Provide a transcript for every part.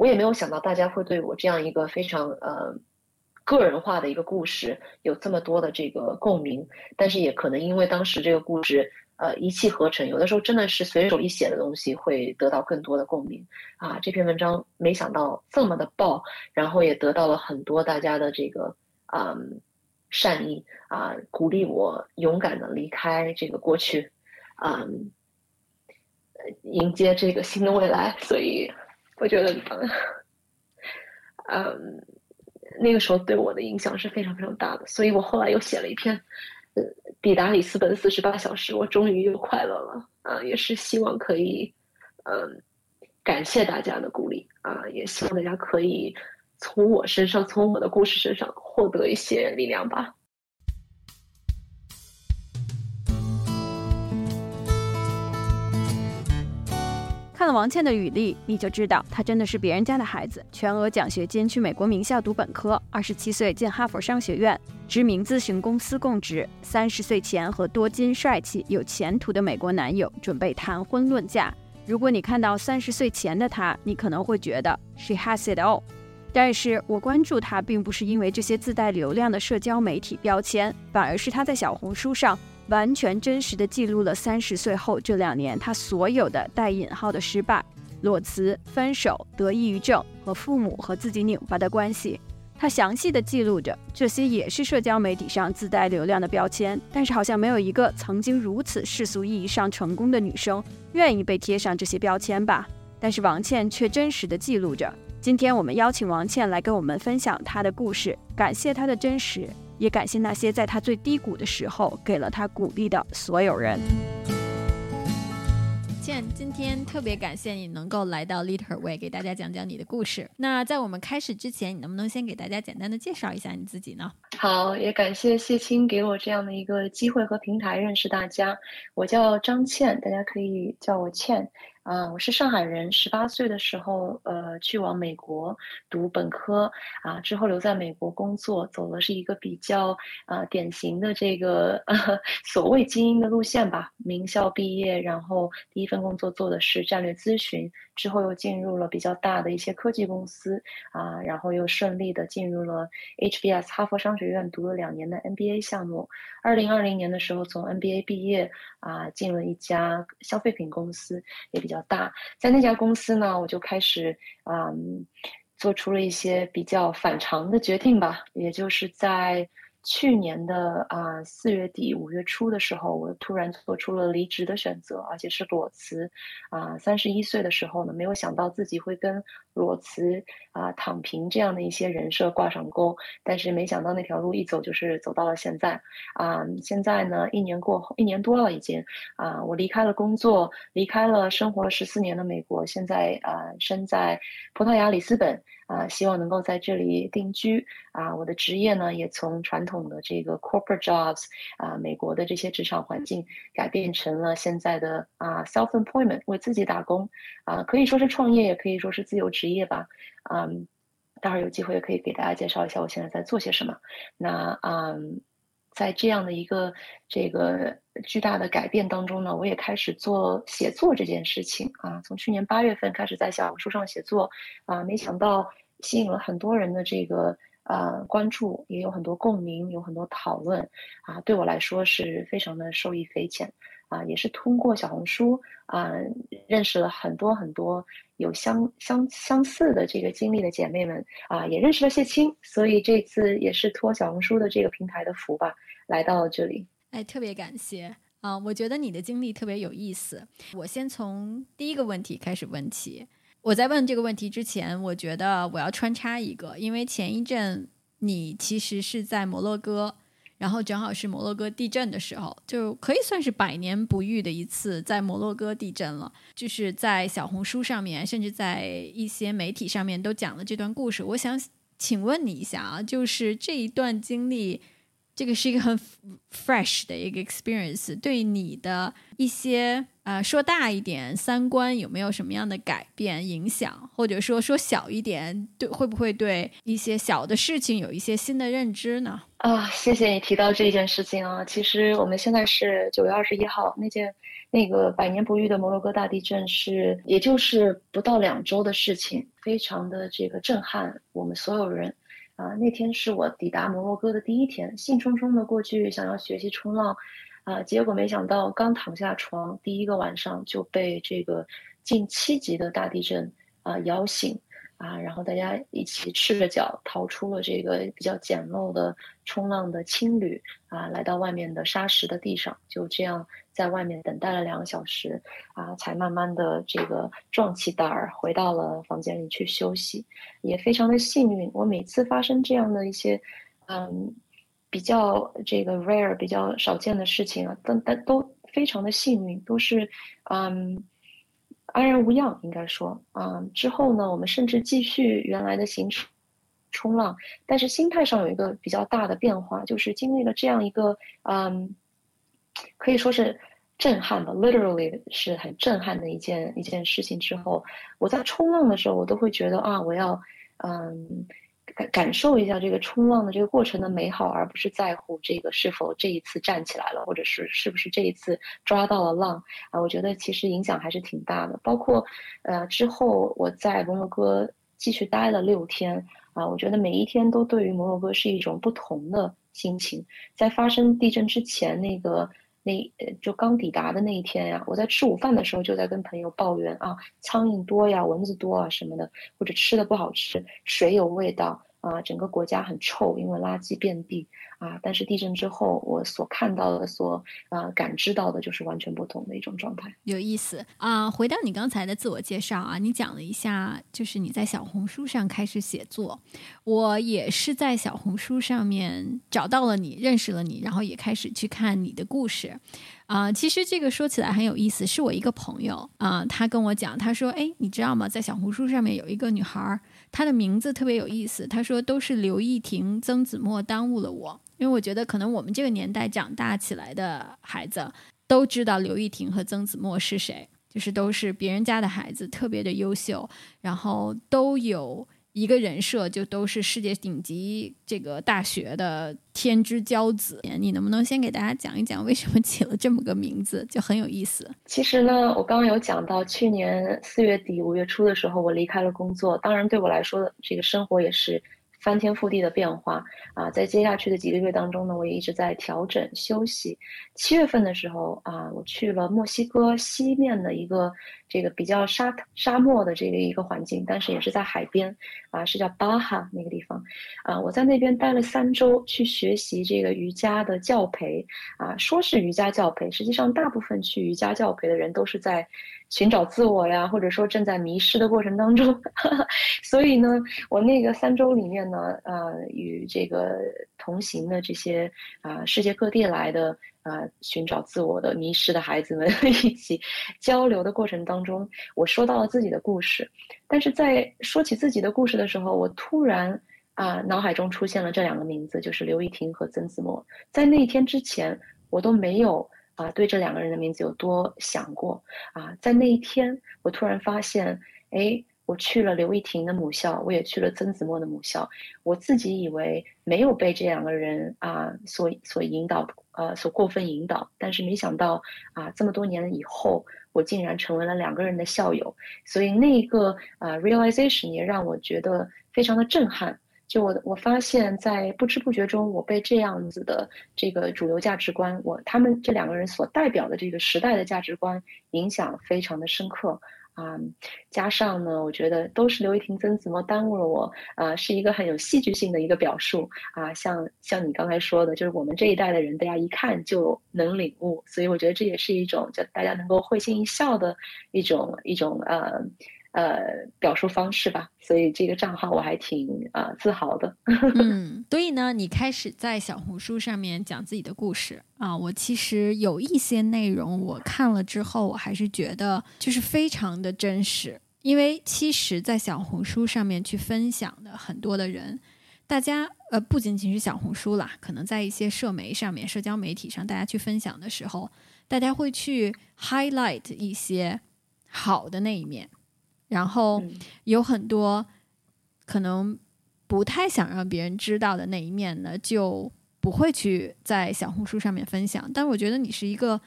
我也没有想到大家会对我这样一个非常呃个人化的一个故事有这么多的这个共鸣。但是也可能因为当时这个故事呃一气呵成，有的时候真的是随手一写的东西会得到更多的共鸣啊。这篇文章没想到这么的爆，然后也得到了很多大家的这个嗯善意啊，鼓励我勇敢的离开这个过去，嗯，迎接这个新的未来。所以。我觉得，嗯，那个时候对我的影响是非常非常大的，所以我后来又写了一篇，呃，抵达里斯本四十八小时，我终于又快乐了啊！也是希望可以，嗯，感谢大家的鼓励啊，也希望大家可以从我身上，从我的故事身上获得一些力量吧。王倩的履历，你就知道她真的是别人家的孩子。全额奖学金去美国名校读本科，二十七岁进哈佛商学院，知名咨询公司供职。三十岁前和多金、帅气、有前途的美国男友准备谈婚论嫁。如果你看到三十岁前的她，你可能会觉得 she has it all。但是我关注她，并不是因为这些自带流量的社交媒体标签，反而是她在小红书上。完全真实的记录了三十岁后这两年他所有的带引号的失败、裸辞、分手、得抑郁症和父母和自己拧巴的关系。他详细的记录着这些，也是社交媒体上自带流量的标签。但是好像没有一个曾经如此世俗意义上成功的女生愿意被贴上这些标签吧？但是王倩却真实的记录着。今天我们邀请王倩来跟我们分享她的故事，感谢她的真实。也感谢那些在他最低谷的时候给了他鼓励的所有人。倩，今天特别感谢你能够来到 Little Way，给大家讲讲你的故事。那在我们开始之前，你能不能先给大家简单的介绍一下你自己呢？好，也感谢谢青给我这样的一个机会和平台认识大家。我叫张倩，大家可以叫我倩。啊，我是上海人，十八岁的时候，呃，去往美国读本科，啊，之后留在美国工作，走的是一个比较啊典型的这个 所谓精英的路线吧，名校毕业，然后第一份工作做的是战略咨询，之后又进入了比较大的一些科技公司，啊，然后又顺利的进入了 HBS 哈佛商学院读了两年的 MBA 项目，二零二零年的时候从 MBA 毕业，啊，进了一家消费品公司，也比。较大，在那家公司呢，我就开始嗯，做出了一些比较反常的决定吧，也就是在。去年的啊四月底五月初的时候，我突然做出了离职的选择，而且是裸辞。啊，三十一岁的时候呢，没有想到自己会跟裸辞啊躺平这样的一些人设挂上钩。但是没想到那条路一走就是走到了现在。啊，现在呢一年过后，一年多了已经。啊，我离开了工作，离开了生活了十四年的美国，现在啊身在葡萄牙里斯本。啊，希望能够在这里定居。啊，我的职业呢也从传统的这个 corporate jobs 啊，美国的这些职场环境，改变成了现在的啊 self employment 为自己打工。啊，可以说是创业，也可以说是自由职业业吧。嗯，待会儿有机会可以给大家介绍一下我现在在做些什么。那嗯，在这样的一个这个巨大的改变当中呢，我也开始做写作这件事情啊。从去年八月份开始在小红书上写作啊，没想到。吸引了很多人的这个呃关注，也有很多共鸣，有很多讨论啊，对我来说是非常的受益匪浅啊，也是通过小红书啊认识了很多很多有相相相似的这个经历的姐妹们啊，也认识了谢青，所以这次也是托小红书的这个平台的福吧，来到了这里。哎，特别感谢啊，我觉得你的经历特别有意思。我先从第一个问题开始问起。我在问这个问题之前，我觉得我要穿插一个，因为前一阵你其实是在摩洛哥，然后正好是摩洛哥地震的时候，就可以算是百年不遇的一次在摩洛哥地震了。就是在小红书上面，甚至在一些媒体上面都讲了这段故事。我想请问你一下啊，就是这一段经历。这个是一个很 fresh 的一个 experience，对你的一些呃说大一点三观有没有什么样的改变影响，或者说说小一点，对会不会对一些小的事情有一些新的认知呢？啊，谢谢你提到这件事情啊！其实我们现在是九月二十一号，那件那个百年不遇的摩洛哥大地震是，也就是不到两周的事情，非常的这个震撼我们所有人。啊，那天是我抵达摩洛哥的第一天，兴冲冲的过去想要学习冲浪，啊，结果没想到刚躺下床，第一个晚上就被这个近七级的大地震啊摇醒。啊，然后大家一起赤着脚逃出了这个比较简陋的冲浪的青旅啊，来到外面的沙石的地上，就这样在外面等待了两个小时啊，才慢慢的这个壮起胆儿回到了房间里去休息，也非常的幸运。我每次发生这样的一些嗯比较这个 rare 比较少见的事情啊，但但都非常的幸运，都是嗯。安然无恙，应该说啊。之后呢，我们甚至继续原来的行程冲浪，但是心态上有一个比较大的变化，就是经历了这样一个嗯，可以说是震撼吧，literally 是很震撼的一件一件事情之后，我在冲浪的时候，我都会觉得啊，我要嗯。感感受一下这个冲浪的这个过程的美好，而不是在乎这个是否这一次站起来了，或者是是不是这一次抓到了浪啊？我觉得其实影响还是挺大的。包括呃之后我在摩洛哥继续待了六天啊，我觉得每一天都对于摩洛哥是一种不同的心情。在发生地震之前那个那就刚抵达的那一天呀，我在吃午饭的时候就在跟朋友抱怨啊，苍蝇多呀，蚊子多啊什么的，或者吃的不好吃，水有味道。啊，整个国家很臭，因为垃圾遍地啊！但是地震之后，我所看到的、所啊感知到的，就是完全不同的一种状态。有意思啊！回到你刚才的自我介绍啊，你讲了一下，就是你在小红书上开始写作，我也是在小红书上面找到了你，认识了你，然后也开始去看你的故事。啊，其实这个说起来很有意思，是我一个朋友啊，他跟我讲，他说：“哎，你知道吗？在小红书上面有一个女孩儿，他的名字特别有意思。他说都是刘亦婷、曾子墨耽误了我，因为我觉得可能我们这个年代长大起来的孩子都知道刘亦婷和曾子墨是谁，就是都是别人家的孩子，特别的优秀，然后都有。”一个人设就都是世界顶级这个大学的天之骄子，你能不能先给大家讲一讲为什么起了这么个名字，就很有意思。其实呢，我刚刚有讲到，去年四月底五月初的时候，我离开了工作，当然对我来说，这个生活也是。翻天覆地的变化啊，在接下去的几个月当中呢，我也一直在调整休息。七月份的时候啊，我去了墨西哥西面的一个这个比较沙沙漠的这个一个环境，但是也是在海边啊，是叫巴哈那个地方啊。我在那边待了三周，去学习这个瑜伽的教培啊，说是瑜伽教培，实际上大部分去瑜伽教培的人都是在。寻找自我呀，或者说正在迷失的过程当中，所以呢，我那个三周里面呢，呃，与这个同行的这些啊，世界各地来的啊，寻找自我的迷失的孩子们 一起交流的过程当中，我说到了自己的故事，但是在说起自己的故事的时候，我突然啊，脑海中出现了这两个名字，就是刘亦婷和曾子墨，在那一天之前，我都没有。啊，对这两个人的名字有多想过啊？在那一天，我突然发现，哎，我去了刘亦婷的母校，我也去了曾子墨的母校。我自己以为没有被这两个人啊所所引导，呃，所过分引导，但是没想到啊，这么多年以后，我竟然成为了两个人的校友。所以那一个啊 realization 也让我觉得非常的震撼。就我我发现，在不知不觉中，我被这样子的这个主流价值观，我他们这两个人所代表的这个时代的价值观影响非常的深刻啊。加上呢，我觉得都是刘亦婷、曾子墨耽误了我啊，是一个很有戏剧性的一个表述啊。像像你刚才说的，就是我们这一代的人，大家一看就能领悟，所以我觉得这也是一种就大家能够会心一笑的一种一种呃。呃，表述方式吧，所以这个账号我还挺啊自豪的。嗯，所以呢，你开始在小红书上面讲自己的故事啊，我其实有一些内容我看了之后，我还是觉得就是非常的真实，因为其实，在小红书上面去分享的很多的人，大家呃，不仅仅是小红书啦，可能在一些社媒上面、社交媒体上，大家去分享的时候，大家会去 highlight 一些好的那一面，然后有很多可能不太想让别人知道的那一面呢，就不会去在小红书上面分享。但我觉得你是一个，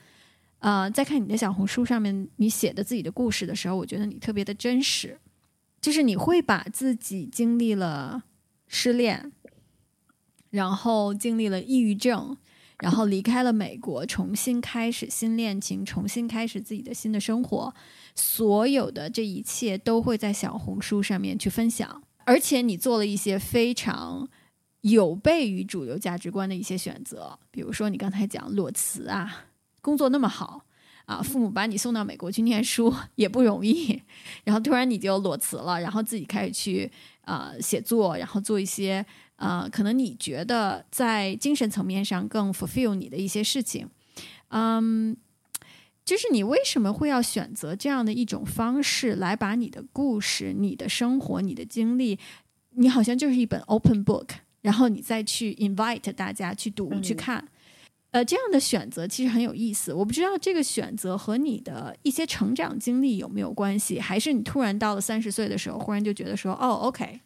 呃，在看你的小红书上面你写的自己的故事的时候，我觉得你特别的真实，就是你会把自己经历了失恋。然后经历了抑郁症，然后离开了美国，重新开始新恋情，重新开始自己的新的生活，所有的这一切都会在小红书上面去分享。而且你做了一些非常有悖于主流价值观的一些选择，比如说你刚才讲裸辞啊，工作那么好啊，父母把你送到美国去念书也不容易，然后突然你就裸辞了，然后自己开始去啊写作，然后做一些。啊，可能你觉得在精神层面上更 fulfill 你的一些事情，嗯，就是你为什么会要选择这样的一种方式来把你的故事、你的生活、你的经历，你好像就是一本 open book，然后你再去 invite 大家去读、去看，呃，这样的选择其实很有意思。我不知道这个选择和你的一些成长经历有没有关系，还是你突然到了三十岁的时候，忽然就觉得说，哦，OK。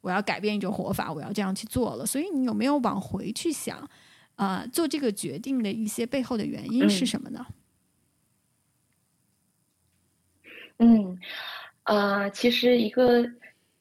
我要改变一种活法，我要这样去做了。所以你有没有往回去想，啊，做这个决定的一些背后的原因是什么呢？嗯，呃，其实一个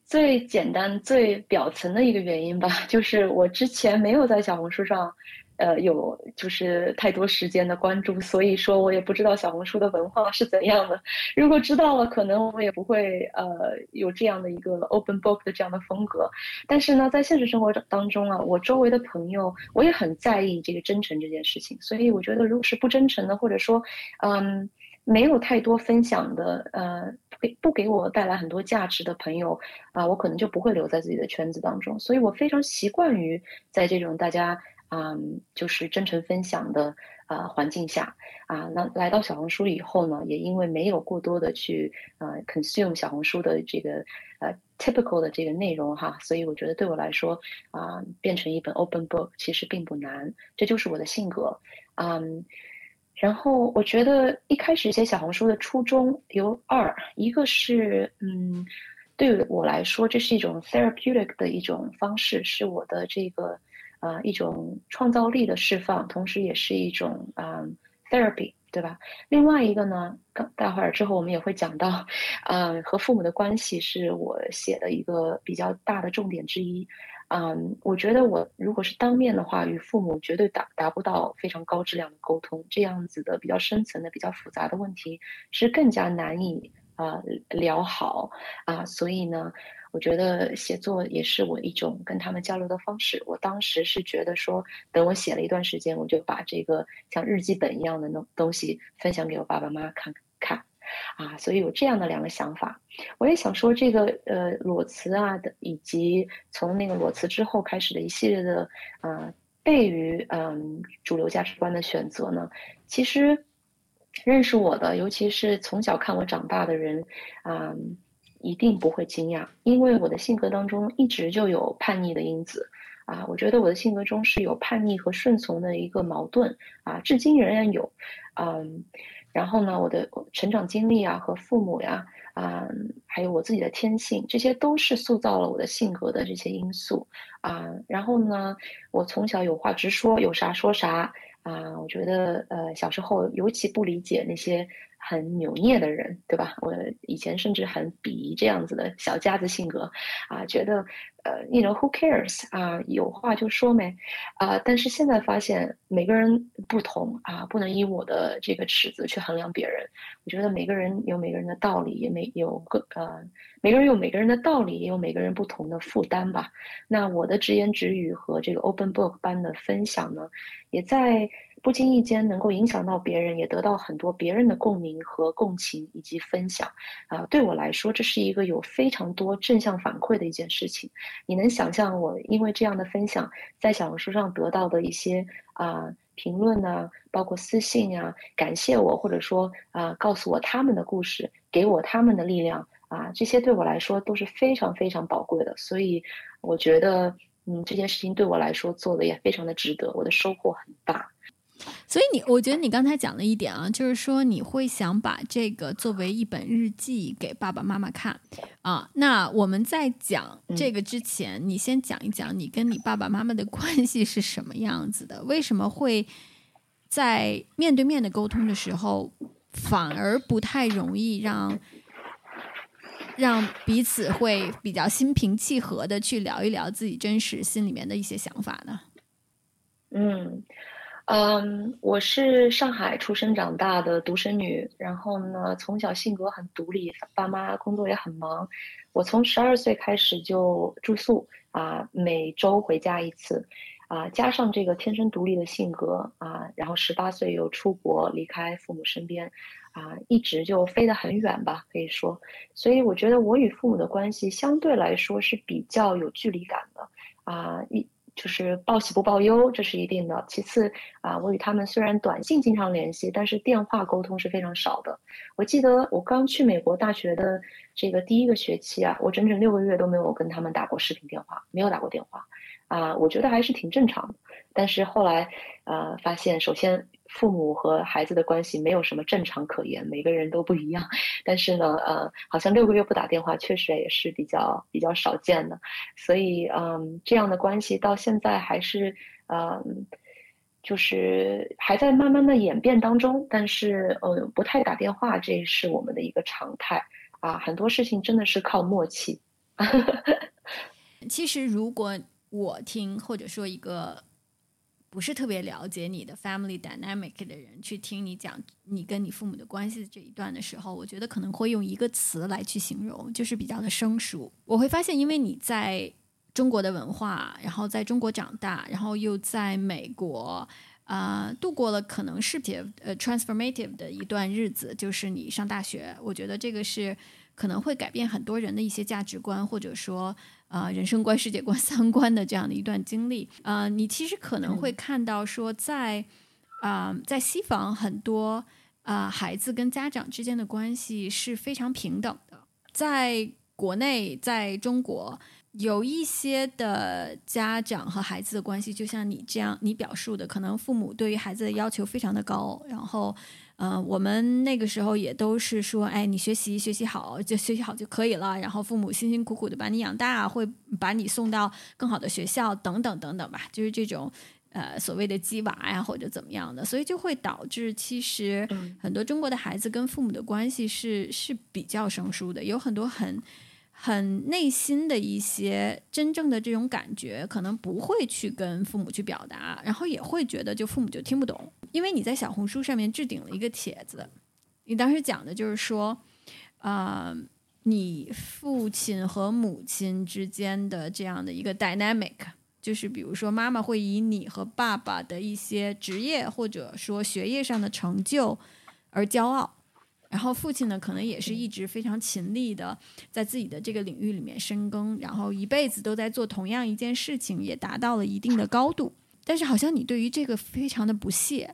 最简单、最表层的一个原因吧，就是我之前没有在小红书上。呃，有就是太多时间的关注，所以说我也不知道小红书的文化是怎样的。如果知道了，可能我也不会呃有这样的一个 open book 的这样的风格。但是呢，在现实生活当中啊，我周围的朋友，我也很在意这个真诚这件事情。所以我觉得，如果是不真诚的，或者说，嗯，没有太多分享的，呃，给不给我带来很多价值的朋友啊，我可能就不会留在自己的圈子当中。所以我非常习惯于在这种大家。嗯，就是真诚分享的呃环境下啊，那来到小红书以后呢，也因为没有过多的去呃 consume 小红书的这个呃 typical 的这个内容哈，所以我觉得对我来说啊，变成一本 open book 其实并不难，这就是我的性格。嗯，然后我觉得一开始写小红书的初衷有二，一个是嗯，对我来说这是一种 therapeutic 的一种方式，是我的这个。啊，一种创造力的释放，同时也是一种啊 therapy，对吧？另外一个呢，待会儿之后我们也会讲到，啊，和父母的关系是我写的一个比较大的重点之一。嗯，我觉得我如果是当面的话，与父母绝对达达不到非常高质量的沟通，这样子的比较深层的、比较复杂的问题是更加难以啊聊好啊，所以呢。我觉得写作也是我一种跟他们交流的方式。我当时是觉得说，等我写了一段时间，我就把这个像日记本一样的东东西分享给我爸爸妈妈看看，啊，所以有这样的两个想法。我也想说，这个呃裸辞啊的，以及从那个裸辞之后开始的一系列的啊悖于嗯主流价值观的选择呢，其实认识我的，尤其是从小看我长大的人，啊。一定不会惊讶，因为我的性格当中一直就有叛逆的因子，啊，我觉得我的性格中是有叛逆和顺从的一个矛盾，啊，至今仍然有，嗯，然后呢，我的成长经历啊和父母呀，啊，还有我自己的天性，这些都是塑造了我的性格的这些因素，啊，然后呢，我从小有话直说，有啥说啥，啊，我觉得呃小时候尤其不理解那些。很扭捏的人，对吧？我以前甚至很鄙夷这样子的小家子性格，啊，觉得，呃，，You know who cares 啊，有话就说没，啊，但是现在发现每个人不同啊，不能以我的这个尺子去衡量别人。我觉得每个人有每个人的道理，也没有个呃，每个人有每个人的道理，也有每个人不同的负担吧。那我的直言直语和这个 open book 般的分享呢，也在。不经意间能够影响到别人，也得到很多别人的共鸣和共情以及分享，啊，对我来说这是一个有非常多正向反馈的一件事情。你能想象我因为这样的分享，在小红书上得到的一些啊评论呢，包括私信啊，感谢我或者说啊告诉我他们的故事，给我他们的力量啊，这些对我来说都是非常非常宝贵的。所以我觉得。嗯，这件事情对我来说做的也非常的值得，我的收获很大。所以你，我觉得你刚才讲了一点啊，就是说你会想把这个作为一本日记给爸爸妈妈看啊。那我们在讲这个之前，你先讲一讲你跟你爸爸妈妈的关系是什么样子的？为什么会在面对面的沟通的时候，反而不太容易让让彼此会比较心平气和的去聊一聊自己真实心里面的一些想法呢？嗯。嗯，我是上海出生长大的独生女，然后呢，从小性格很独立，爸妈工作也很忙。我从十二岁开始就住宿啊，每周回家一次，啊，加上这个天生独立的性格啊，然后十八岁又出国离开父母身边，啊，一直就飞得很远吧，可以说。所以我觉得我与父母的关系相对来说是比较有距离感的，啊，一。就是报喜不报忧，这是一定的。其次啊，我与他们虽然短信经常联系，但是电话沟通是非常少的。我记得我刚去美国大学的这个第一个学期啊，我整整六个月都没有跟他们打过视频电话，没有打过电话。啊，我觉得还是挺正常的。但是后来啊发现，首先。父母和孩子的关系没有什么正常可言，每个人都不一样。但是呢，呃，好像六个月不打电话，确实也是比较比较少见的。所以，嗯，这样的关系到现在还是，嗯，就是还在慢慢的演变当中。但是，呃，不太打电话，这是我们的一个常态啊。很多事情真的是靠默契。其实，如果我听或者说一个。不是特别了解你的 family dynamic 的人去听你讲你跟你父母的关系这一段的时候，我觉得可能会用一个词来去形容，就是比较的生疏。我会发现，因为你在中国的文化，然后在中国长大，然后又在美国啊度过了可能是别呃 transformative 的一段日子，就是你上大学。我觉得这个是可能会改变很多人的一些价值观，或者说。啊，人生观、世界观、三观的这样的一段经历，呃，你其实可能会看到说，在啊，在西方很多啊，孩子跟家长之间的关系是非常平等的。在国内，在中国，有一些的家长和孩子的关系，就像你这样你表述的，可能父母对于孩子的要求非常的高，然后。嗯，我们那个时候也都是说，哎，你学习学习好就学习好就可以了。然后父母辛辛苦苦的把你养大，会把你送到更好的学校，等等等等吧，就是这种呃所谓的鸡娃呀或者怎么样的，所以就会导致其实很多中国的孩子跟父母的关系是是比较生疏的，有很多很。很内心的一些真正的这种感觉，可能不会去跟父母去表达，然后也会觉得就父母就听不懂。因为你在小红书上面置顶了一个帖子，你当时讲的就是说，啊，你父亲和母亲之间的这样的一个 dynamic，就是比如说妈妈会以你和爸爸的一些职业或者说学业上的成就而骄傲。然后父亲呢，可能也是一直非常勤力的，在自己的这个领域里面深耕，然后一辈子都在做同样一件事情，也达到了一定的高度。但是好像你对于这个非常的不屑，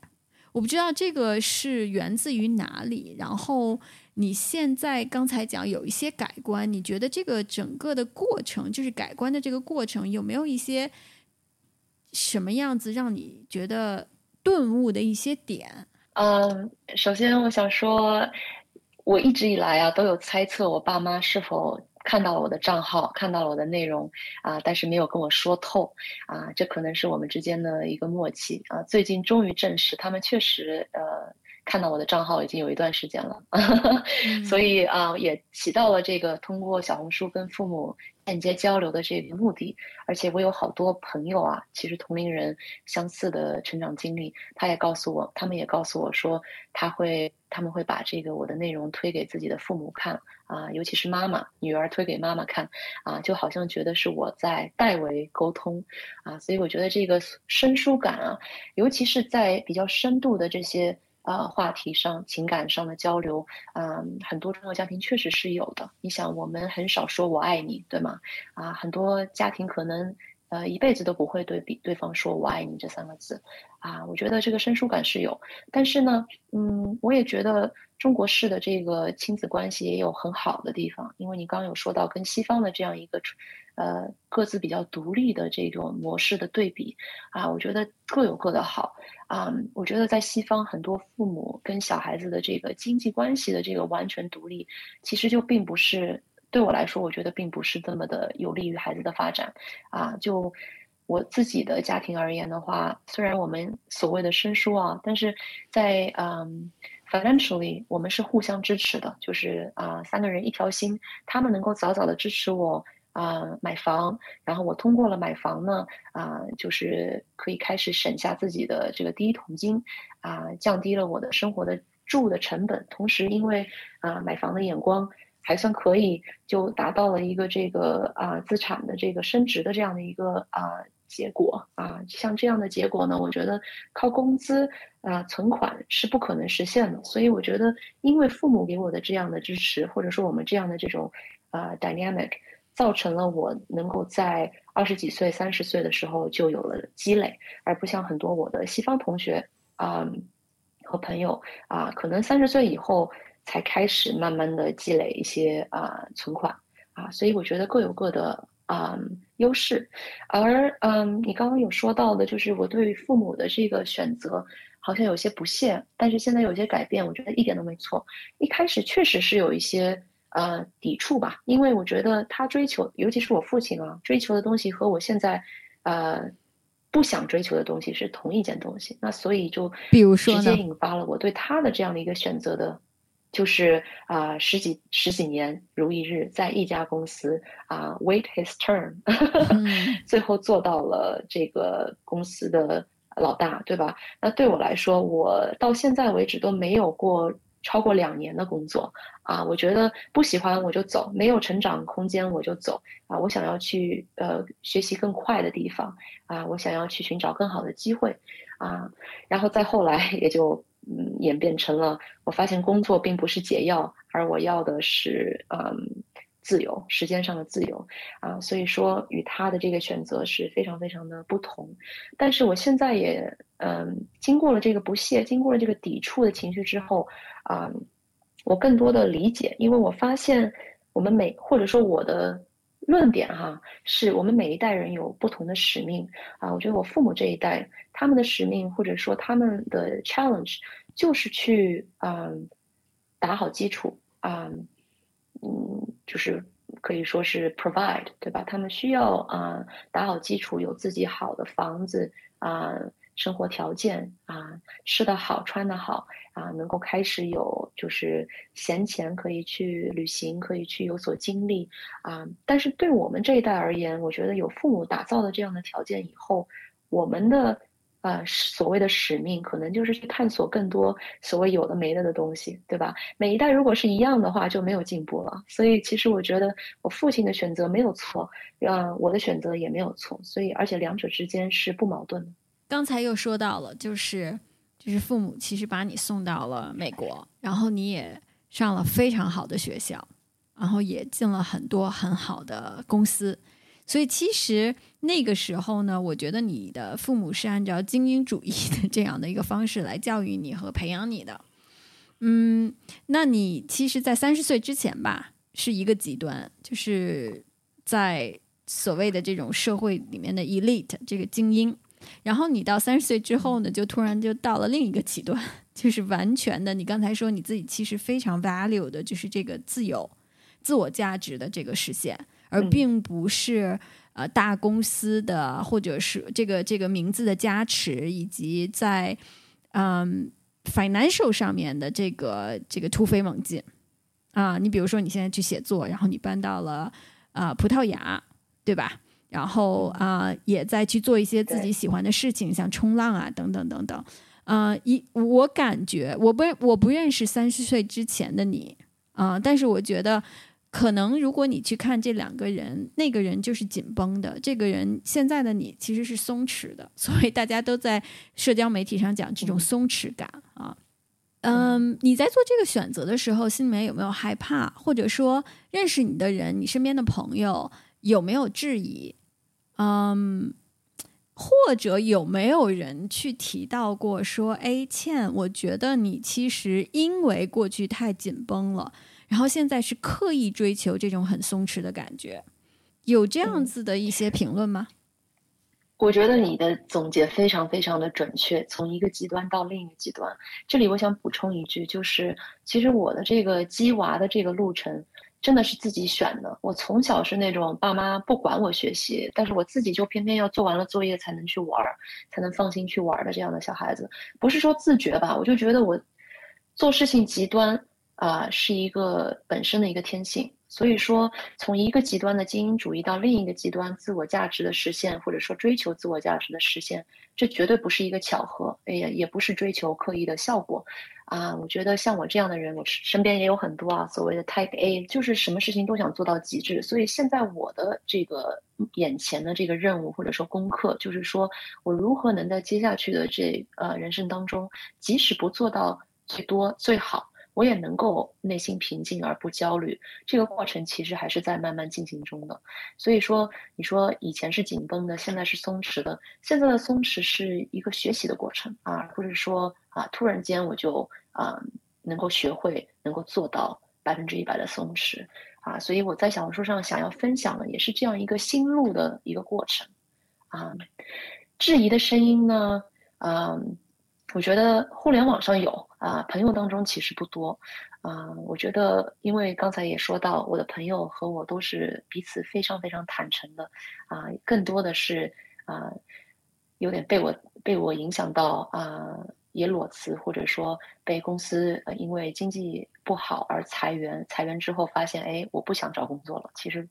我不知道这个是源自于哪里。然后你现在刚才讲有一些改观，你觉得这个整个的过程，就是改观的这个过程，有没有一些什么样子让你觉得顿悟的一些点？嗯，首先我想说，我一直以来啊都有猜测我爸妈是否看到了我的账号，看到了我的内容啊，但是没有跟我说透啊，这可能是我们之间的一个默契啊。最近终于证实，他们确实呃。看到我的账号已经有一段时间了，所以啊，也起到了这个通过小红书跟父母间接交流的这个目的。而且我有好多朋友啊，其实同龄人相似的成长经历，他也告诉我，他们也告诉我说，他会他们会把这个我的内容推给自己的父母看啊，尤其是妈妈女儿推给妈妈看啊，就好像觉得是我在代为沟通啊，所以我觉得这个生疏感啊，尤其是在比较深度的这些。呃，话题上、情感上的交流，嗯，很多中国家庭确实是有的。你想，我们很少说我爱你，对吗？啊，很多家庭可能呃，一辈子都不会对比对方说“我爱你”这三个字，啊，我觉得这个生疏感是有，但是呢，嗯，我也觉得中国式的这个亲子关系也有很好的地方，因为你刚刚有说到跟西方的这样一个，呃，各自比较独立的这种模式的对比，啊，我觉得各有各的好，啊，我觉得在西方很多父母跟小孩子的这个经济关系的这个完全独立，其实就并不是。对我来说，我觉得并不是这么的有利于孩子的发展，啊，就我自己的家庭而言的话，虽然我们所谓的生疏啊，但是在嗯，financially 我们是互相支持的，就是啊，三个人一条心，他们能够早早的支持我啊买房，然后我通过了买房呢，啊，就是可以开始省下自己的这个第一桶金，啊，降低了我的生活的住的成本，同时因为啊买房的眼光。还算可以，就达到了一个这个啊资产的这个升值的这样的一个啊结果啊，像这样的结果呢，我觉得靠工资啊存款是不可能实现的。所以我觉得，因为父母给我的这样的支持，或者说我们这样的这种啊 dynamic，造成了我能够在二十几岁、三十岁的时候就有了积累，而不像很多我的西方同学啊和朋友啊，可能三十岁以后。才开始慢慢的积累一些啊存款啊，所以我觉得各有各的啊优势，而嗯你刚刚有说到的，就是我对父母的这个选择好像有些不屑，但是现在有些改变，我觉得一点都没错。一开始确实是有一些呃抵触吧，因为我觉得他追求，尤其是我父亲啊，追求的东西和我现在呃不想追求的东西是同一件东西，那所以就比如说直接引发了我对他的这样的一个选择的。就是啊，十几十几年如一日，在一家公司啊，wait his turn，最后做到了这个公司的老大，对吧？那对我来说，我到现在为止都没有过超过两年的工作啊。我觉得不喜欢我就走，没有成长空间我就走啊。我想要去呃学习更快的地方啊，我想要去寻找更好的机会啊。然后再后来 也就。嗯，演变成了我发现工作并不是解药，而我要的是嗯自由，时间上的自由啊。所以说与他的这个选择是非常非常的不同。但是我现在也嗯经过了这个不屑，经过了这个抵触的情绪之后啊，我更多的理解，因为我发现我们每或者说我的。论点哈，是我们每一代人有不同的使命啊。我觉得我父母这一代，他们的使命或者说他们的 challenge，就是去嗯打好基础啊，嗯，就是可以说是 provide 对吧？他们需要啊打好基础，有自己好的房子啊。生活条件啊，吃得好，穿得好啊，能够开始有就是闲钱可以去旅行，可以去有所经历啊。但是对我们这一代而言，我觉得有父母打造的这样的条件以后，我们的呃所谓的使命，可能就是去探索更多所谓有的没的的东西，对吧？每一代如果是一样的话，就没有进步了。所以其实我觉得我父亲的选择没有错，啊，我的选择也没有错。所以而且两者之间是不矛盾的。刚才又说到了，就是就是父母其实把你送到了美国，然后你也上了非常好的学校，然后也进了很多很好的公司，所以其实那个时候呢，我觉得你的父母是按照精英主义的这样的一个方式来教育你和培养你的。嗯，那你其实，在三十岁之前吧，是一个极端，就是在所谓的这种社会里面的 elite 这个精英。然后你到三十岁之后呢，就突然就到了另一个极端，就是完全的。你刚才说你自己其实非常 value 的，就是这个自由、自我价值的这个实现，而并不是呃大公司的或者是这个这个名字的加持，以及在嗯 financial 上面的这个这个突飞猛进啊。你比如说你现在去写作，然后你搬到了啊葡萄牙，对吧？然后啊，也在去做一些自己喜欢的事情，像冲浪啊，等等等等。啊，一我感觉我不我不认识三十岁之前的你啊，但是我觉得可能如果你去看这两个人，那个人就是紧绷的，这个人现在的你其实是松弛的，所以大家都在社交媒体上讲这种松弛感啊。嗯，你在做这个选择的时候，心里面有没有害怕，或者说认识你的人，你身边的朋友有没有质疑？嗯，或者有没有人去提到过说，哎，倩，我觉得你其实因为过去太紧绷了，然后现在是刻意追求这种很松弛的感觉，有这样子的一些评论吗？我觉得你的总结非常非常的准确，从一个极端到另一个极端。这里我想补充一句，就是其实我的这个鸡娃的这个路程。真的是自己选的。我从小是那种爸妈不管我学习，但是我自己就偏偏要做完了作业才能去玩，才能放心去玩的这样的小孩子。不是说自觉吧，我就觉得我做事情极端啊，是一个本身的一个天性。所以说，从一个极端的精英主义到另一个极端自我价值的实现，或者说追求自我价值的实现，这绝对不是一个巧合，哎呀，也不是追求刻意的效果。啊，我觉得像我这样的人，我身边也有很多啊。所谓的 Type A，就是什么事情都想做到极致。所以现在我的这个眼前的这个任务或者说功课，就是说我如何能在接下去的这呃人生当中，即使不做到最多最好。我也能够内心平静而不焦虑，这个过程其实还是在慢慢进行中的。所以说，你说以前是紧绷的，现在是松弛的。现在的松弛是一个学习的过程啊，不是说啊突然间我就啊能够学会，能够做到百分之一百的松弛啊。所以我在小红书上想要分享的也是这样一个心路的一个过程啊。质疑的声音呢，嗯。我觉得互联网上有啊，朋友当中其实不多，啊，我觉得因为刚才也说到，我的朋友和我都是彼此非常非常坦诚的，啊，更多的是啊，有点被我被我影响到啊，也裸辞或者说被公司因为经济不好而裁员，裁员之后发现哎，我不想找工作了，其实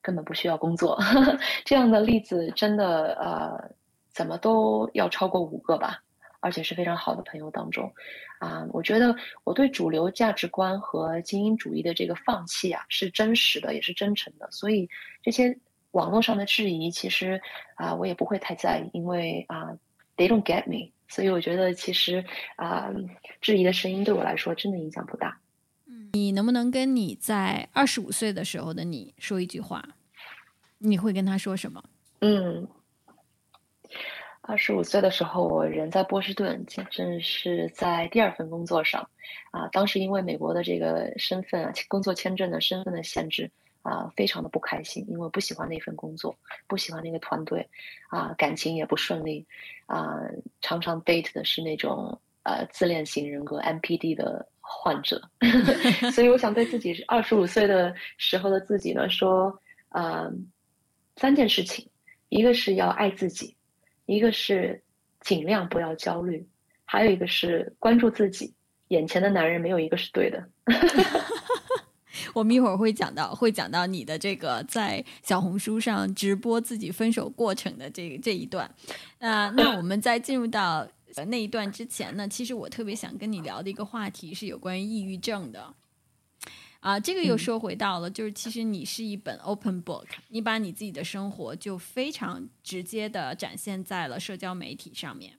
根本不需要工作，这样的例子真的呃，怎么都要超过五个吧。而且是非常好的朋友当中，啊，我觉得我对主流价值观和精英主义的这个放弃啊，是真实的，也是真诚的。所以这些网络上的质疑，其实啊，我也不会太在意，因为啊，they don't get me。所以我觉得其实啊，质疑的声音对我来说真的影响不大。嗯，你能不能跟你在二十五岁的时候的你说一句话？你会跟他说什么？嗯。二十五岁的时候，我人在波士顿，正是在第二份工作上，啊，当时因为美国的这个身份啊，工作签证的身份的限制，啊，非常的不开心，因为不喜欢那份工作，不喜欢那个团队，啊，感情也不顺利，啊，常常 date 的是那种呃自恋型人格 MPD 的患者，所以我想对自己二十五岁的时候的自己呢说，啊，三件事情，一个是要爱自己。一个是尽量不要焦虑，还有一个是关注自己。眼前的男人没有一个是对的。我们一会儿会讲到，会讲到你的这个在小红书上直播自己分手过程的这这一段。那那我们在进入到那一段之前呢，其实我特别想跟你聊的一个话题是有关于抑郁症的。啊，这个又说回到了，就是其实你是一本 open book，你把你自己的生活就非常直接的展现在了社交媒体上面。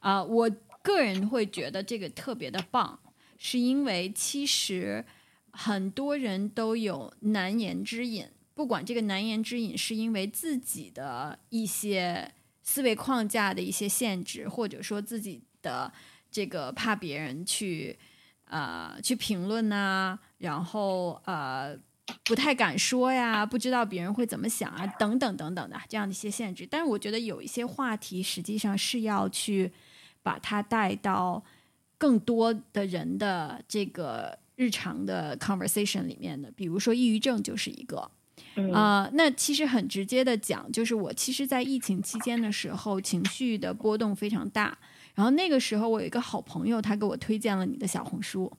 啊，我个人会觉得这个特别的棒，是因为其实很多人都有难言之隐，不管这个难言之隐是因为自己的一些思维框架的一些限制，或者说自己的这个怕别人去。呃，去评论呐，然后呃，不太敢说呀，不知道别人会怎么想啊，等等等等的这样的一些限制。但是我觉得有一些话题实际上是要去把它带到更多的人的这个日常的 conversation 里面的，比如说抑郁症就是一个。啊，那其实很直接的讲，就是我其实，在疫情期间的时候，情绪的波动非常大。然后那个时候，我有一个好朋友，他给我推荐了你的小红书。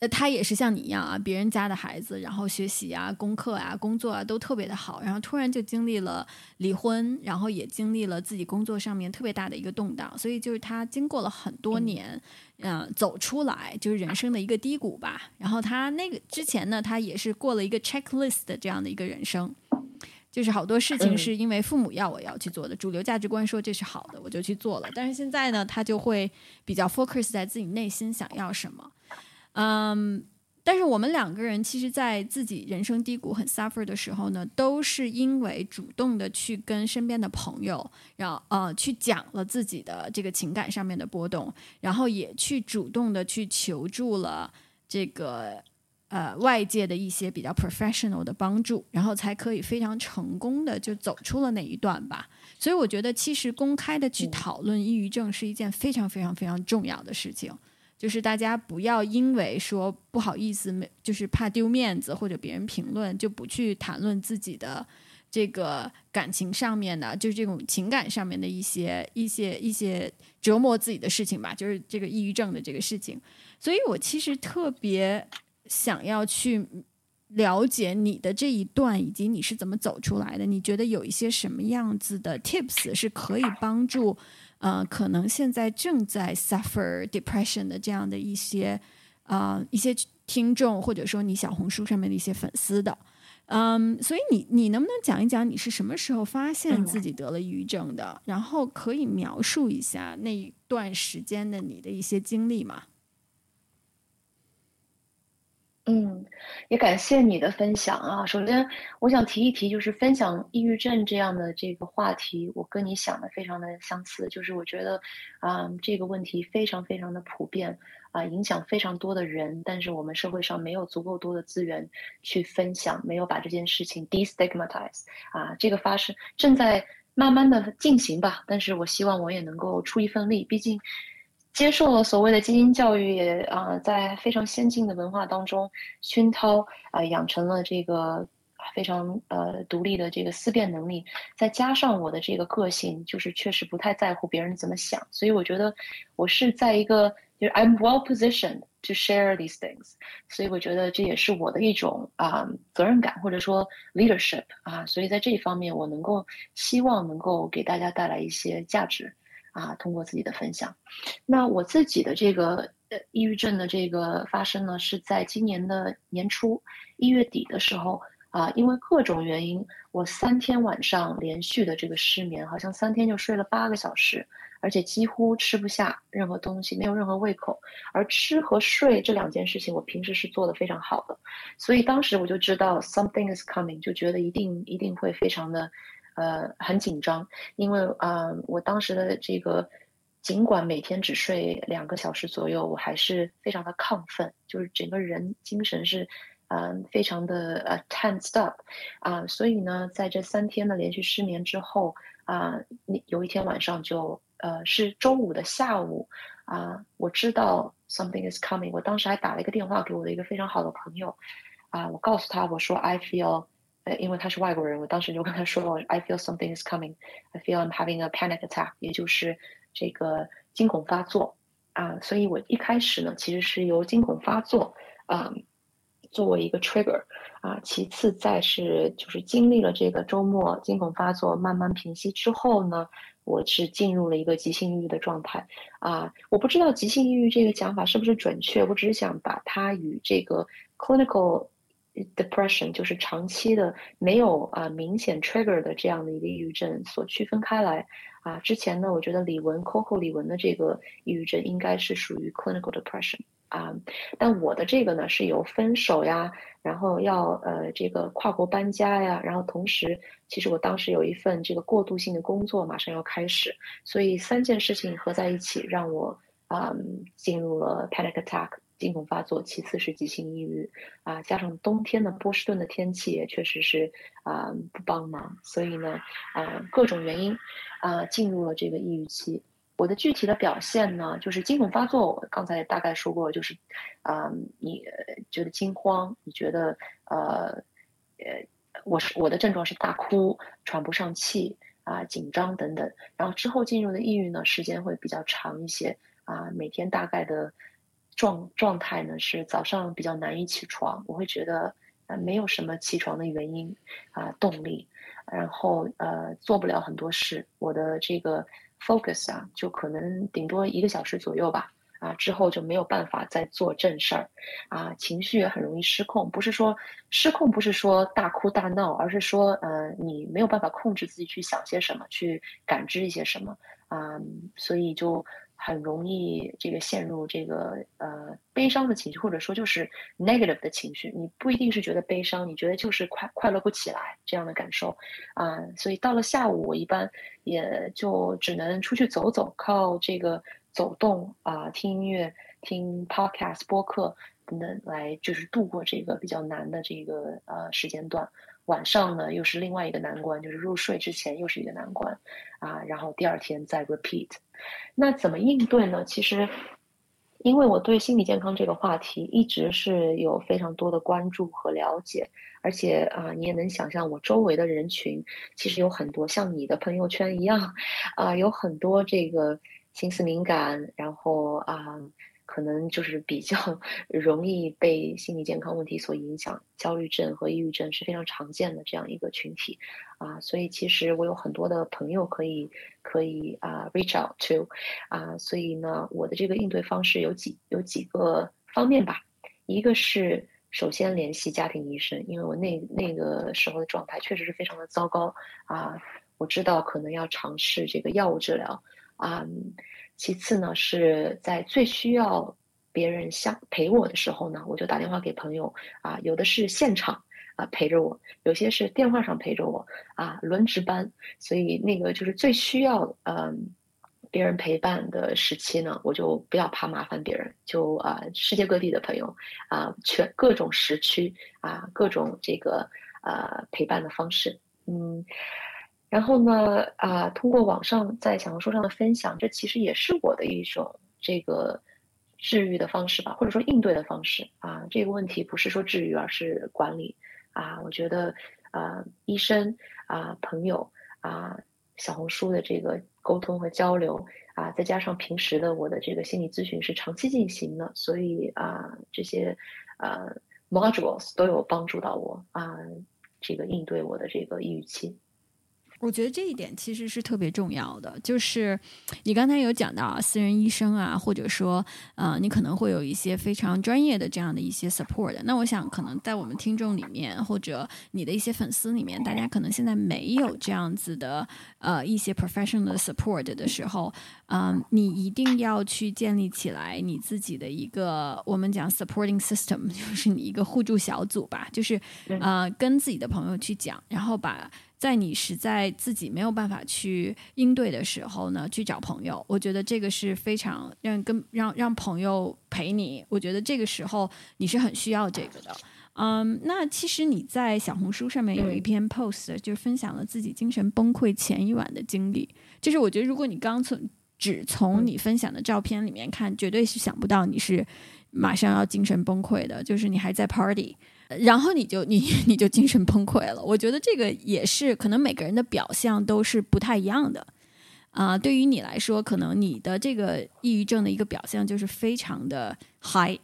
那他也是像你一样啊，别人家的孩子，然后学习啊、功课啊、工作啊都特别的好，然后突然就经历了离婚，然后也经历了自己工作上面特别大的一个动荡。所以就是他经过了很多年，嗯，走出来就是人生的一个低谷吧。然后他那个之前呢，他也是过了一个 checklist 的这样的一个人生。就是好多事情是因为父母要我要去做的，主流价值观说这是好的，我就去做了。但是现在呢，他就会比较 focus 在自己内心想要什么。嗯，但是我们两个人其实，在自己人生低谷很 suffer 的时候呢，都是因为主动的去跟身边的朋友，然后呃去讲了自己的这个情感上面的波动，然后也去主动的去求助了这个呃外界的一些比较 professional 的帮助，然后才可以非常成功的就走出了那一段吧。所以我觉得，其实公开的去讨论抑郁症是一件非常非常非常重要的事情。就是大家不要因为说不好意思，没就是怕丢面子或者别人评论，就不去谈论自己的这个感情上面的，就是这种情感上面的一些一些一些折磨自己的事情吧，就是这个抑郁症的这个事情。所以我其实特别想要去了解你的这一段，以及你是怎么走出来的。你觉得有一些什么样子的 tips 是可以帮助？呃，可能现在正在 suffer depression 的这样的一些啊一些听众，或者说你小红书上面的一些粉丝的，嗯，所以你你能不能讲一讲你是什么时候发现自己得了抑郁症的？然后可以描述一下那一段时间的你的一些经历吗？嗯，也感谢你的分享啊。首先，我想提一提，就是分享抑郁症这样的这个话题，我跟你想的非常的相似。就是我觉得，啊，这个问题非常非常的普遍，啊，影响非常多的人。但是我们社会上没有足够多的资源去分享，没有把这件事情 destigmatize。啊，这个发生正在慢慢的进行吧。但是我希望我也能够出一份力，毕竟。接受了所谓的精英教育，也啊，在非常先进的文化当中熏陶啊，养成了这个非常呃独立的这个思辨能力。再加上我的这个个性，就是确实不太在乎别人怎么想，所以我觉得我是在一个就是 I'm well positioned to share these things。所以我觉得这也是我的一种啊责任感或者说 leadership 啊，所以在这一方面我能够希望能够给大家带来一些价值。啊，通过自己的分享，那我自己的这个呃抑郁症的这个发生呢，是在今年的年初一月底的时候啊，因为各种原因，我三天晚上连续的这个失眠，好像三天就睡了八个小时，而且几乎吃不下任何东西，没有任何胃口。而吃和睡这两件事情，我平时是做的非常好的，所以当时我就知道 something is coming，就觉得一定一定会非常的。呃，很紧张，因为啊，我当时的这个，尽管每天只睡两个小时左右，我还是非常的亢奋，就是整个人精神是，嗯，非常的呃 tensed up，啊，所以呢，在这三天的连续失眠之后，啊，那有一天晚上就，呃，是周五的下午，啊，我知道 something is coming，我当时还打了一个电话给我的一个非常好的朋友，啊，我告诉他我说 I feel。呃，因为他是外国人，我当时就跟他说，I feel something is coming. I feel I'm having a panic attack，也就是这个惊恐发作啊。所以我一开始呢，其实是由惊恐发作啊作为一个 trigger 啊，其次再是就是经历了这个周末惊恐发作慢慢平息之后呢，我是进入了一个急性抑郁的状态啊。我不知道急性抑郁这个讲法是不是准确，我只是想把它与这个 clinical depression 就是长期的没有啊明显 trigger 的这样的一个抑郁症所区分开来啊。之前呢，我觉得李文 Coco 李文的这个抑郁症应该是属于 clinical depression 啊，但我的这个呢是有分手呀，然后要呃这个跨国搬家呀，然后同时其实我当时有一份这个过渡性的工作马上要开始，所以三件事情合在一起让我啊进入了 panic attack。惊恐发作，其次是急性抑郁，啊，加上冬天的波士顿的天气也确实是啊不帮忙，所以呢，啊各种原因，啊进入了这个抑郁期。我的具体的表现呢，就是惊恐发作，我刚才大概说过，就是啊你觉得惊慌，你觉得呃呃我是我的症状是大哭、喘不上气啊、紧张等等，然后之后进入的抑郁呢，时间会比较长一些啊，每天大概的。状状态呢是早上比较难以起床，我会觉得呃没有什么起床的原因啊动力，然后呃做不了很多事，我的这个 focus 啊就可能顶多一个小时左右吧啊之后就没有办法再做正事儿啊情绪也很容易失控，不是说失控不是说大哭大闹，而是说呃你没有办法控制自己去想些什么，去感知一些什么啊，所以就。很容易这个陷入这个呃悲伤的情绪，或者说就是 negative 的情绪。你不一定是觉得悲伤，你觉得就是快快乐不起来这样的感受啊。所以到了下午，我一般也就只能出去走走，靠这个走动啊，听音乐、听 podcast 播客等等来就是度过这个比较难的这个呃时间段。晚上呢，又是另外一个难关，就是入睡之前又是一个难关，啊，然后第二天再 repeat。那怎么应对呢？其实，因为我对心理健康这个话题一直是有非常多的关注和了解，而且啊，你也能想象我周围的人群其实有很多像你的朋友圈一样，啊，有很多这个心思敏感，然后啊。可能就是比较 容易被心理健康问题所影响，焦虑症和抑郁症是非常常见的这样一个群体，啊，所以其实我有很多的朋友可以可以啊 reach out to，啊，所以呢，我的这个应对方式有几有几个方面吧，一个是首先联系家庭医生，因为我那那个时候的状态确实是非常的糟糕，啊，我知道可能要尝试这个药物治疗，啊。其次呢，是在最需要别人相陪我的时候呢，我就打电话给朋友啊，有的是现场啊陪着我，有些是电话上陪着我啊，轮值班。所以那个就是最需要嗯别人陪伴的时期呢，我就不要怕麻烦别人，就啊世界各地的朋友啊，全各种时区啊，各种这个呃陪伴的方式，嗯。然后呢，啊，通过网上在小红书上的分享，这其实也是我的一种这个治愈的方式吧，或者说应对的方式啊。这个问题不是说治愈，而是管理啊。我觉得，啊，医生啊，朋友啊，小红书的这个沟通和交流啊，再加上平时的我的这个心理咨询是长期进行的，所以啊，这些呃 modules 都有帮助到我啊，这个应对我的这个抑郁期。我觉得这一点其实是特别重要的，就是你刚才有讲到私人医生啊，或者说呃，你可能会有一些非常专业的这样的一些 support。那我想，可能在我们听众里面，或者你的一些粉丝里面，大家可能现在没有这样子的呃一些 professional support 的时候，嗯，你一定要去建立起来你自己的一个我们讲 supporting system，就是你一个互助小组吧，就是呃跟自己的朋友去讲，然后把。在你实在自己没有办法去应对的时候呢，去找朋友，我觉得这个是非常让跟让让朋友陪你。我觉得这个时候你是很需要这个的。嗯，那其实你在小红书上面有一篇 post，就是分享了自己精神崩溃前一晚的经历。就是我觉得，如果你刚从只从你分享的照片里面看，绝对是想不到你是马上要精神崩溃的，就是你还在 party。然后你就你你就精神崩溃了。我觉得这个也是可能每个人的表象都是不太一样的啊。对于你来说，可能你的这个抑郁症的一个表象就是非常的 high，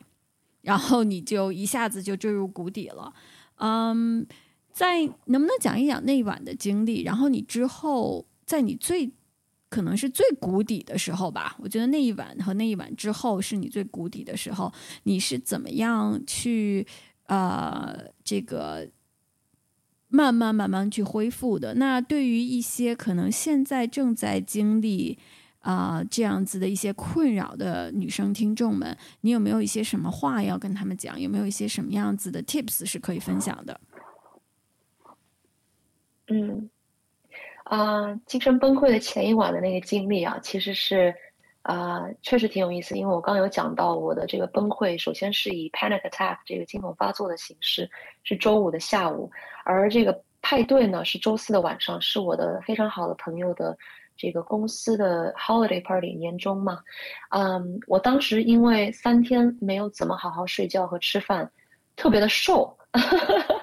然后你就一下子就坠入谷底了。嗯，在能不能讲一讲那一晚的经历？然后你之后在你最可能是最谷底的时候吧？我觉得那一晚和那一晚之后是你最谷底的时候，你是怎么样去？呃，这个慢慢慢慢去恢复的。那对于一些可能现在正在经历啊这样子的一些困扰的女生听众们，你有没有一些什么话要跟他们讲？有没有一些什么样子的 tips 是可以分享的？嗯，啊，精神崩溃的前一晚的那个经历啊，其实是。啊，确实挺有意思，因为我刚有讲到我的这个崩溃，首先是以 panic attack 这个惊恐发作的形式，是周五的下午，而这个派对呢是周四的晚上，是我的非常好的朋友的这个公司的 holiday party 年终嘛，嗯，我当时因为三天没有怎么好好睡觉和吃饭，特别的瘦。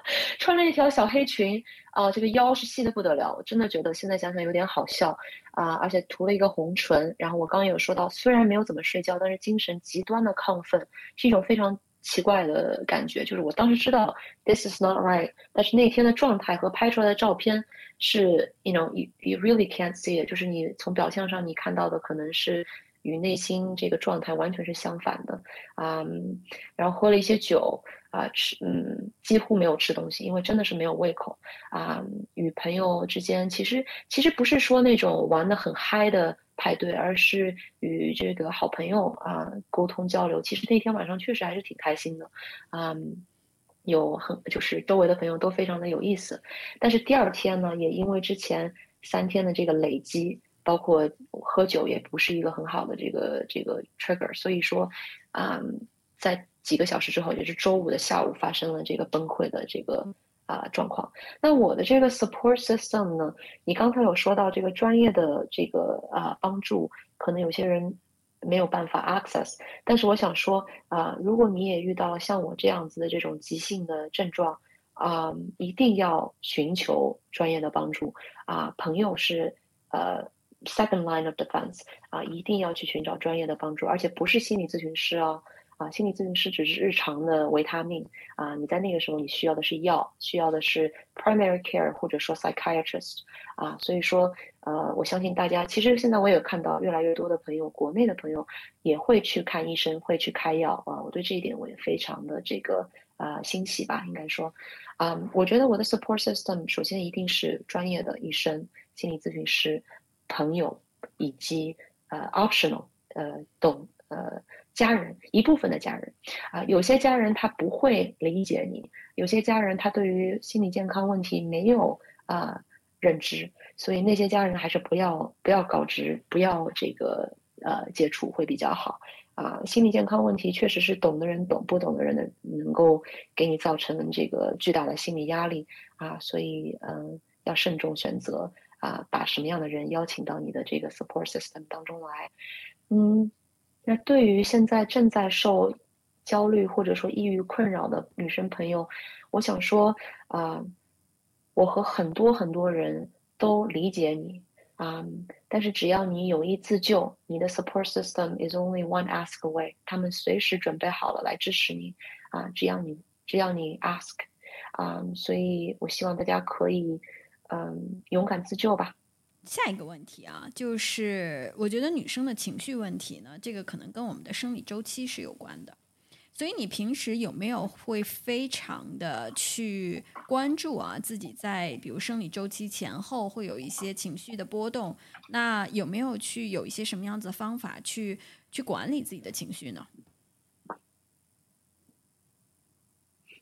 穿着一条小黑裙，啊，这个腰是细的不得了，我真的觉得现在想想有点好笑，啊，而且涂了一个红唇。然后我刚刚有说到，虽然没有怎么睡觉，但是精神极端的亢奋，是一种非常奇怪的感觉。就是我当时知道 this is not right，但是那天的状态和拍出来的照片是，you know you you really can't see it，就是你从表象上你看到的可能是与内心这个状态完全是相反的，啊，然后喝了一些酒。啊，吃嗯，几乎没有吃东西，因为真的是没有胃口啊。与朋友之间，其实其实不是说那种玩的很嗨的派对，而是与这个好朋友啊沟通交流。其实那天晚上确实还是挺开心的，嗯，有很就是周围的朋友都非常的有意思。但是第二天呢，也因为之前三天的这个累积，包括喝酒也不是一个很好的这个这个 trigger，所以说，嗯，在几个小时之后，也是周五的下午发生了这个崩溃的这个。啊，状况。那我的这个 support system 呢？你刚才有说到这个专业的这个啊帮助，可能有些人没有办法 access。但是我想说啊，如果你也遇到了像我这样子的这种急性的症状啊，一定要寻求专业的帮助啊。朋友是呃 second line of defense 啊，一定要去寻找专业的帮助，而且不是心理咨询师哦。啊，心理咨询师只是日常的维他命啊，你在那个时候你需要的是药，需要的是 primary care 或者说 psychiatrist 啊，所以说呃，我相信大家其实现在我也看到越来越多的朋友，国内的朋友也会去看医生，会去开药啊，我对这一点我也非常的这个呃欣喜吧，应该说啊，我觉得我的 support system 首先一定是专业的医生、心理咨询师、朋友以及呃 optional 呃懂呃。家人一部分的家人，啊，有些家人他不会理解你，有些家人他对于心理健康问题没有啊认知，所以那些家人还是不要不要告知，不要这个呃接触会比较好啊。心理健康问题确实是懂的人懂，不懂的人的能够给你造成这个巨大的心理压力啊，所以嗯要慎重选择啊，把什么样的人邀请到你的这个 support system 当中来，嗯。那对于现在正在受焦虑或者说抑郁困扰的女生朋友，我想说啊，我和很多很多人都理解你啊，但是只要你有意自救，你的 support system is only one ask away，他们随时准备好了来支持你啊，只要你只要你 ask 啊，所以我希望大家可以嗯勇敢自救吧。下一个问题啊，就是我觉得女生的情绪问题呢，这个可能跟我们的生理周期是有关的。所以你平时有没有会非常的去关注啊，自己在比如生理周期前后会有一些情绪的波动？那有没有去有一些什么样子的方法去去管理自己的情绪呢？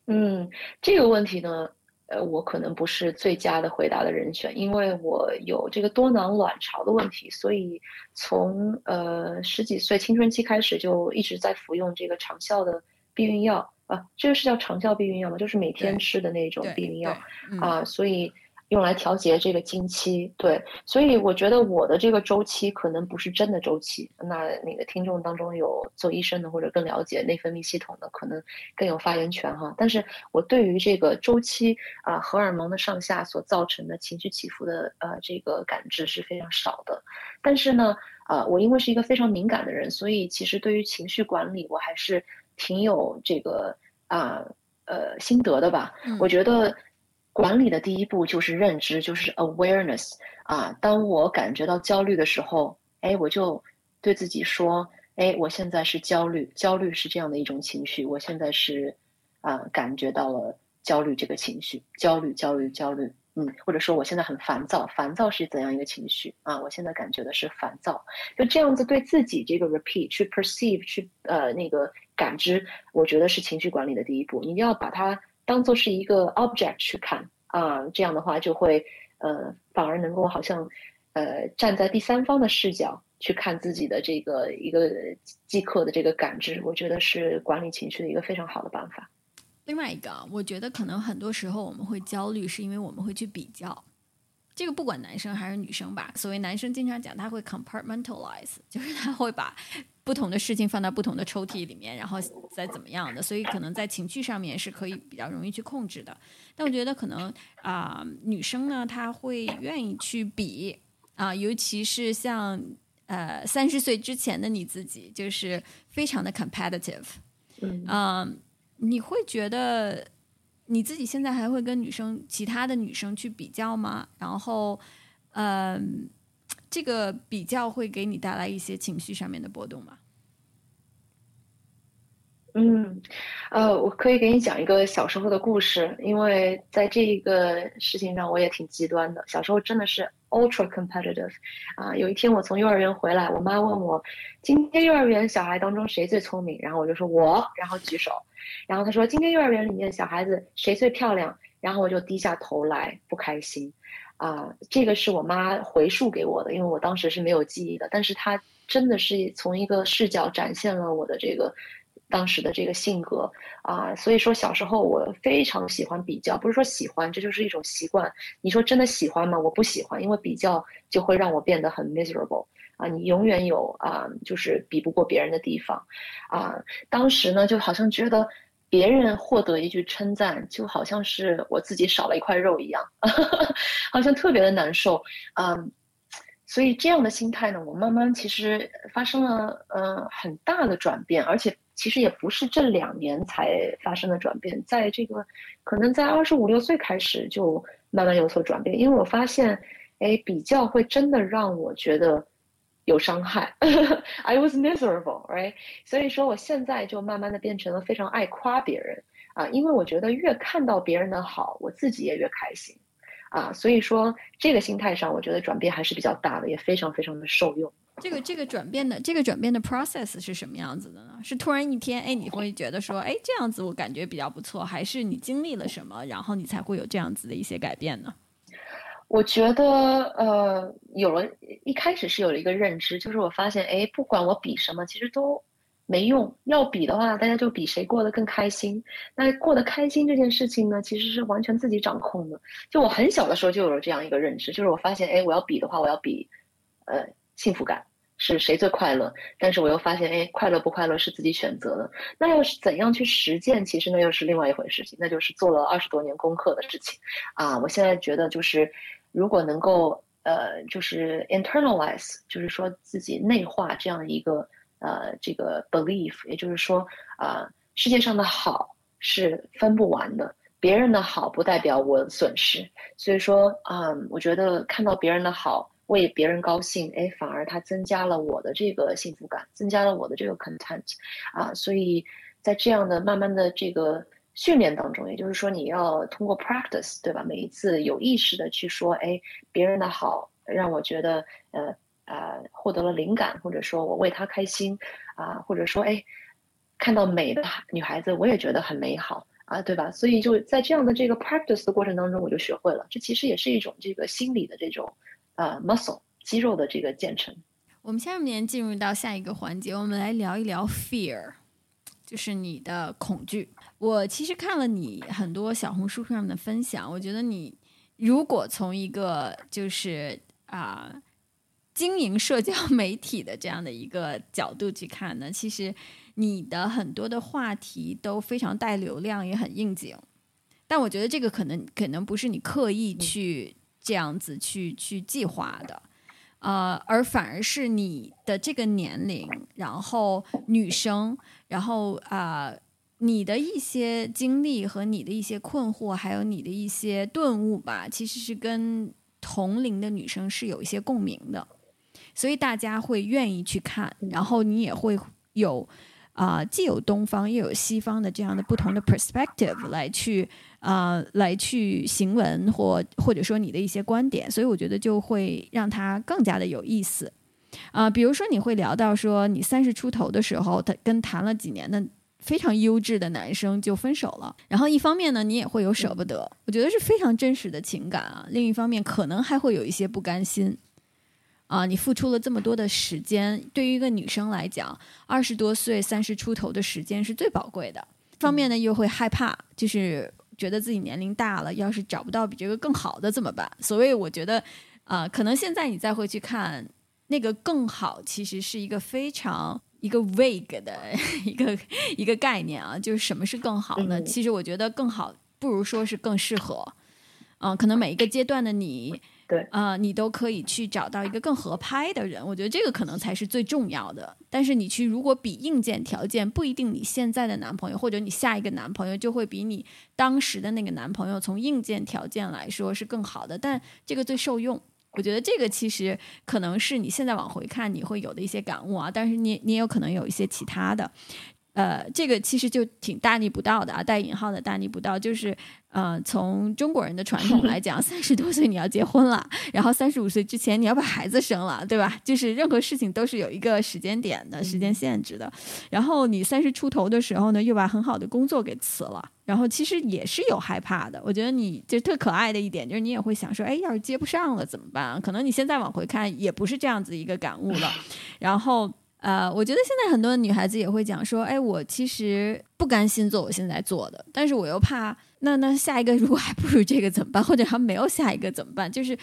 嗯，这个问题呢？呃，我可能不是最佳的回答的人选，因为我有这个多囊卵巢的问题，所以从呃十几岁青春期开始就一直在服用这个长效的避孕药啊，这个是叫长效避孕药吗？就是每天吃的那种避孕药啊，所以。用来调节这个经期，对，所以我觉得我的这个周期可能不是真的周期。那那个听众当中有做医生的或者更了解内分泌系统的，可能更有发言权哈。但是我对于这个周期啊，荷尔蒙的上下所造成的情绪起伏的呃这个感知是非常少的。但是呢，呃，我因为是一个非常敏感的人，所以其实对于情绪管理我还是挺有这个啊呃心得的吧。我觉得。管理的第一步就是认知，就是 awareness 啊。当我感觉到焦虑的时候，哎，我就对自己说，哎，我现在是焦虑，焦虑是这样的一种情绪。我现在是啊，感觉到了焦虑这个情绪，焦虑，焦虑，焦虑，嗯，或者说我现在很烦躁，烦躁是怎样一个情绪啊？我现在感觉的是烦躁，就这样子对自己这个 repeat 去 perceive 去呃那个感知，我觉得是情绪管理的第一步。你要把它。当做是一个 object 去看啊，这样的话就会呃，反而能够好像呃站在第三方的视角去看自己的这个一个即刻的这个感知，我觉得是管理情绪的一个非常好的办法。另外一个，我觉得可能很多时候我们会焦虑，是因为我们会去比较。这个不管男生还是女生吧，所谓男生经常讲他会 compartmentalize，就是他会把不同的事情放到不同的抽屉里面，然后再怎么样的，所以可能在情绪上面是可以比较容易去控制的。但我觉得可能啊，女生呢，她会愿意去比啊，尤其是像呃三十岁之前的你自己，就是非常的 competitive，嗯，你会觉得。你自己现在还会跟女生、其他的女生去比较吗？然后，嗯，这个比较会给你带来一些情绪上面的波动吗？嗯，呃，我可以给你讲一个小时候的故事，因为在这个事情上我也挺极端的。小时候真的是 ultra competitive。啊，有一天我从幼儿园回来，我妈问我，今天幼儿园小孩当中谁最聪明？然后我就说我，然后举手。然后她说今天幼儿园里面小孩子谁最漂亮？然后我就低下头来不开心。啊，这个是我妈回述给我的，因为我当时是没有记忆的。但是她真的是从一个视角展现了我的这个当时的这个性格啊。所以说小时候我非常喜欢比较，不是说喜欢，这就是一种习惯。你说真的喜欢吗？我不喜欢，因为比较就会让我变得很 miserable 啊。你永远有啊，就是比不过别人的地方啊。当时呢，就好像觉得。别人获得一句称赞，就好像是我自己少了一块肉一样，好像特别的难受。嗯，所以这样的心态呢，我慢慢其实发生了嗯很大的转变，而且其实也不是这两年才发生的转变，在这个可能在二十五六岁开始就慢慢有所转变，因为我发现，哎，比较会真的让我觉得。有伤害，I was miserable, right？所以说我现在就慢慢的变成了非常爱夸别人啊，因为我觉得越看到别人的好，我自己也越开心啊。所以说这个心态上，我觉得转变还是比较大的，也非常非常的受用。这个这个转变的这个转变的 process 是什么样子的呢？是突然一天，哎，你会觉得说，哎，这样子我感觉比较不错，还是你经历了什么，然后你才会有这样子的一些改变呢？我觉得，呃，有了一开始是有了一个认知，就是我发现，哎，不管我比什么，其实都没用。要比的话，大家就比谁过得更开心。那过得开心这件事情呢，其实是完全自己掌控的。就我很小的时候就有了这样一个认知，就是我发现，哎，我要比的话，我要比，呃，幸福感是谁最快乐。但是我又发现，哎，快乐不快乐是自己选择的。那要是怎样去实践，其实那又是另外一回事情，那就是做了二十多年功课的事情。啊，我现在觉得就是。如果能够呃，就是 internalize，就是说自己内化这样一个呃这个 belief，也就是说啊，世界上的好是分不完的，别人的好不代表我损失，所以说啊，我觉得看到别人的好，为别人高兴，哎，反而它增加了我的这个幸福感，增加了我的这个 content，啊，所以在这样的慢慢的这个。训练当中，也就是说，你要通过 practice，对吧？每一次有意识的去说，哎，别人的好让我觉得，呃呃，获得了灵感，或者说我为他开心，啊，或者说，哎，看到美的女孩子，我也觉得很美好，啊，对吧？所以就在这样的这个 practice 的过程当中，我就学会了。这其实也是一种这个心理的这种，呃，muscle 肌肉的这个建成。我们下面进入到下一个环节，我们来聊一聊 fear，就是你的恐惧。我其实看了你很多小红书上的分享，我觉得你如果从一个就是啊经营社交媒体的这样的一个角度去看呢，其实你的很多的话题都非常带流量，也很应景。但我觉得这个可能可能不是你刻意去这样子去去计划的，呃，而反而是你的这个年龄，然后女生，然后啊。你的一些经历和你的一些困惑，还有你的一些顿悟吧，其实是跟同龄的女生是有一些共鸣的，所以大家会愿意去看，然后你也会有啊，既有东方又有西方的这样的不同的 perspective 来去啊，来去行文或或者说你的一些观点，所以我觉得就会让它更加的有意思啊。比如说你会聊到说，你三十出头的时候，他跟谈了几年的。非常优质的男生就分手了，然后一方面呢，你也会有舍不得，我觉得是非常真实的情感啊。另一方面，可能还会有一些不甘心啊。你付出了这么多的时间，对于一个女生来讲，二十多岁、三十出头的时间是最宝贵的。方面呢，又会害怕，就是觉得自己年龄大了，要是找不到比这个更好的怎么办？所以我觉得啊，可能现在你再回去看那个更好，其实是一个非常。一个 vague 的 一个一个概念啊，就是什么是更好呢？其实我觉得更好不如说是更适合。嗯，可能每一个阶段的你，对啊，你都可以去找到一个更合拍的人。我觉得这个可能才是最重要的。但是你去如果比硬件条件，不一定你现在的男朋友或者你下一个男朋友就会比你当时的那个男朋友从硬件条件来说是更好的。但这个最受用。我觉得这个其实可能是你现在往回看你会有的一些感悟啊，但是你你也有可能有一些其他的。呃，这个其实就挺大逆不道的啊，带引号的大逆不道，就是，呃，从中国人的传统来讲，三十多岁你要结婚了，然后三十五岁之前你要把孩子生了，对吧？就是任何事情都是有一个时间点的时间限制的。然后你三十出头的时候呢，又把很好的工作给辞了，然后其实也是有害怕的。我觉得你就特可爱的一点，就是你也会想说，哎，要是接不上了怎么办？可能你现在往回看，也不是这样子一个感悟了。然后。呃，我觉得现在很多女孩子也会讲说，哎，我其实不甘心做我现在做的，但是我又怕，那那下一个如果还不如这个怎么办？或者还没有下一个怎么办？就是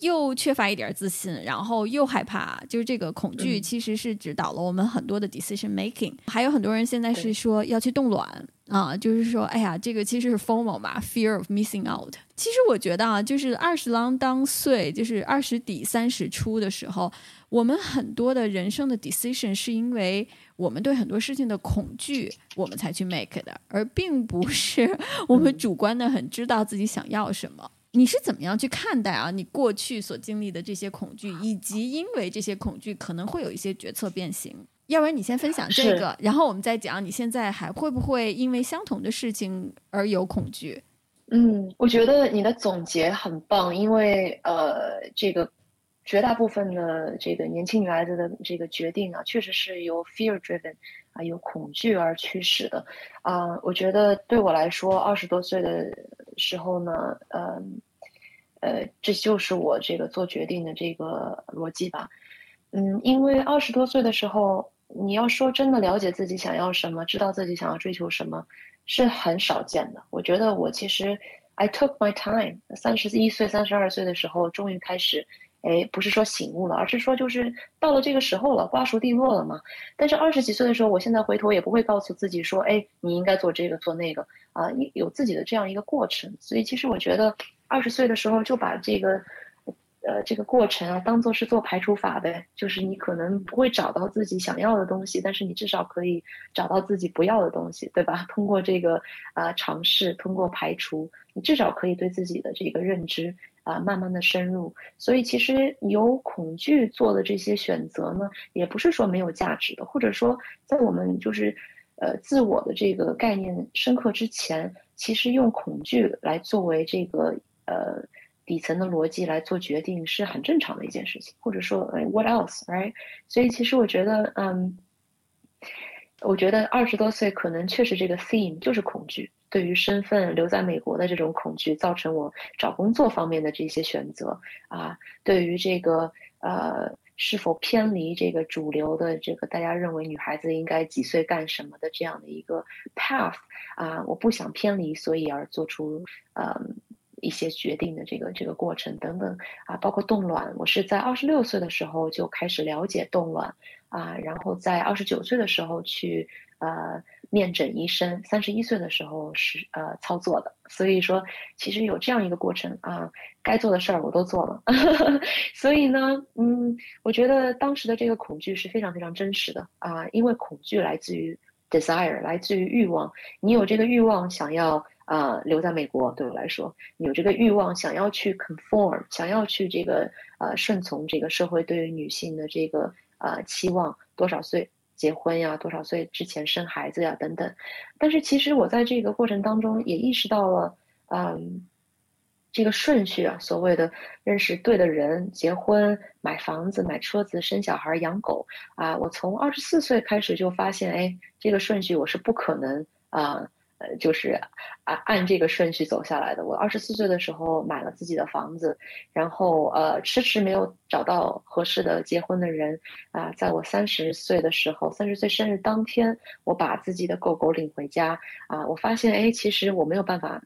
又缺乏一点自信，然后又害怕，就是这个恐惧其实是指导了我们很多的 decision making。还有很多人现在是说要去冻卵啊，就是说，哎呀，这个其实是 formal 嘛，fear of missing out。其实我觉得啊，就是二十郎当岁，就是二十底三十初的时候。我们很多的人生的 decision 是因为我们对很多事情的恐惧，我们才去 make 的，而并不是我们主观的很知道自己想要什么。你是怎么样去看待啊？你过去所经历的这些恐惧，以及因为这些恐惧可能会有一些决策变形。要不然你先分享这个，然后我们再讲你现在还会不会因为相同的事情而有恐惧？嗯，我觉得你的总结很棒，因为呃，这个。绝大部分的这个年轻女孩子的这个决定啊，确实是由 fear driven 啊，由恐惧而驱使的啊。我觉得对我来说，二十多岁的时候呢，呃，呃，这就是我这个做决定的这个逻辑吧。嗯，因为二十多岁的时候，你要说真的了解自己想要什么，知道自己想要追求什么，是很少见的。我觉得我其实 I took my time，三十一岁、三十二岁的时候，终于开始。哎，不是说醒悟了，而是说就是到了这个时候了，瓜熟蒂落了嘛。但是二十几岁的时候，我现在回头也不会告诉自己说，哎，你应该做这个做那个啊，有自己的这样一个过程。所以其实我觉得二十岁的时候就把这个，呃，这个过程啊当做是做排除法呗，就是你可能不会找到自己想要的东西，但是你至少可以找到自己不要的东西，对吧？通过这个啊尝试，通过排除，你至少可以对自己的这个认知。啊，慢慢的深入，所以其实有恐惧做的这些选择呢，也不是说没有价值的，或者说在我们就是，呃，自我的这个概念深刻之前，其实用恐惧来作为这个呃底层的逻辑来做决定是很正常的一件事情，或者说，what else，right？所以其实我觉得，嗯，我觉得二十多岁可能确实这个 theme 就是恐惧。对于身份留在美国的这种恐惧，造成我找工作方面的这些选择啊。对于这个呃，是否偏离这个主流的这个大家认为女孩子应该几岁干什么的这样的一个 path 啊，我不想偏离，所以而做出呃一些决定的这个这个过程等等啊，包括冻卵，我是在二十六岁的时候就开始了解冻卵啊，然后在二十九岁的时候去呃。面诊医生，三十一岁的时候是呃操作的，所以说其实有这样一个过程啊，该做的事儿我都做了，所以呢，嗯，我觉得当时的这个恐惧是非常非常真实的啊，因为恐惧来自于 desire，来自于欲望，你有这个欲望想要啊留在美国，对我来说，你有这个欲望想要去 conform，想要去这个呃顺从这个社会对于女性的这个呃期望，多少岁？结婚呀，多少岁之前生孩子呀，等等。但是其实我在这个过程当中也意识到了，嗯，这个顺序啊，所谓的认识对的人、结婚、买房子、买车子、生小孩、养狗啊，我从二十四岁开始就发现，哎，这个顺序我是不可能啊。呃就是按按这个顺序走下来的。我二十四岁的时候买了自己的房子，然后呃迟迟没有找到合适的结婚的人啊。在我三十岁的时候，三十岁生日当天，我把自己的狗狗领回家啊。我发现哎，其实我没有办法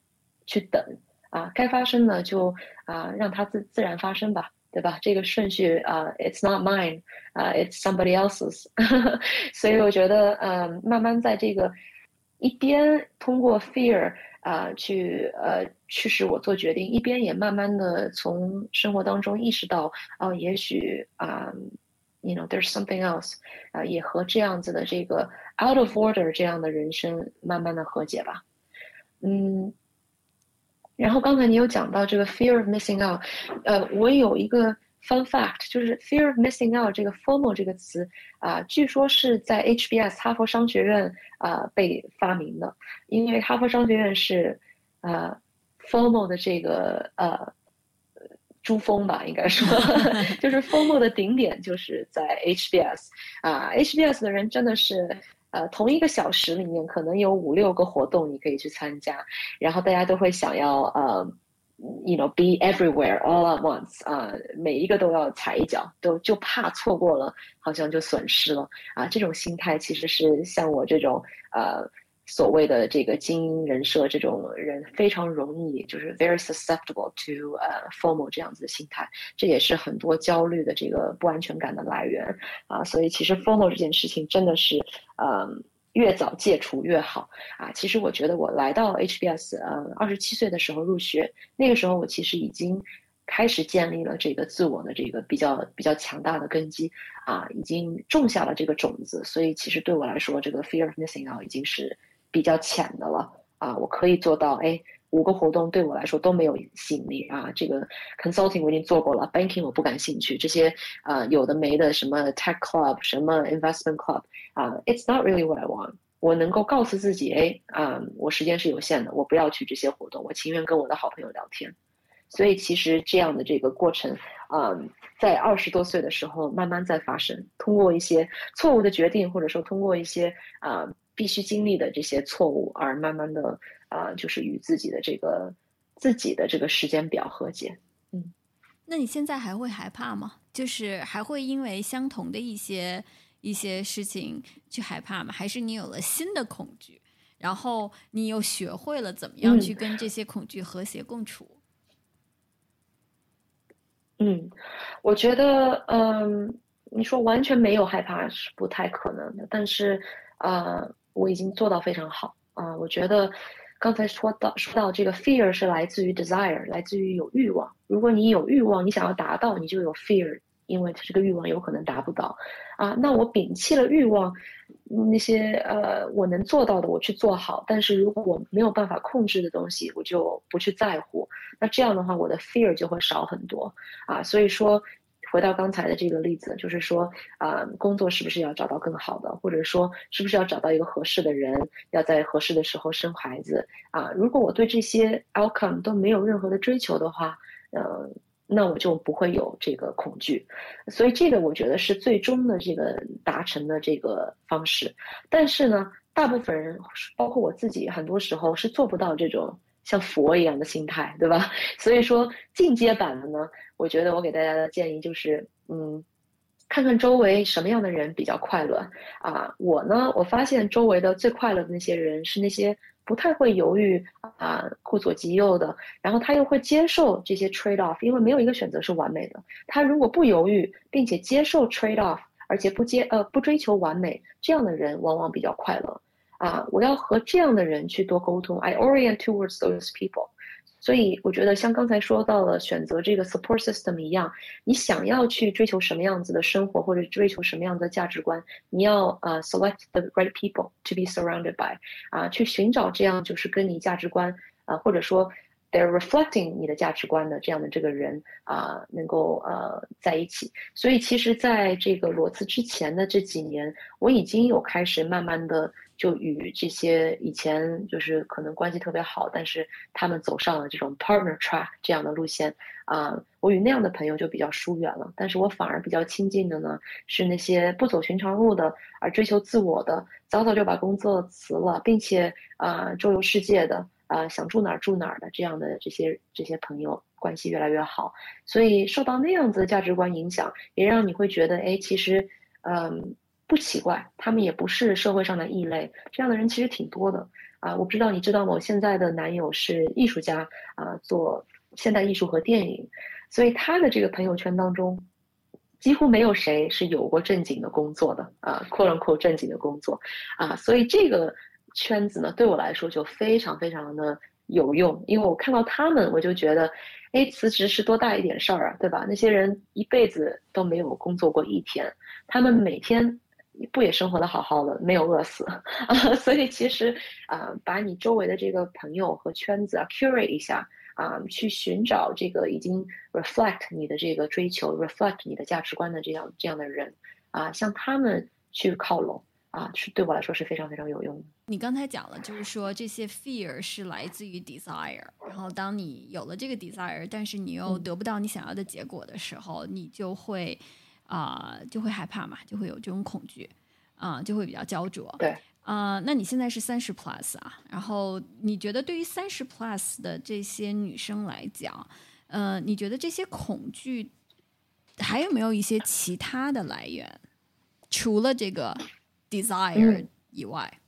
去等啊，该发生的就啊让它自自然发生吧，对吧？这个顺序啊，it's not mine 啊，it's somebody else's。所以我觉得嗯，慢慢在这个。一边通过 fear 啊去呃驱使我做决定，一边也慢慢的从生活当中意识到，哦，也许啊，you know there's something else，啊，也和这样子的这个 out of order 这样的人生慢慢的和解吧，嗯，然后刚才你有讲到这个 fear of missing out，呃，我有一个 fun fact 就是 fear of missing out 这个 FOMO 这个词啊，据说是在 HBS 哈佛商学院啊被发明的，因为哈佛商学院是呃 FOMO 的这个呃珠峰吧，应该说 就是 FOMO 的顶点就是在 HBS 啊，HBS 的人真的是。呃，同一个小时里面可能有五六个活动你可以去参加，然后大家都会想要呃，you know be everywhere all at once 啊，每一个都要踩一脚，都就怕错过了，好像就损失了啊。这种心态其实是像我这种呃。所谓的这个精英人设，这种人非常容易就是 very susceptible to 呃 formal 这样子的心态，这也是很多焦虑的这个不安全感的来源啊。所以其实 formal 这件事情真的是，嗯，越早戒除越好啊。其实我觉得我来到 HBS，呃，二十七岁的时候入学，那个时候我其实已经开始建立了这个自我的这个比较比较强大的根基啊，已经种下了这个种子。所以其实对我来说，这个 fear of missing out 已经是。比较浅的了啊，我可以做到。哎，五个活动对我来说都没有吸引力啊。这个 consulting 我已经做过了，banking 我不感兴趣。这些啊有的没的什么 tech club，什么 investment club 啊，it's not really what I want。我能够告诉自己，哎啊，我时间是有限的，我不要去这些活动，我情愿跟我的好朋友聊天。所以其实这样的这个过程啊，在二十多岁的时候慢慢在发生，通过一些错误的决定，或者说通过一些啊。必须经历的这些错误，而慢慢的啊，就是与自己的这个自己的这个时间表和解。嗯，那你现在还会害怕吗？就是还会因为相同的一些一些事情去害怕吗？还是你有了新的恐惧，然后你又学会了怎么样去跟这些恐惧和谐共处？嗯，我觉得，嗯，你说完全没有害怕是不太可能的，但是呃。我已经做到非常好啊！我觉得刚才说到说到这个 fear 是来自于 desire，来自于有欲望。如果你有欲望，你想要达到，你就有 fear，因为这个欲望有可能达不到啊。那我摒弃了欲望，那些呃我能做到的我去做好，但是如果我没有办法控制的东西，我就不去在乎。那这样的话，我的 fear 就会少很多啊。所以说。回到刚才的这个例子，就是说啊，工作是不是要找到更好的，或者说是不是要找到一个合适的人，要在合适的时候生孩子啊？如果我对这些 outcome 都没有任何的追求的话，呃，那我就不会有这个恐惧。所以这个我觉得是最终的这个达成的这个方式。但是呢，大部分人，包括我自己，很多时候是做不到这种。像佛一样的心态，对吧？所以说进阶版的呢，我觉得我给大家的建议就是，嗯，看看周围什么样的人比较快乐啊。我呢，我发现周围的最快乐的那些人是那些不太会犹豫啊，顾左及右的，然后他又会接受这些 trade off，因为没有一个选择是完美的。他如果不犹豫，并且接受 trade off，而且不接呃不追求完美，这样的人往往比较快乐。啊，我要和这样的人去多沟通。I orient towards those people。所以我觉得像刚才说到了选择这个 support system 一样，你想要去追求什么样子的生活，或者追求什么样的价值观，你要呃 select the right people to be surrounded by。啊，去寻找这样就是跟你价值观啊，或者说 they're reflecting 你的价值观的这样的这个人啊，能够呃在一起。所以其实在这个裸辞之前的这几年，我已经有开始慢慢的。就与这些以前就是可能关系特别好，但是他们走上了这种 partner track 这样的路线啊，我与那样的朋友就比较疏远了。但是我反而比较亲近的呢，是那些不走寻常路的，而追求自我的，早早就把工作辞了，并且啊周游世界的啊想住哪儿住哪儿的这样的这些这些朋友关系越来越好。所以受到那样子的价值观影响，也让你会觉得，哎，其实嗯。不奇怪，他们也不是社会上的异类，这样的人其实挺多的啊！我不知道你知道吗？我现在的男友是艺术家啊，做现代艺术和电影，所以他的这个朋友圈当中，几乎没有谁是有过正经的工作的啊，阔人阔正经的工作啊，所以这个圈子呢，对我来说就非常非常的有用，因为我看到他们，我就觉得，哎，辞职是多大一点事儿啊，对吧？那些人一辈子都没有工作过一天，他们每天。不也生活的好好的，没有饿死啊！所以其实啊，把你周围的这个朋友和圈子啊 curate 一下啊，去寻找这个已经 reflect 你的这个追求，reflect 你的价值观的这样这样的人啊，向他们去靠拢啊，是对我来说是非常非常有用的。你刚才讲了，就是说这些 fear 是来自于 desire，然后当你有了这个 desire，但是你又得不到你想要的结果的时候，你就会啊就会害怕嘛，就会有这种恐惧啊，就会比较焦灼。对。啊，那你现在是三十 plus 啊？然后你觉得对于三十 plus 的这些女生来讲，呃，你觉得这些恐惧还有没有一些其他的来源？除了这个 desire 以外，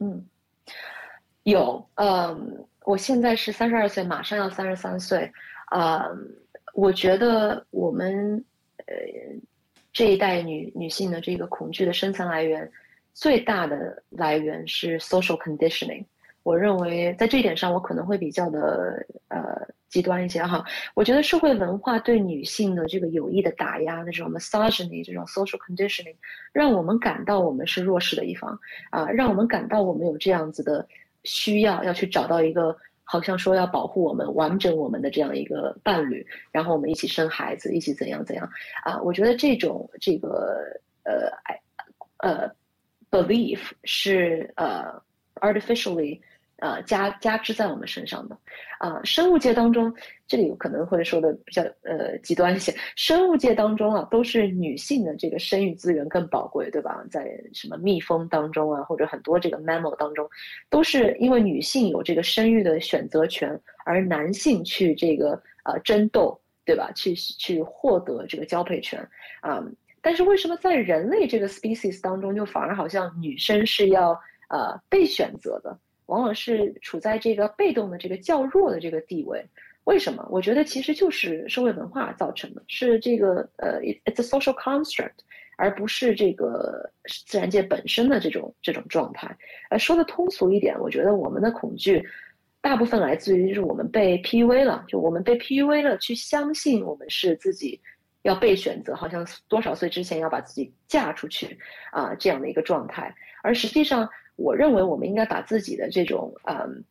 嗯，有。嗯，我现在是三十二岁，马上要三十三岁。啊，我觉得我们呃这一代女女性的这个恐惧的深层来源。最大的来源是 social conditioning。我认为在这一点上，我可能会比较的呃极端一些哈。我觉得社会文化对女性的这个有意的打压，那种 misogyny 这种 social conditioning，让我们感到我们是弱势的一方啊，让我们感到我们有这样子的需要，要去找到一个好像说要保护我们、完整我们的这样一个伴侣，然后我们一起生孩子，一起怎样怎样啊。我觉得这种这个呃呃。belief 是呃 artificially 呃加加之在我们身上的啊，生物界当中，这里可能会说的比较呃极端一些，生物界当中啊，都是女性的这个生育资源更宝贵，对吧？在什么蜜蜂当中啊，或者很多这个 mammal 当中，都是因为女性有这个生育的选择权，而男性去这个呃争斗，对吧？去去获得这个交配权啊。但是为什么在人类这个 species 当中，就反而好像女生是要呃被选择的，往往是处在这个被动的这个较弱的这个地位？为什么？我觉得其实就是社会文化造成的，是这个呃，it's a social construct，而不是这个自然界本身的这种这种状态。呃，说的通俗一点，我觉得我们的恐惧大部分来自于就是我们被 PUA 了，就我们被 PUA 了，去相信我们是自己。要被选择，好像多少岁之前要把自己嫁出去啊，这样的一个状态。而实际上，我认为我们应该把自己的这种嗯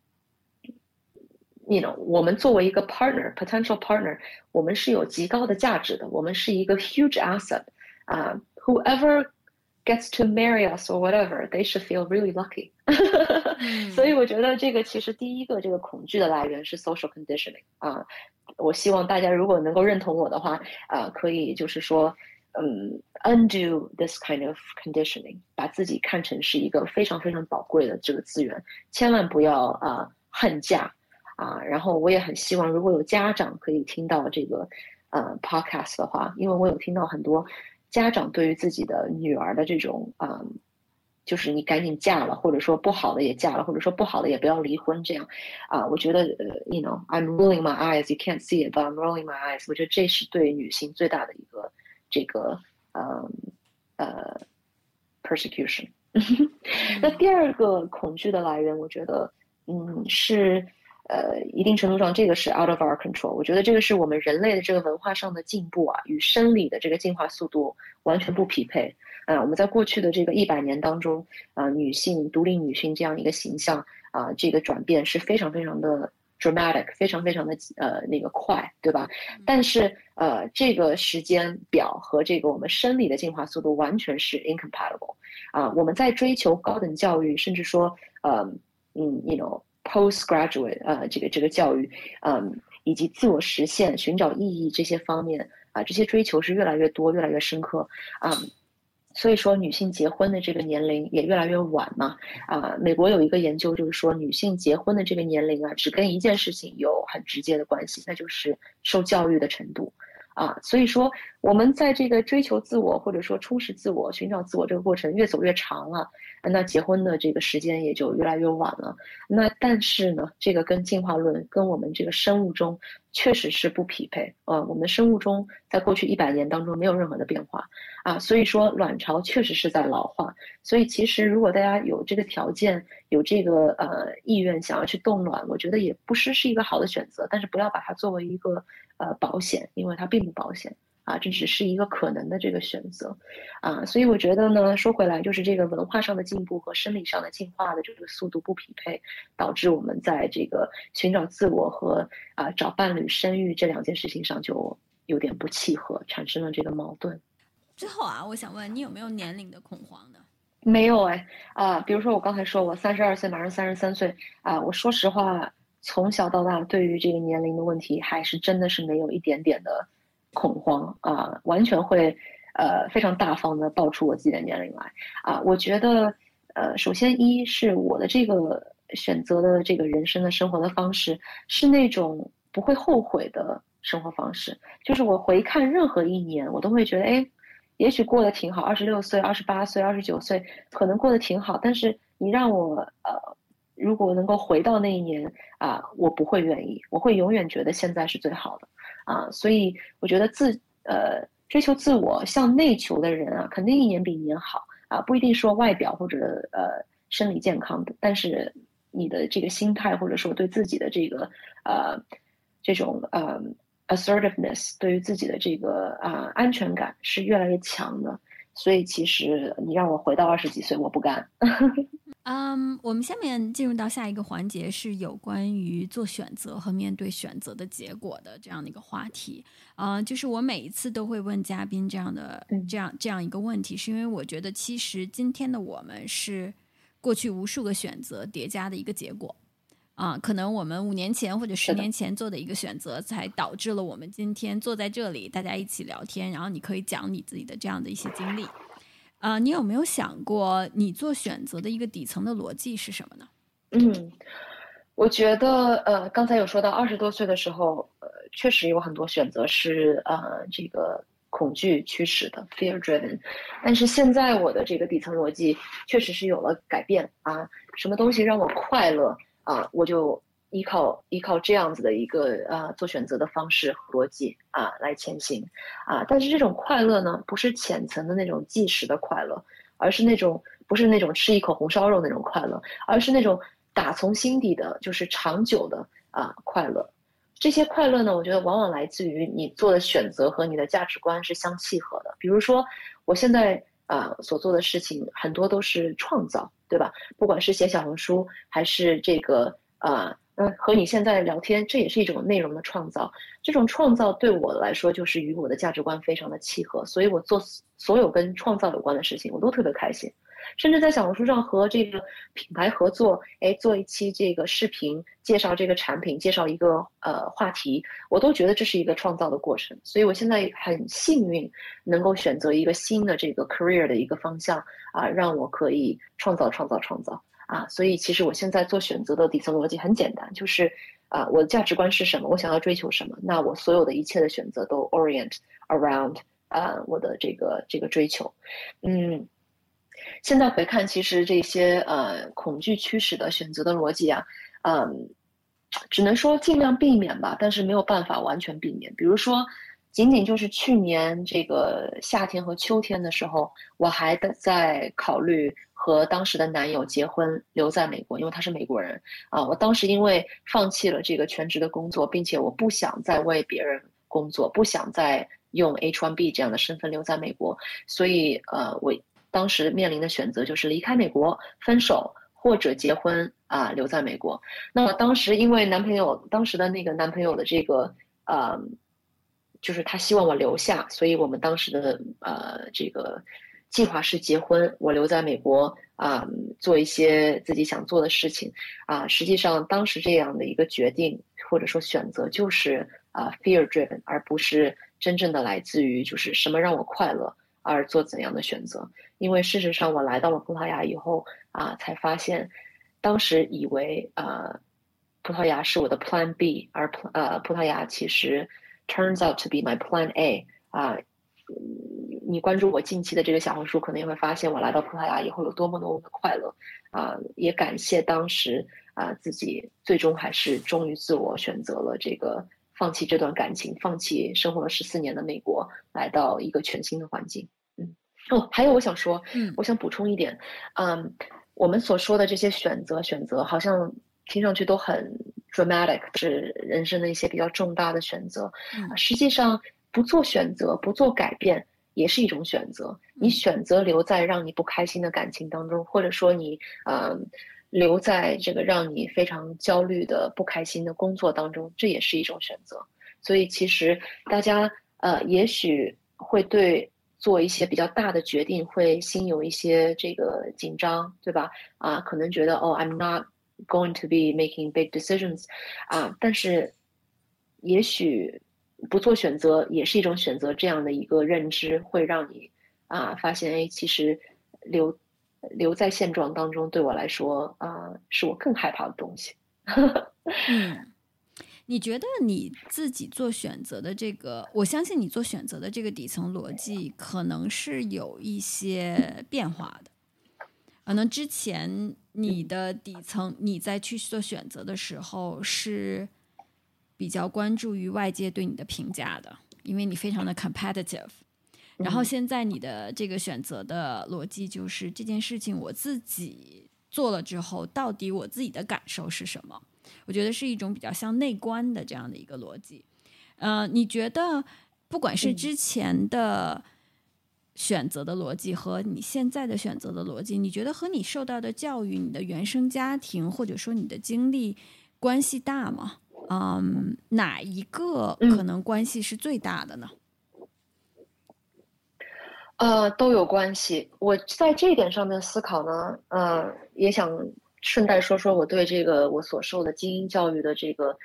，you know，我们作为一个 partner，potential partner，我们是有极高的价值的，我们是一个 huge asset 啊，whoever。gets to marry us or whatever, they should feel really lucky. 所以我觉得这个其实第一个这个恐惧的来源是 social conditioning 啊。我希望大家如果能够认同我的话，啊，可以就是说，嗯，undo this kind of conditioning，把自己看成是一个非常非常宝贵的这个资源，千万不要啊恨嫁啊。然后我也很希望如果有家长可以听到这个呃 podcast 的话，因为我有听到很多。家长对于自己的女儿的这种啊，就是你赶紧嫁了，或者说不好的也嫁了，或者说不好的也不要离婚，这样啊，我觉得呃，you know，I'm rolling my eyes，you can't see it，but I'm rolling my eyes。我觉得这是对女性最大的一个这个呃呃 persecution。那第二个恐惧的来源，我觉得嗯是。呃，一定程度上，这个是 out of our control。我觉得这个是我们人类的这个文化上的进步啊，与生理的这个进化速度完全不匹配。啊，我们在过去的这个一百年当中，啊，女性独立女性这样一个形象啊，这个转变是非常非常的 dramatic，非常非常的呃那个快，对吧？但是呃，这个时间表和这个我们生理的进化速度完全是 incompatible。啊，我们在追求高等教育，甚至说呃嗯，you know。postgraduate 呃，这个这个教育，嗯，以及自我实现、寻找意义这些方面啊，这些追求是越来越多、越来越深刻啊。所以说，女性结婚的这个年龄也越来越晚嘛啊。美国有一个研究，就是说女性结婚的这个年龄啊，只跟一件事情有很直接的关系，那就是受教育的程度。啊，所以说我们在这个追求自我或者说充实自我、寻找自我这个过程越走越长了，那结婚的这个时间也就越来越晚了。那但是呢，这个跟进化论、跟我们这个生物钟确实是不匹配。呃，我们的生物钟在过去一百年当中没有任何的变化啊，所以说卵巢确实是在老化。所以其实如果大家有这个条件、有这个呃意愿想要去冻卵，我觉得也不失是一个好的选择，但是不要把它作为一个。呃，保险，因为它并不保险啊，这只是一个可能的这个选择，啊，所以我觉得呢，说回来就是这个文化上的进步和生理上的进化的这个速度不匹配，导致我们在这个寻找自我和啊找伴侣、生育这两件事情上就有点不契合，产生了这个矛盾。最后啊，我想问你有没有年龄的恐慌呢？没有哎，啊，比如说我刚才说我三十二岁，马上三十三岁啊，我说实话，从小到大对于这个年龄的问题，还是真的是没有一点点的。恐慌啊，完全会，呃，非常大方的报出我自己的年龄来啊。我觉得，呃，首先一是我的这个选择的这个人生的生活的方式，是那种不会后悔的生活方式。就是我回看任何一年，我都会觉得，哎，也许过得挺好。二十六岁、二十八岁、二十九岁，可能过得挺好。但是你让我，呃，如果能够回到那一年啊，我不会愿意，我会永远觉得现在是最好的。啊，所以我觉得自呃追求自我向内求的人啊，肯定一年比一年好啊，不一定说外表或者呃生理健康的，但是你的这个心态或者说对自己的这个呃这种呃 assertiveness，对于自己的这个啊安全感是越来越强的。所以其实你让我回到二十几岁，我不干。嗯，我们下面进入到下一个环节，是有关于做选择和面对选择的结果的这样的一个话题。啊，就是我每一次都会问嘉宾这样的这样这样一个问题，是因为我觉得其实今天的我们是过去无数个选择叠加的一个结果。啊，可能我们五年前或者十年前做的一个选择，才导致了我们今天坐在这里，大家一起聊天，然后你可以讲你自己的这样的一些经历。啊，你有没有想过，你做选择的一个底层的逻辑是什么呢？嗯，我觉得，呃，刚才有说到二十多岁的时候，呃，确实有很多选择是呃这个恐惧驱使的 （fear driven），但是现在我的这个底层逻辑确实是有了改变啊，什么东西让我快乐啊，我就。依靠依靠这样子的一个啊做选择的方式逻辑啊来前行啊，但是这种快乐呢，不是浅层的那种即时的快乐，而是那种不是那种吃一口红烧肉那种快乐，而是那种打从心底的，就是长久的啊快乐。这些快乐呢，我觉得往往来自于你做的选择和你的价值观是相契合的。比如说，我现在啊所做的事情很多都是创造，对吧？不管是写小红书，还是这个啊。嗯，和你现在聊天，这也是一种内容的创造。这种创造对我来说，就是与我的价值观非常的契合，所以我做所有跟创造有关的事情，我都特别开心。甚至在小红书上和这个品牌合作，哎，做一期这个视频，介绍这个产品，介绍一个呃话题，我都觉得这是一个创造的过程。所以我现在很幸运，能够选择一个新的这个 career 的一个方向啊，让我可以创造、创造、创造。啊，所以其实我现在做选择的底层逻辑很简单，就是啊，我的价值观是什么，我想要追求什么，那我所有的一切的选择都 orient around 啊我的这个这个追求。嗯，现在回看，其实这些呃恐惧驱使的选择的逻辑啊，嗯，只能说尽量避免吧，但是没有办法完全避免。比如说，仅仅就是去年这个夏天和秋天的时候，我还在考虑。和当时的男友结婚，留在美国，因为他是美国人啊。我当时因为放弃了这个全职的工作，并且我不想再为别人工作，不想再用 H1B 这样的身份留在美国，所以呃，我当时面临的选择就是离开美国，分手或者结婚啊，留在美国。那么当时因为男朋友当时的那个男朋友的这个呃，就是他希望我留下，所以我们当时的呃这个。计划是结婚，我留在美国啊，做一些自己想做的事情啊。实际上，当时这样的一个决定或者说选择，就是啊，fear driven，而不是真正的来自于就是什么让我快乐而做怎样的选择。因为事实上，我来到了葡萄牙以后啊，才发现，当时以为啊，葡萄牙是我的 plan B，而呃，葡萄牙其实 turns out to be my plan A 啊。你关注我近期的这个小红书，可能也会发现我来到葡萄牙以后有多么多么的快乐，啊，也感谢当时啊自己最终还是忠于自我，选择了这个放弃这段感情，放弃生活了十四年的美国，来到一个全新的环境。嗯，哦，还有我想说，嗯，我想补充一点，嗯，我们所说的这些选择，选择好像听上去都很 dramatic，是人生的一些比较重大的选择，实际上。不做选择，不做改变，也是一种选择。你选择留在让你不开心的感情当中，或者说你呃留在这个让你非常焦虑的不开心的工作当中，这也是一种选择。所以其实大家呃也许会对做一些比较大的决定会心有一些这个紧张，对吧？啊，可能觉得哦，I'm not going to be making big decisions，啊，但是也许。不做选择也是一种选择，这样的一个认知会让你啊发现，哎，其实留留在现状当中对我来说啊是我更害怕的东西。嗯，你觉得你自己做选择的这个，我相信你做选择的这个底层逻辑可能是有一些变化的。可能之前你的底层你在去做选择的时候是。比较关注于外界对你的评价的，因为你非常的 competitive。然后现在你的这个选择的逻辑就是这件事情我自己做了之后，到底我自己的感受是什么？我觉得是一种比较像内观的这样的一个逻辑。呃，你觉得不管是之前的选择的逻辑和你现在的选择的逻辑，你觉得和你受到的教育、你的原生家庭或者说你的经历关系大吗？嗯，哪一个可能关系是最大的呢？呃，都有关系。我在这一点上面思考呢，呃，也想顺带说说我对这个我所受的精英教育的这个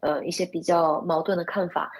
呃一些比较矛盾的看法。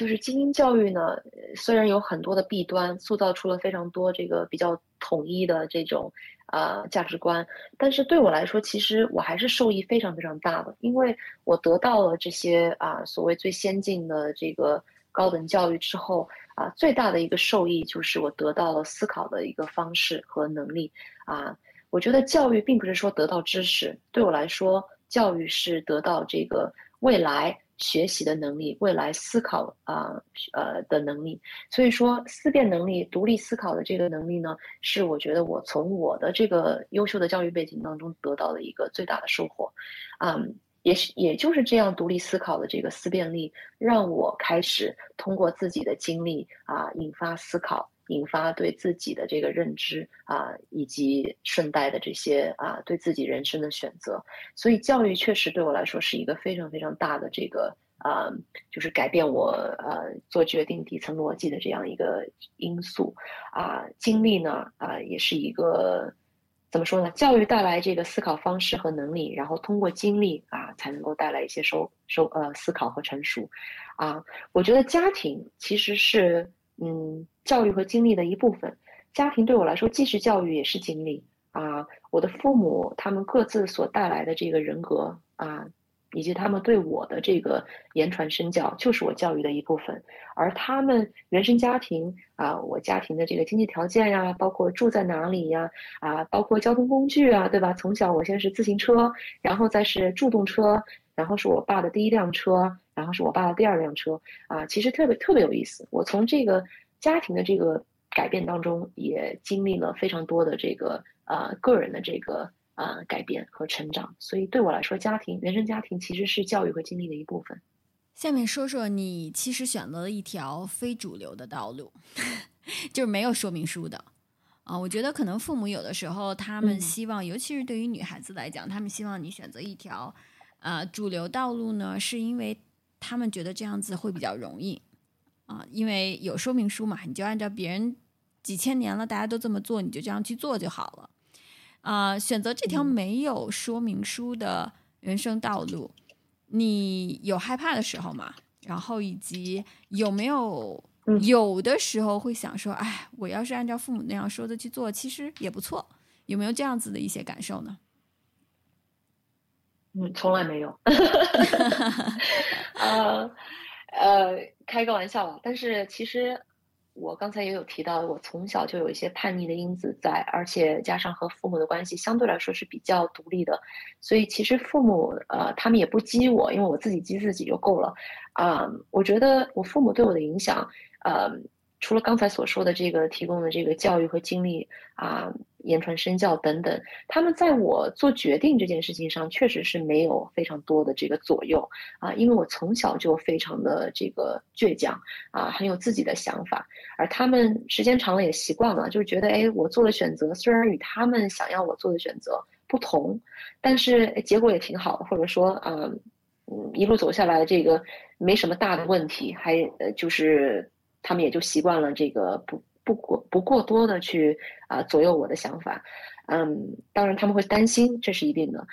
就是精英教育呢，虽然有很多的弊端，塑造出了非常多这个比较统一的这种。啊，价值观，但是对我来说，其实我还是受益非常非常大的，因为我得到了这些啊所谓最先进的这个高等教育之后啊，最大的一个受益就是我得到了思考的一个方式和能力啊。我觉得教育并不是说得到知识，对我来说，教育是得到这个未来。学习的能力，未来思考啊呃的能力，所以说思辨能力、独立思考的这个能力呢，是我觉得我从我的这个优秀的教育背景当中得到的一个最大的收获，嗯，也是也就是这样独立思考的这个思辨力，让我开始通过自己的经历啊引发思考。引发对自己的这个认知啊，以及顺带的这些啊，对自己人生的选择。所以教育确实对我来说是一个非常非常大的这个啊，就是改变我呃做决定底层逻辑的这样一个因素啊。经历呢啊，也是一个怎么说呢？教育带来这个思考方式和能力，然后通过经历啊，才能够带来一些收收呃思考和成熟啊。我觉得家庭其实是。嗯，教育和经历的一部分，家庭对我来说既是教育也是经历啊。我的父母他们各自所带来的这个人格啊，以及他们对我的这个言传身教，就是我教育的一部分。而他们原生家庭啊，我家庭的这个经济条件呀，包括住在哪里呀，啊，包括交通工具啊，对吧？从小我先是自行车，然后再是助动车，然后是我爸的第一辆车。然后是我爸的第二辆车啊，其实特别特别有意思。我从这个家庭的这个改变当中，也经历了非常多的这个呃个人的这个呃改变和成长。所以对我来说，家庭原生家庭其实是教育和经历的一部分。下面说说你其实选择了一条非主流的道路，就是没有说明书的啊。我觉得可能父母有的时候他们希望，尤其是对于女孩子来讲，他们希望你选择一条呃主流道路呢，是因为。他们觉得这样子会比较容易啊，因为有说明书嘛，你就按照别人几千年了，大家都这么做，你就这样去做就好了啊。选择这条没有说明书的人生道路，你有害怕的时候吗？然后以及有没有有的时候会想说，哎，我要是按照父母那样说的去做，其实也不错。有没有这样子的一些感受呢？嗯，从来没有，呃，呃，开个玩笑吧。但是其实我刚才也有提到，我从小就有一些叛逆的因子在，而且加上和父母的关系相对来说是比较独立的，所以其实父母呃他们也不激我，因为我自己激自己就够了。啊，我觉得我父母对我的影响，呃，除了刚才所说的这个提供的这个教育和经历啊，言传身教等等，他们在我做决定这件事情上，确实是没有非常多的这个左右啊，因为我从小就非常的这个倔强啊，很有自己的想法，而他们时间长了也习惯了，就是觉得哎，我做的选择虽然与他们想要我做的选择不同，但是结果也挺好，或者说嗯嗯，一路走下来这个没什么大的问题，还呃就是他们也就习惯了这个不。不过不过多的去啊左右我的想法，嗯，当然他们会担心，这是一定的。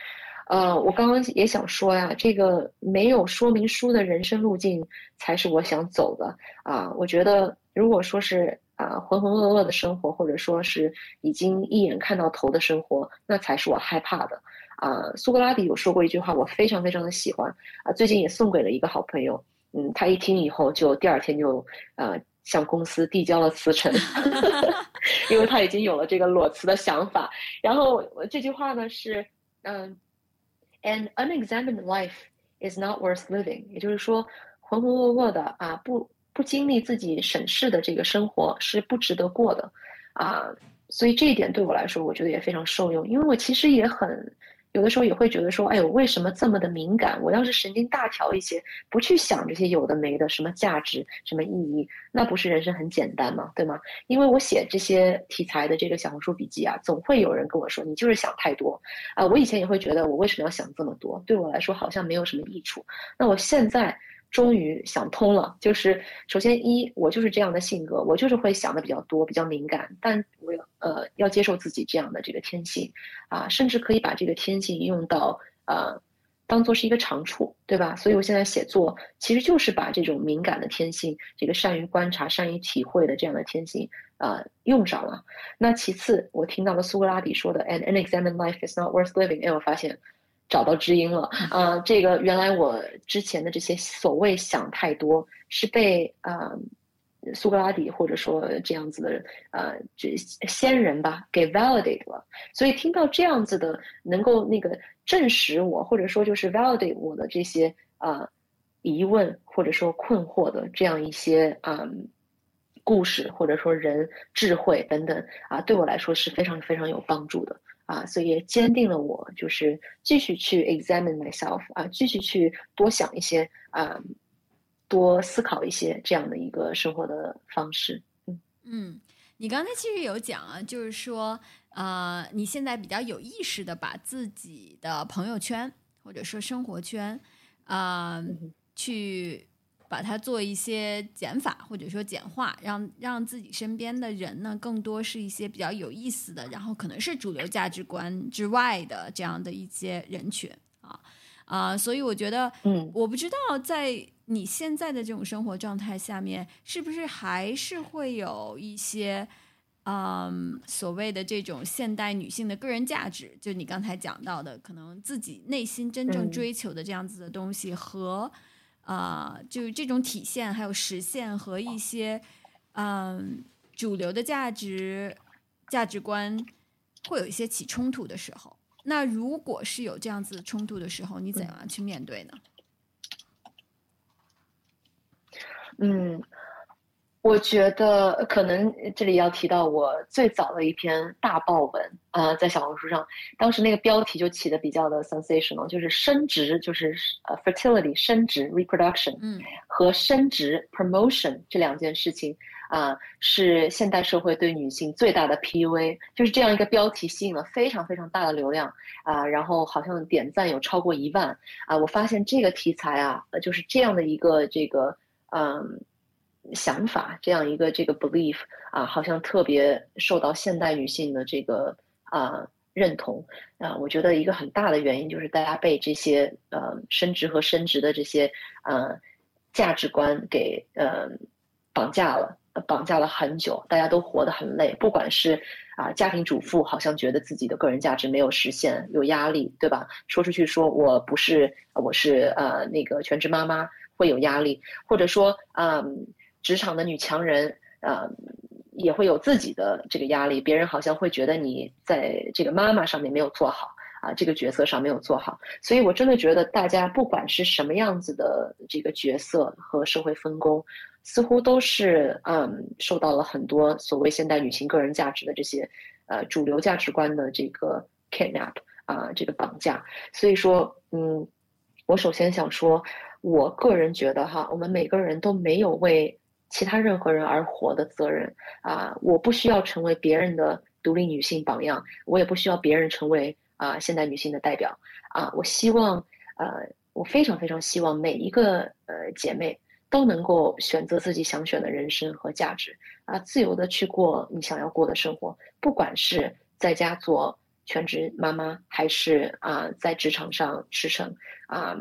呃，我刚刚也想说呀，这个没有说明书的人生路径才是我想走的啊。我觉得如果说是啊浑浑噩噩的生活，或者说是已经一眼看到头的生活，那才是我害怕的啊。苏格拉底有说过一句话，我非常非常的喜欢啊，最近也送给了一个好朋友，嗯，他一听以后就第二天就呃。向公司递交了辞呈，因为他已经有了这个裸辞的想法。然后这句话呢是，嗯，an unexamined life is not worth living，也就是说，浑浑噩噩的啊，不不经历自己审视的这个生活是不值得过的，啊，所以这一点对我来说，我觉得也非常受用，因为我其实也很。有的时候也会觉得说，哎呦，为什么这么的敏感？我要是神经大条一些，不去想这些有的没的，什么价值，什么意义，那不是人生很简单吗？对吗？因为我写这些题材的这个小红书笔记啊，总会有人跟我说，你就是想太多啊。我以前也会觉得，我为什么要想这么多？对我来说好像没有什么益处。那我现在。终于想通了，就是首先一，我就是这样的性格，我就是会想的比较多，比较敏感，但我要呃要接受自己这样的这个天性，啊，甚至可以把这个天性用到呃，当做是一个长处，对吧？所以我现在写作其实就是把这种敏感的天性，这个善于观察、善于体会的这样的天性，呃，用上了。那其次，我听到了苏格拉底说的，an unexamined life is not worth living，哎，我发现。找到知音了啊！这个原来我之前的这些所谓想太多，是被啊苏格拉底或者说这样子的呃这先人吧给 validate 了。所以听到这样子的能够那个证实我或者说就是 validate 我的这些啊疑问或者说困惑的这样一些啊故事或者说人智慧等等啊，对我来说是非常非常有帮助的。啊，所以也坚定了我，就是继续去 examine myself 啊，继续去多想一些啊，多思考一些这样的一个生活的方式。嗯嗯，你刚才其实有讲啊，就是说啊，你现在比较有意识的把自己的朋友圈或者说生活圈啊去。把它做一些减法或者说简化，让让自己身边的人呢更多是一些比较有意思的，然后可能是主流价值观之外的这样的一些人群啊啊，所以我觉得，嗯，我不知道在你现在的这种生活状态下面，是不是还是会有一些嗯所谓的这种现代女性的个人价值，就你刚才讲到的，可能自己内心真正追求的这样子的东西和。啊，就是这种体现，还有实现和一些，嗯，主流的价值价值观会有一些起冲突的时候。那如果是有这样子冲突的时候，你怎样去面对呢？嗯。我觉得可能这里要提到我最早的一篇大爆文啊，在小红书上，当时那个标题就起的比较的 sensational，就是生殖，就是呃 fertility 生殖 reproduction，嗯，和生殖 promotion 这两件事情啊，是现代社会对女性最大的 PUA，就是这样一个标题吸引了非常非常大的流量啊，然后好像点赞有超过一万啊，我发现这个题材啊，就是这样的一个这个嗯。想法这样一个这个 belief 啊，好像特别受到现代女性的这个啊认同啊。我觉得一个很大的原因就是大家被这些呃升职和升职的这些呃价值观给呃绑架了，绑架了很久，大家都活得很累。不管是啊家庭主妇，好像觉得自己的个人价值没有实现，有压力，对吧？说出去说我不是，我是呃那个全职妈妈，会有压力，或者说嗯。职场的女强人，呃，也会有自己的这个压力。别人好像会觉得你在这个妈妈上面没有做好啊这个角色上没有做好，所以我真的觉得大家不管是什么样子的这个角色和社会分工，似乎都是嗯受到了很多所谓现代女性个人价值的这些呃主流价值观的这个 kidnap 啊这个绑架，所以说嗯，我首先想说，我个人觉得哈，我们每个人都没有为。其他任何人而活的责任啊！我不需要成为别人的独立女性榜样，我也不需要别人成为啊现代女性的代表啊！我希望呃，我非常非常希望每一个呃姐妹都能够选择自己想选的人生和价值啊，自由的去过你想要过的生活，不管是在家做全职妈妈，还是啊在职场上驰骋啊。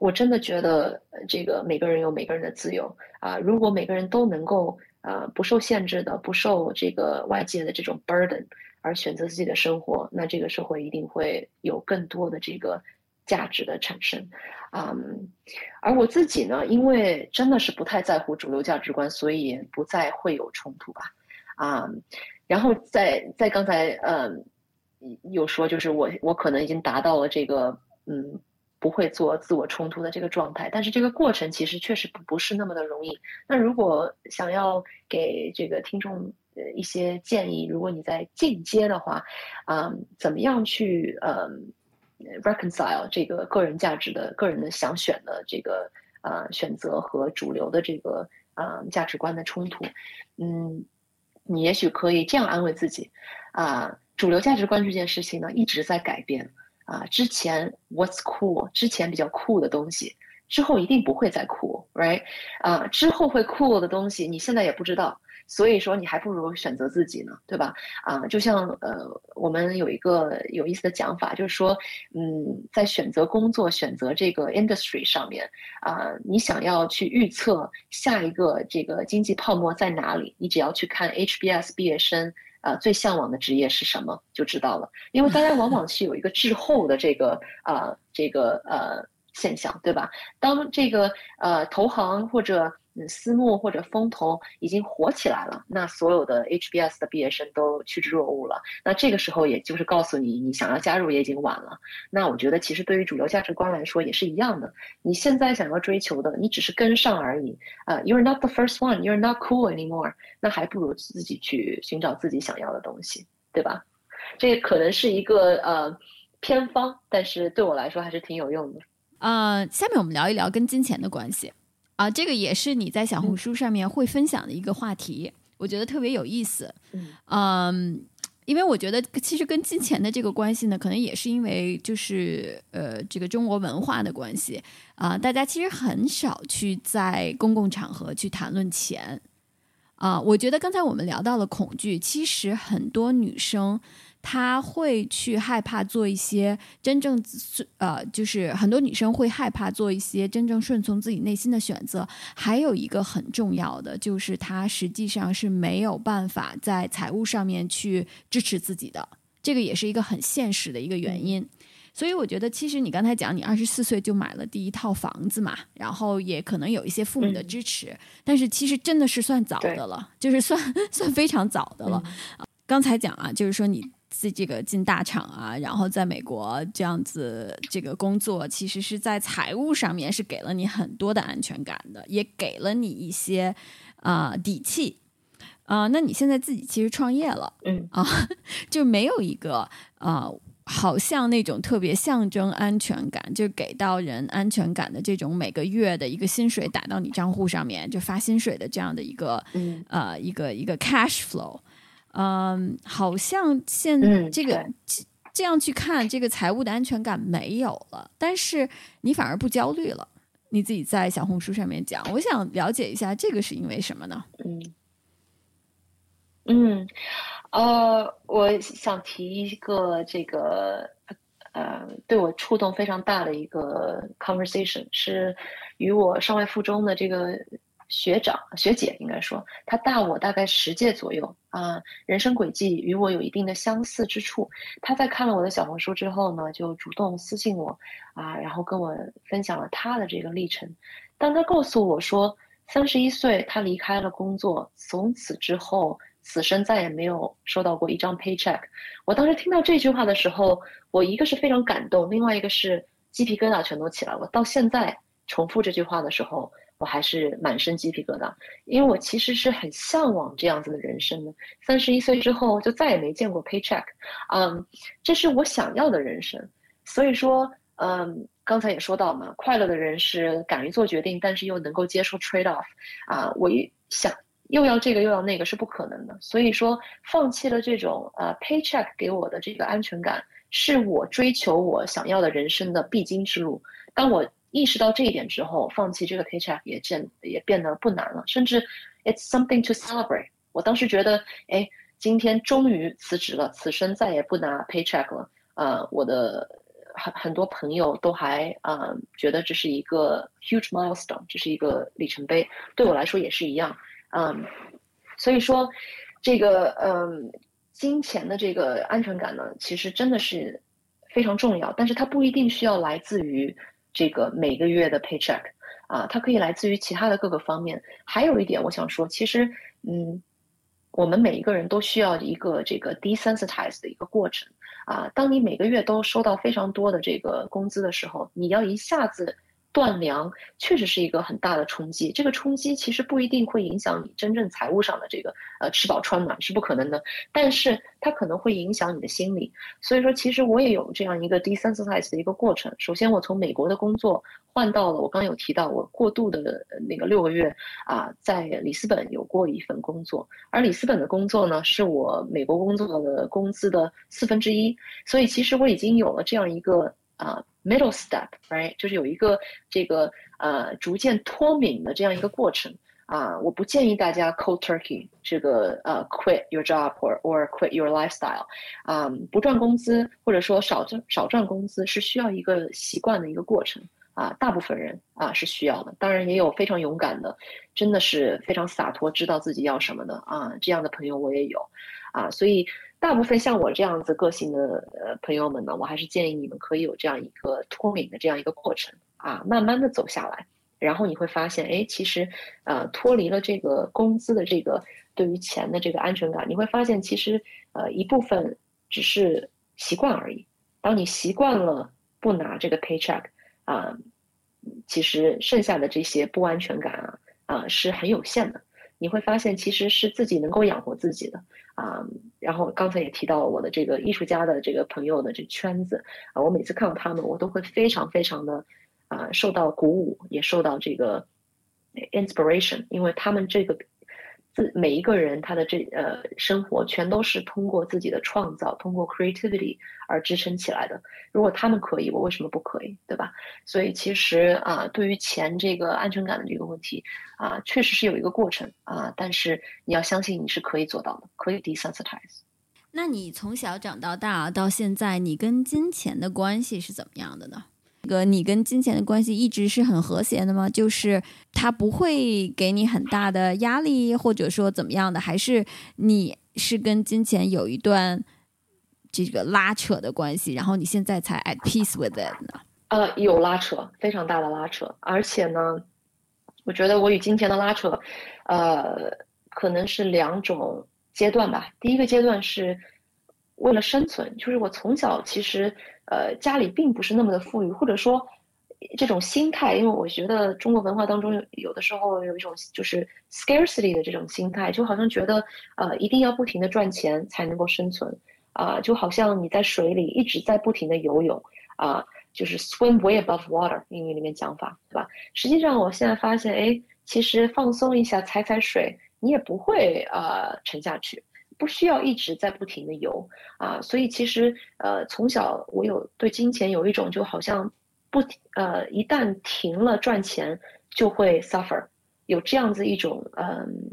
我真的觉得，这个每个人有每个人的自由啊。如果每个人都能够呃不受限制的，不受这个外界的这种 burden 而选择自己的生活，那这个社会一定会有更多的这个价值的产生。嗯，而我自己呢，因为真的是不太在乎主流价值观，所以不再会有冲突吧。啊，然后在在刚才嗯有说，就是我我可能已经达到了这个嗯。不会做自我冲突的这个状态，但是这个过程其实确实不不是那么的容易。那如果想要给这个听众呃一些建议，如果你在进阶的话，啊，怎么样去呃 reconcile 这个个人价值的个人的想选的这个呃选择和主流的这个啊价值观的冲突？嗯，你也许可以这样安慰自己，啊，主流价值观这件事情呢一直在改变。啊，之前 what's cool，之前比较酷的东西，之后一定不会再酷，right？啊，之后会酷的东西，你现在也不知道，所以说你还不如选择自己呢，对吧？啊，就像呃，我们有一个有意思的讲法，就是说，嗯，在选择工作、选择这个 industry 上面，啊，你想要去预测下一个这个经济泡沫在哪里，你只要去看 HBS 毕业生。啊，最向往的职业是什么？就知道了。因为大家往往是有一个滞后的这个啊，这个呃现象，对吧？当这个呃投行或者。私募或者风投已经火起来了，那所有的 HBS 的毕业生都趋之若鹜了。那这个时候，也就是告诉你，你想要加入也已经晚了。那我觉得，其实对于主流价值观来说也是一样的。你现在想要追求的，你只是跟上而已。啊，You're not the first one, you're not cool anymore。那还不如自己去寻找自己想要的东西，对吧？这可能是一个呃偏方，但是对我来说还是挺有用的。呃，下面我们聊一聊跟金钱的关系。啊，这个也是你在小红书上面会分享的一个话题，我觉得特别有意思。嗯，因为我觉得其实跟金钱的这个关系呢，可能也是因为就是呃这个中国文化的关系啊，大家其实很少去在公共场合去谈论钱啊。我觉得刚才我们聊到了恐惧，其实很多女生。她会去害怕做一些真正呃，就是很多女生会害怕做一些真正顺从自己内心的选择。还有一个很重要的，就是她实际上是没有办法在财务上面去支持自己的，这个也是一个很现实的一个原因。所以我觉得，其实你刚才讲，你二十四岁就买了第一套房子嘛，然后也可能有一些父母的支持，但是其实真的是算早的了，就是算 算非常早的了。刚才讲啊，就是说你。在这个进大厂啊，然后在美国这样子这个工作，其实是在财务上面是给了你很多的安全感的，也给了你一些啊底气啊。那你现在自己其实创业了，嗯啊，就没有一个啊，好像那种特别象征安全感，就给到人安全感的这种每个月的一个薪水打到你账户上面就发薪水的这样的一个呃一个一个 cash flow。嗯，好像现这个这样去看，这个财务的安全感没有了，但是你反而不焦虑了。你自己在小红书上面讲，我想了解一下，这个是因为什么呢？嗯嗯，呃，我想提一个这个呃，对我触动非常大的一个 conversation，是与我上外附中的这个。学长学姐应该说，他大我大概十届左右啊，人生轨迹与我有一定的相似之处。他在看了我的小红书之后呢，就主动私信我啊，然后跟我分享了他的这个历程。当他告诉我说，三十一岁他离开了工作，从此之后此生再也没有收到过一张 paycheck。我当时听到这句话的时候，我一个是非常感动，另外一个是鸡皮疙瘩全都起来了。到现在重复这句话的时候，我还是满身鸡皮疙瘩，因为我其实是很向往这样子的人生的。三十一岁之后就再也没见过 paycheck，嗯，这是我想要的人生。所以说，嗯，刚才也说到嘛，快乐的人是敢于做决定，但是又能够接受 trade off。啊，我一想。又要这个又要那个是不可能的，所以说放弃了这种呃 paycheck 给我的这个安全感，是我追求我想要的人生的必经之路。当我意识到这一点之后，放弃这个 paycheck 也变也变得不难了，甚至 it's something to celebrate。我当时觉得，哎，今天终于辞职了，此生再也不拿 paycheck 了。呃，我的很很多朋友都还啊觉得这是一个 huge milestone，这是一个里程碑，对我来说也是一样。嗯，所以说，这个嗯，金钱的这个安全感呢，其实真的是非常重要。但是它不一定需要来自于这个每个月的 paycheck 啊，它可以来自于其他的各个方面。还有一点我想说，其实嗯，我们每一个人都需要一个这个 desensitize 的一个过程啊。当你每个月都收到非常多的这个工资的时候，你要一下子。断粮确实是一个很大的冲击，这个冲击其实不一定会影响你真正财务上的这个呃吃饱穿暖是不可能的，但是它可能会影响你的心理。所以说，其实我也有这样一个 desensitize 的一个过程。首先，我从美国的工作换到了我刚有提到我过度的那个六个月啊，在里斯本有过一份工作，而里斯本的工作呢是我美国工作的工资的四分之一，所以其实我已经有了这样一个啊。Middle step, right，就是有一个这个呃逐渐脱敏的这样一个过程。啊，我不建议大家 cold turkey 这个呃 quit your job or or quit your lifestyle，啊，不赚工资或者说少赚少赚工资是需要一个习惯的一个过程。啊，大部分人啊是需要的，当然也有非常勇敢的，真的是非常洒脱，知道自己要什么的。啊，这样的朋友我也有。啊，所以。大部分像我这样子个性的呃朋友们呢，我还是建议你们可以有这样一个脱敏的这样一个过程啊，慢慢的走下来，然后你会发现，哎，其实，呃，脱离了这个工资的这个对于钱的这个安全感，你会发现，其实，呃，一部分只是习惯而已。当你习惯了不拿这个 paycheck 啊，其实剩下的这些不安全感啊啊是很有限的。你会发现，其实是自己能够养活自己的啊。然后刚才也提到了我的这个艺术家的这个朋友的这圈子啊，我每次看到他们，我都会非常非常的啊受到鼓舞，也受到这个 inspiration，因为他们这个。自每一个人他的这呃生活全都是通过自己的创造，通过 creativity 而支撑起来的。如果他们可以，我为什么不可以？对吧？所以其实啊，对于钱这个安全感的这个问题啊，确实是有一个过程啊，但是你要相信你是可以做到的，可以 desensitize。那你从小长到大到现在，你跟金钱的关系是怎么样的呢？个你跟金钱的关系一直是很和谐的吗？就是他不会给你很大的压力，或者说怎么样的？还是你是跟金钱有一段这个拉扯的关系，然后你现在才 at peace with it 呢？呃，有拉扯，非常大的拉扯。而且呢，我觉得我与金钱的拉扯，呃，可能是两种阶段吧。第一个阶段是为了生存，就是我从小其实。呃，家里并不是那么的富裕，或者说这种心态，因为我觉得中国文化当中有有的时候有一种就是 scarcity 的这种心态，就好像觉得呃一定要不停的赚钱才能够生存啊，就好像你在水里一直在不停的游泳啊，就是 swim way above water 英语里面讲法，对吧？实际上我现在发现，哎，其实放松一下，踩踩水，你也不会呃沉下去。不需要一直在不停的游啊，所以其实呃从小我有对金钱有一种就好像不呃一旦停了赚钱就会 suffer，有这样子一种嗯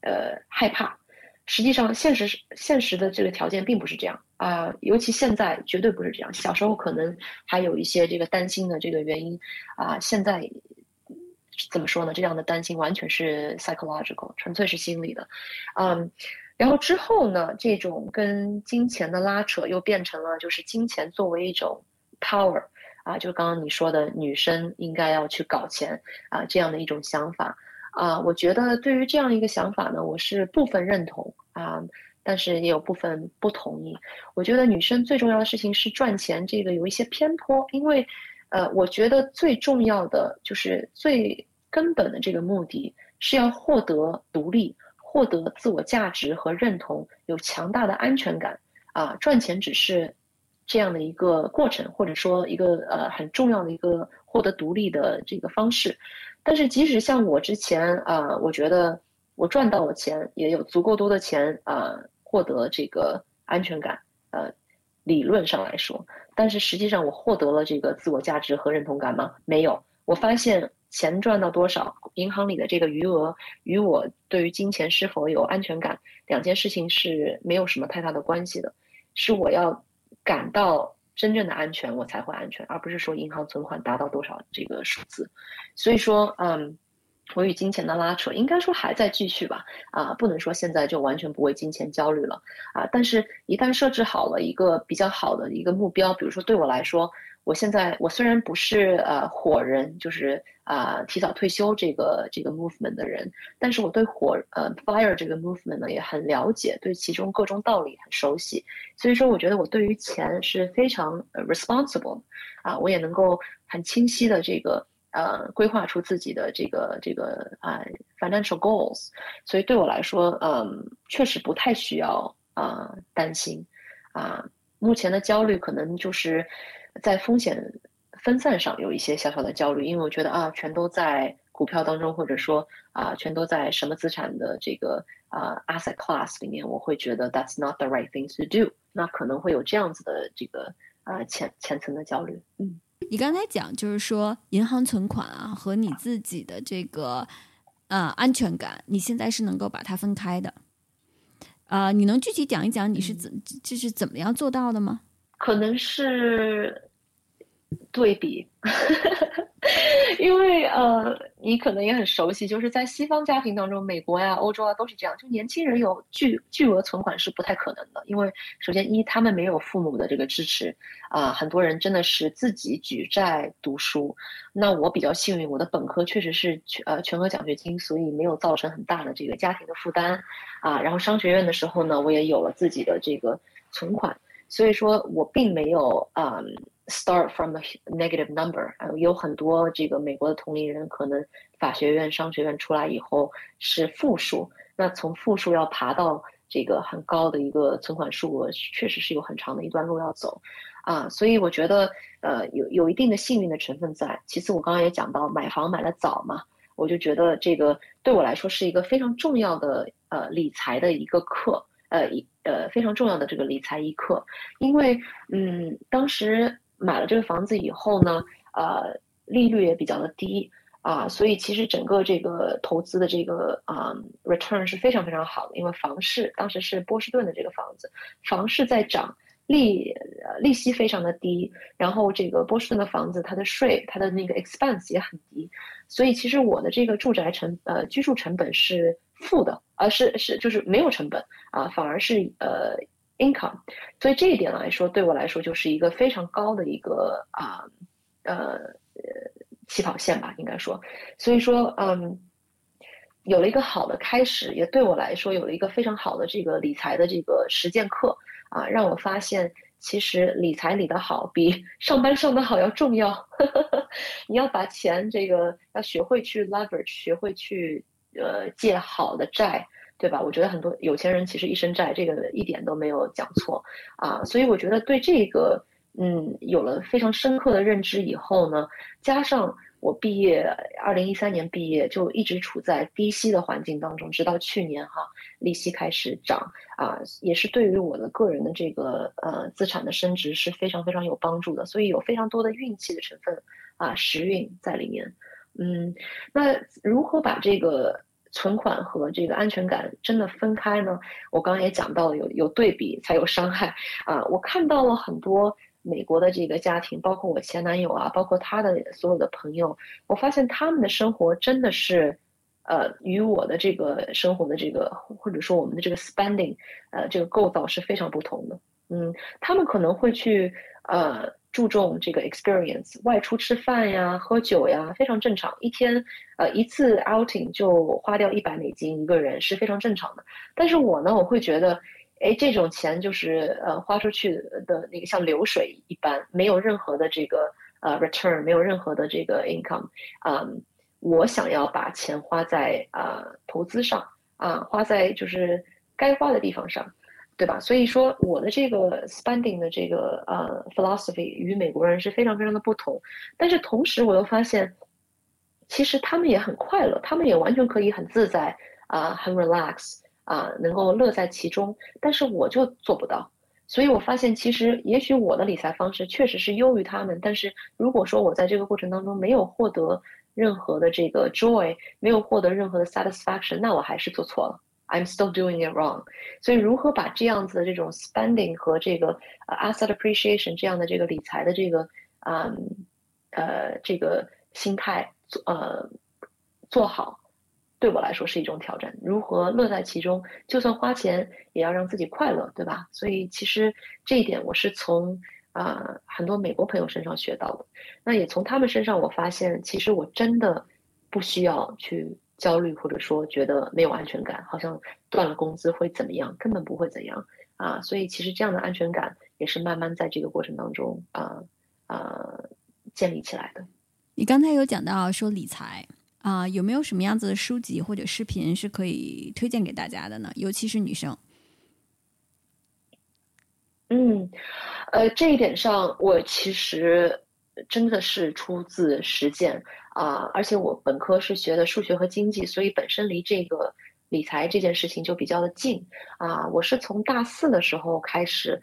呃害怕。实际上现实现实的这个条件并不是这样啊，尤其现在绝对不是这样。小时候可能还有一些这个担心的这个原因啊，现在怎么说呢？这样的担心完全是 psychological，纯粹是心理的，嗯。然后之后呢，这种跟金钱的拉扯又变成了，就是金钱作为一种 power 啊，就刚刚你说的女生应该要去搞钱啊这样的一种想法啊，我觉得对于这样一个想法呢，我是部分认同啊，但是也有部分不同意。我觉得女生最重要的事情是赚钱，这个有一些偏颇，因为，呃，我觉得最重要的就是最根本的这个目的是要获得独立，获得自我价值和认同，有强大的安全感啊，赚钱只是这样的一个过程，或者说一个呃很重要的一个获得独立的这个方式。但是，即使像我之前啊，我觉得我赚到了钱，也有足够多的钱啊，获得这个安全感。呃，理论上来说，但是实际上我获得了这个自我价值和认同感吗？没有。我发现钱赚到多少，银行里的这个余额与我对于金钱是否有安全感，两件事情是没有什么太大的关系的。是我要感到。真正的安全，我才会安全，而不是说银行存款达到多少这个数字。所以说，嗯，我与金钱的拉扯，应该说还在继续吧。啊，不能说现在就完全不为金钱焦虑了。啊，但是一旦设置好了一个比较好的一个目标，比如说对我来说。我现在我虽然不是呃火人，就是啊提早退休这个这个 movement 的人，但是我对火呃 fire 这个 movement 呢也很了解，对其中各种道理很熟悉，所以说我觉得我对于钱是非常 responsible，啊我也能够很清晰的这个呃规划出自己的这个这个啊 financial goals，所以对我来说嗯确实不太需要啊担心，啊目前的焦虑可能就是。在风险分散上有一些小小的焦虑，因为我觉得啊，全都在股票当中，或者说啊，全都在什么资产的这个啊 asset class 里面，我会觉得 that's not the right thing to do。那可能会有这样子的这个啊浅浅层的焦虑。嗯，你刚才讲就是说银行存款啊和你自己的这个呃安全感，你现在是能够把它分开的。啊，你能具体讲一讲你是怎这是怎么样做到的吗？可能是对比，因为呃，你可能也很熟悉，就是在西方家庭当中，美国呀、欧洲啊都是这样，就年轻人有巨巨额存款是不太可能的，因为首先一他们没有父母的这个支持啊，很多人真的是自己举债读书。那我比较幸运，我的本科确实是全呃全额奖学金，所以没有造成很大的这个家庭的负担啊。然后商学院的时候呢，我也有了自己的这个存款。所以说我并没有啊，start from a negative number，有很多这个美国的同龄人可能法学院、商学院出来以后是负数，那从负数要爬到这个很高的一个存款数额，确实是有很长的一段路要走，啊，所以我觉得呃有有一定的幸运的成分在。其次我刚刚也讲到买房买的早嘛，我就觉得这个对我来说是一个非常重要的呃理财的一个课。呃，一呃非常重要的这个理财一课，因为嗯，当时买了这个房子以后呢，呃，利率也比较的低啊，所以其实整个这个投资的这个啊 return 是非常非常好的，因为房市当时是波士顿的这个房子，房市在涨，利利息非常的低，然后这个波士顿的房子它的税它的那个 expense 也很低，所以其实我的这个住宅成呃居住成本是。负的，而是是就是没有成本啊，反而是呃 income，所以这一点来说，对我来说就是一个非常高的一个啊呃起跑线吧，应该说，所以说嗯，有了一个好的开始，也对我来说有了一个非常好的这个理财的这个实践课啊，让我发现其实理财理得好比 上班上得好要重要，你要把钱这个要学会去 leverage，学会去。呃，借好的债，对吧？我觉得很多有钱人其实一身债，这个一点都没有讲错啊。所以我觉得对这个，嗯，有了非常深刻的认知以后呢，加上我毕业，二零一三年毕业就一直处在低息的环境当中，直到去年哈，利息开始涨啊，也是对于我的个人的这个呃资产的升值是非常非常有帮助的。所以有非常多的运气的成分啊，时运在里面。嗯，那如何把这个存款和这个安全感真的分开呢？我刚刚也讲到了，有有对比才有伤害啊！我看到了很多美国的这个家庭，包括我前男友啊，包括他的所有的朋友，我发现他们的生活真的是，呃，与我的这个生活的这个或者说我们的这个 spending，呃，这个构造是非常不同的。嗯，他们可能会去呃注重这个 experience，外出吃饭呀、喝酒呀，非常正常。一天呃一次 outing 就花掉一百美金一个人是非常正常的。但是我呢，我会觉得，哎，这种钱就是呃花出去的那个像流水一般，没有任何的这个呃 return，没有任何的这个 income，嗯。我想要把钱花在啊投资上啊，花在就是该花的地方上，对吧？所以说我的这个 spending 的这个呃 philosophy 与美国人是非常非常的不同。但是同时我又发现，其实他们也很快乐，他们也完全可以很自在啊，很 relax 啊，能够乐在其中。但是我就做不到，所以我发现其实也许我的理财方式确实是优于他们。但是如果说我在这个过程当中没有获得，任何的这个 joy 没有获得任何的 satisfaction，那我还是做错了。I'm still doing it wrong。所以如何把这样子的这种 spending 和这个 asset appreciation 这样的这个理财的这个啊呃这个心态做呃做好，对我来说是一种挑战。如何乐在其中，就算花钱也要让自己快乐，对吧？所以其实这一点我是从。啊，很多美国朋友身上学到的，那也从他们身上我发现，其实我真的不需要去焦虑，或者说觉得没有安全感，好像断了工资会怎么样，根本不会怎样啊。所以其实这样的安全感也是慢慢在这个过程当中啊啊建立起来的。你刚才有讲到说理财啊，有没有什么样子的书籍或者视频是可以推荐给大家的呢？尤其是女生。嗯，呃，这一点上我其实真的是出自实践啊，而且我本科是学的数学和经济，所以本身离这个理财这件事情就比较的近啊。我是从大四的时候开始，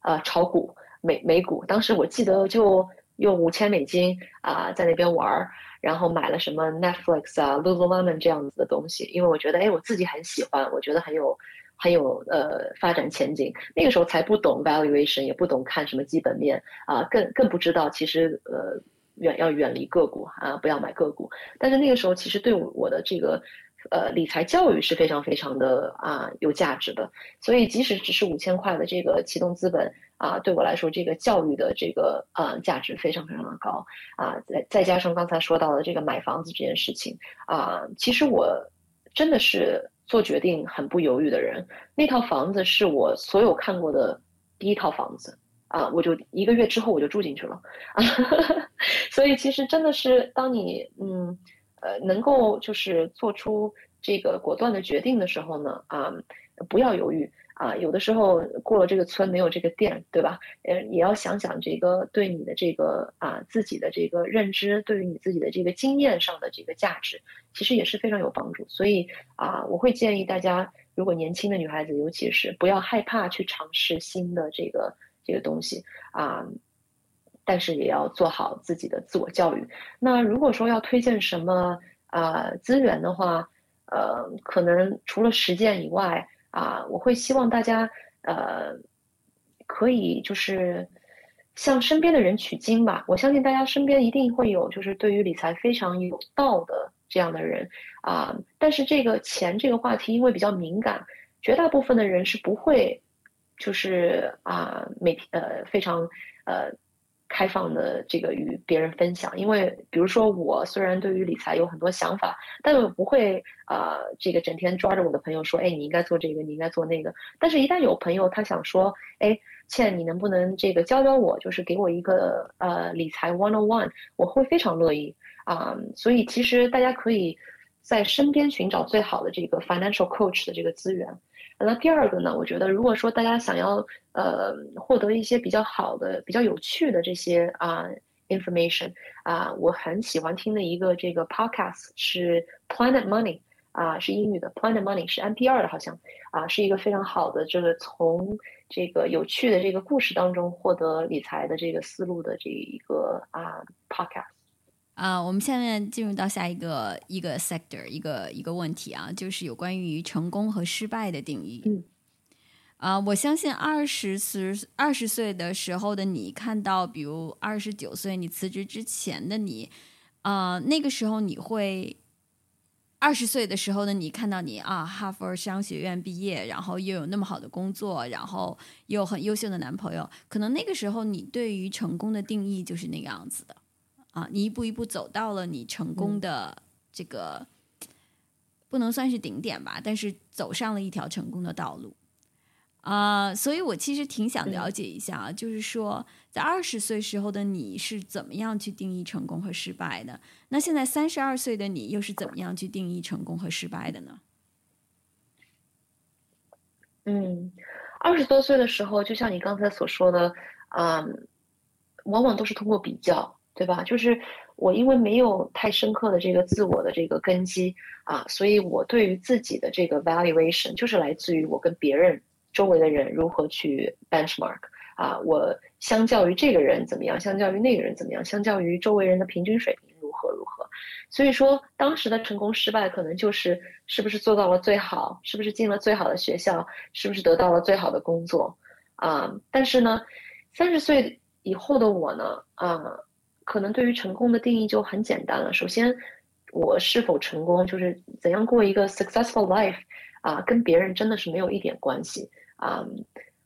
呃，炒股美美股，当时我记得就用五千美金啊在那边玩儿，然后买了什么 Netflix 啊、Lululemon 这样子的东西，因为我觉得哎我自己很喜欢，我觉得很有。很有呃发展前景，那个时候才不懂 valuation，也不懂看什么基本面啊，更更不知道其实呃远要远离个股啊，不要买个股。但是那个时候其实对我的这个呃理财教育是非常非常的啊有价值的。所以即使只是五千块的这个启动资本啊，对我来说这个教育的这个呃价值非常非常的高啊。再再加上刚才说到的这个买房子这件事情啊，其实我真的是。做决定很不犹豫的人，那套房子是我所有看过的第一套房子啊！我就一个月之后我就住进去了啊！所以其实真的是，当你嗯呃能够就是做出这个果断的决定的时候呢啊，不要犹豫。啊，有的时候过了这个村没有这个店，对吧？呃，也要想想这个对你的这个啊自己的这个认知，对于你自己的这个经验上的这个价值，其实也是非常有帮助。所以啊，我会建议大家，如果年轻的女孩子，尤其是不要害怕去尝试新的这个这个东西啊，但是也要做好自己的自我教育。那如果说要推荐什么啊资源的话，呃，可能除了实践以外。啊，我会希望大家呃，可以就是向身边的人取经吧。我相信大家身边一定会有，就是对于理财非常有道的这样的人啊。但是这个钱这个话题因为比较敏感，绝大部分的人是不会就是啊每天呃非常呃。开放的这个与别人分享，因为比如说我虽然对于理财有很多想法，但我不会啊这个整天抓着我的朋友说，哎，你应该做这个，你应该做那个。但是，一旦有朋友他想说，哎，倩，你能不能这个教教我，就是给我一个呃理财 one on one，我会非常乐意啊。所以，其实大家可以在身边寻找最好的这个 financial coach 的这个资源。那第二个呢？我觉得，如果说大家想要呃获得一些比较好的、比较有趣的这些啊 information 啊，我很喜欢听的一个这个 podcast 是 Planet Money 啊，是英语的 Planet Money 是 NPR 的，好像啊是一个非常好的这个从这个有趣的这个故事当中获得理财的这个思路的这一个啊 podcast。啊，我们下面进入到下一个一个 sector，一个一个问题啊，就是有关于成功和失败的定义。嗯，啊，我相信二十十二十岁的时候的你，看到比如二十九岁你辞职之前的你，啊，那个时候你会二十岁的时候的，你看到你啊，哈佛商学院毕业，然后又有那么好的工作，然后又有很优秀的男朋友，可能那个时候你对于成功的定义就是那个样子的啊。你一步一步走到了你成功的这个，不能算是顶点吧，但是走上了一条成功的道路。啊，所以我其实挺想了解一下啊，就是说，在二十岁时候的你是怎么样去定义成功和失败的？那现在三十二岁的你又是怎么样去定义成功和失败的呢？嗯，二十多岁的时候，就像你刚才所说的，嗯，往往都是通过比较，对吧？就是我因为没有太深刻的这个自我的这个根基啊，所以我对于自己的这个 valuation 就是来自于我跟别人。周围的人如何去 benchmark 啊？我相较于这个人怎么样？相较于那个人怎么样？相较于周围人的平均水平如何如何？所以说，当时的成功失败可能就是是不是做到了最好，是不是进了最好的学校，是不是得到了最好的工作啊？但是呢，三十岁以后的我呢，啊，可能对于成功的定义就很简单了。首先，我是否成功，就是怎样过一个 successful life 啊，跟别人真的是没有一点关系。啊，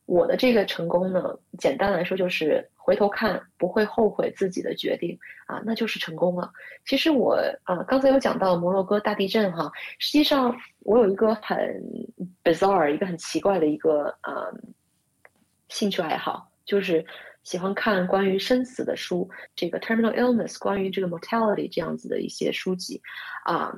我的这个成功呢，简单来说就是回头看不会后悔自己的决定啊，那就是成功了。其实我啊，刚才有讲到摩洛哥大地震哈，实际上我有一个很 bizarre 一个很奇怪的一个啊兴趣爱好，就是喜欢看关于生死的书，这个 terminal illness，关于这个 mortality 这样子的一些书籍啊，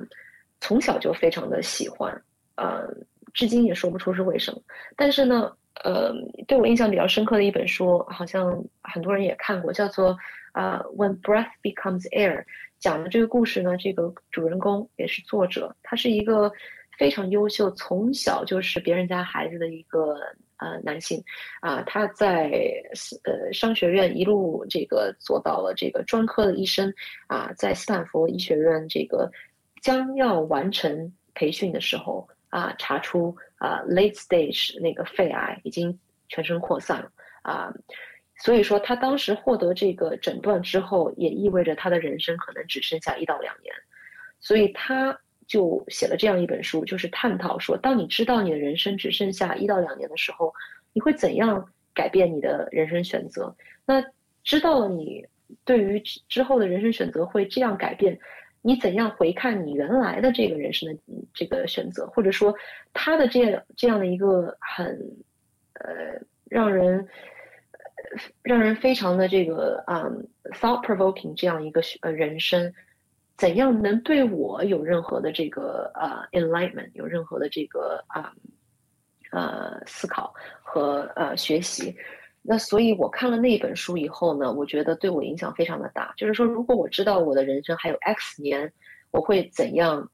从小就非常的喜欢，嗯。至今也说不出是为什么，但是呢，呃，对我印象比较深刻的一本书，好像很多人也看过，叫做《啊 When Breath Becomes Air》，讲的这个故事呢，这个主人公也是作者，他是一个非常优秀，从小就是别人家孩子的一个呃男性，啊，他在呃商学院一路这个做到了这个专科的医生，啊，在斯坦福医学院这个将要完成培训的时候。啊，查出啊，late stage 那个肺癌已经全身扩散了。啊，所以说他当时获得这个诊断之后，也意味着他的人生可能只剩下一到两年，所以他就写了这样一本书，就是探讨说，当你知道你的人生只剩下一到两年的时候，你会怎样改变你的人生选择？那知道了你对于之后的人生选择会这样改变。你怎样回看你原来的这个人生的这个选择，或者说他的这样这样的一个很呃让人让人非常的这个啊 thought provoking 这样一个呃人生，怎样能对我有任何的这个呃 enlightenment 有任何的这个啊呃思考和呃学习？那所以，我看了那本书以后呢，我觉得对我影响非常的大。就是说，如果我知道我的人生还有 X 年，我会怎样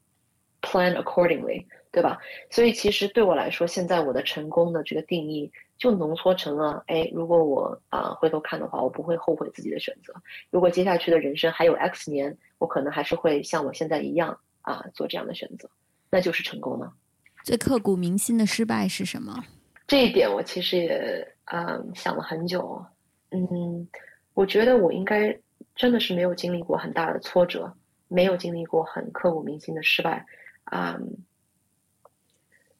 plan accordingly，对吧？所以，其实对我来说，现在我的成功的这个定义就浓缩成了：哎，如果我啊回头看的话，我不会后悔自己的选择。如果接下去的人生还有 X 年，我可能还是会像我现在一样啊做这样的选择，那就是成功了。最刻骨铭心的失败是什么？这一点我其实也。嗯，想了很久，嗯，我觉得我应该真的是没有经历过很大的挫折，没有经历过很刻骨铭心的失败，啊，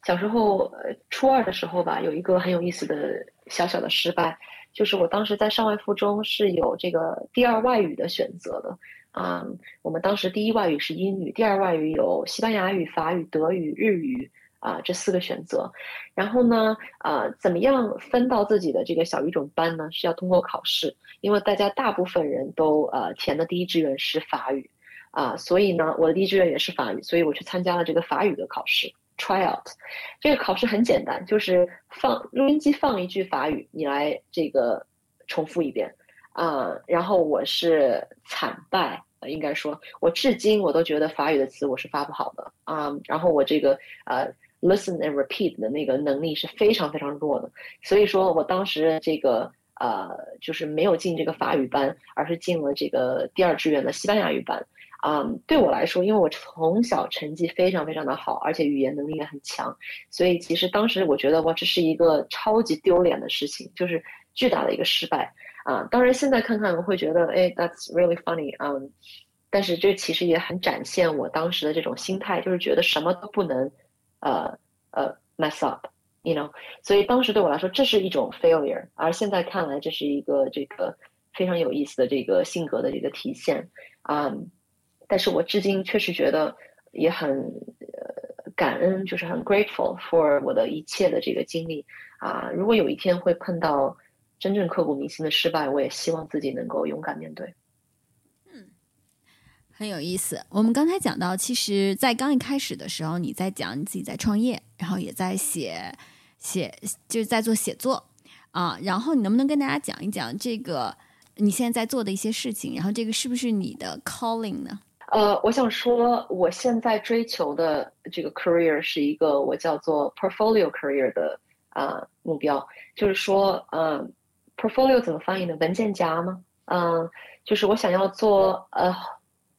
小时候初二的时候吧，有一个很有意思的小小的失败，就是我当时在上外附中是有这个第二外语的选择的，啊，我们当时第一外语是英语，第二外语有西班牙语、法语、德语、日语。啊，这四个选择，然后呢，啊，怎么样分到自己的这个小语种班呢？是要通过考试，因为大家大部分人都呃填的第一志愿是法语，啊，所以呢，我的第一志愿也是法语，所以我去参加了这个法语的考试 tryout。这个考试很简单，就是放录音机放一句法语，你来这个重复一遍，啊，然后我是惨败，应该说，我至今我都觉得法语的词我是发不好的啊，然后我这个呃。Listen and repeat 的那个能力是非常非常弱的，所以说我当时这个呃就是没有进这个法语班，而是进了这个第二志愿的西班牙语班。啊，对我来说，因为我从小成绩非常非常的好，而且语言能力也很强，所以其实当时我觉得哇，这是一个超级丢脸的事情，就是巨大的一个失败啊。当然现在看看我会觉得，哎，that's really funny 啊。但是这其实也很展现我当时的这种心态，就是觉得什么都不能，呃呃 mess up，you know。所以当时对我来说，这是一种 failure，而现在看来，这是一个这个非常有意思的这个性格的这个体现啊。但是我至今确实觉得也很呃感恩，就是很 grateful for 我的一切的这个经历啊。如果有一天会碰到真正刻骨铭心的失败，我也希望自己能够勇敢面对。嗯，很有意思。我们刚才讲到，其实，在刚一开始的时候，你在讲你自己在创业，然后也在写写，就是在做写作啊。然后你能不能跟大家讲一讲这个你现在在做的一些事情？然后这个是不是你的 calling 呢？呃，我想说，我现在追求的这个 career 是一个我叫做 portfolio career 的啊目标，就是说，嗯，portfolio 怎么翻译呢？文件夹吗？嗯，就是我想要做呃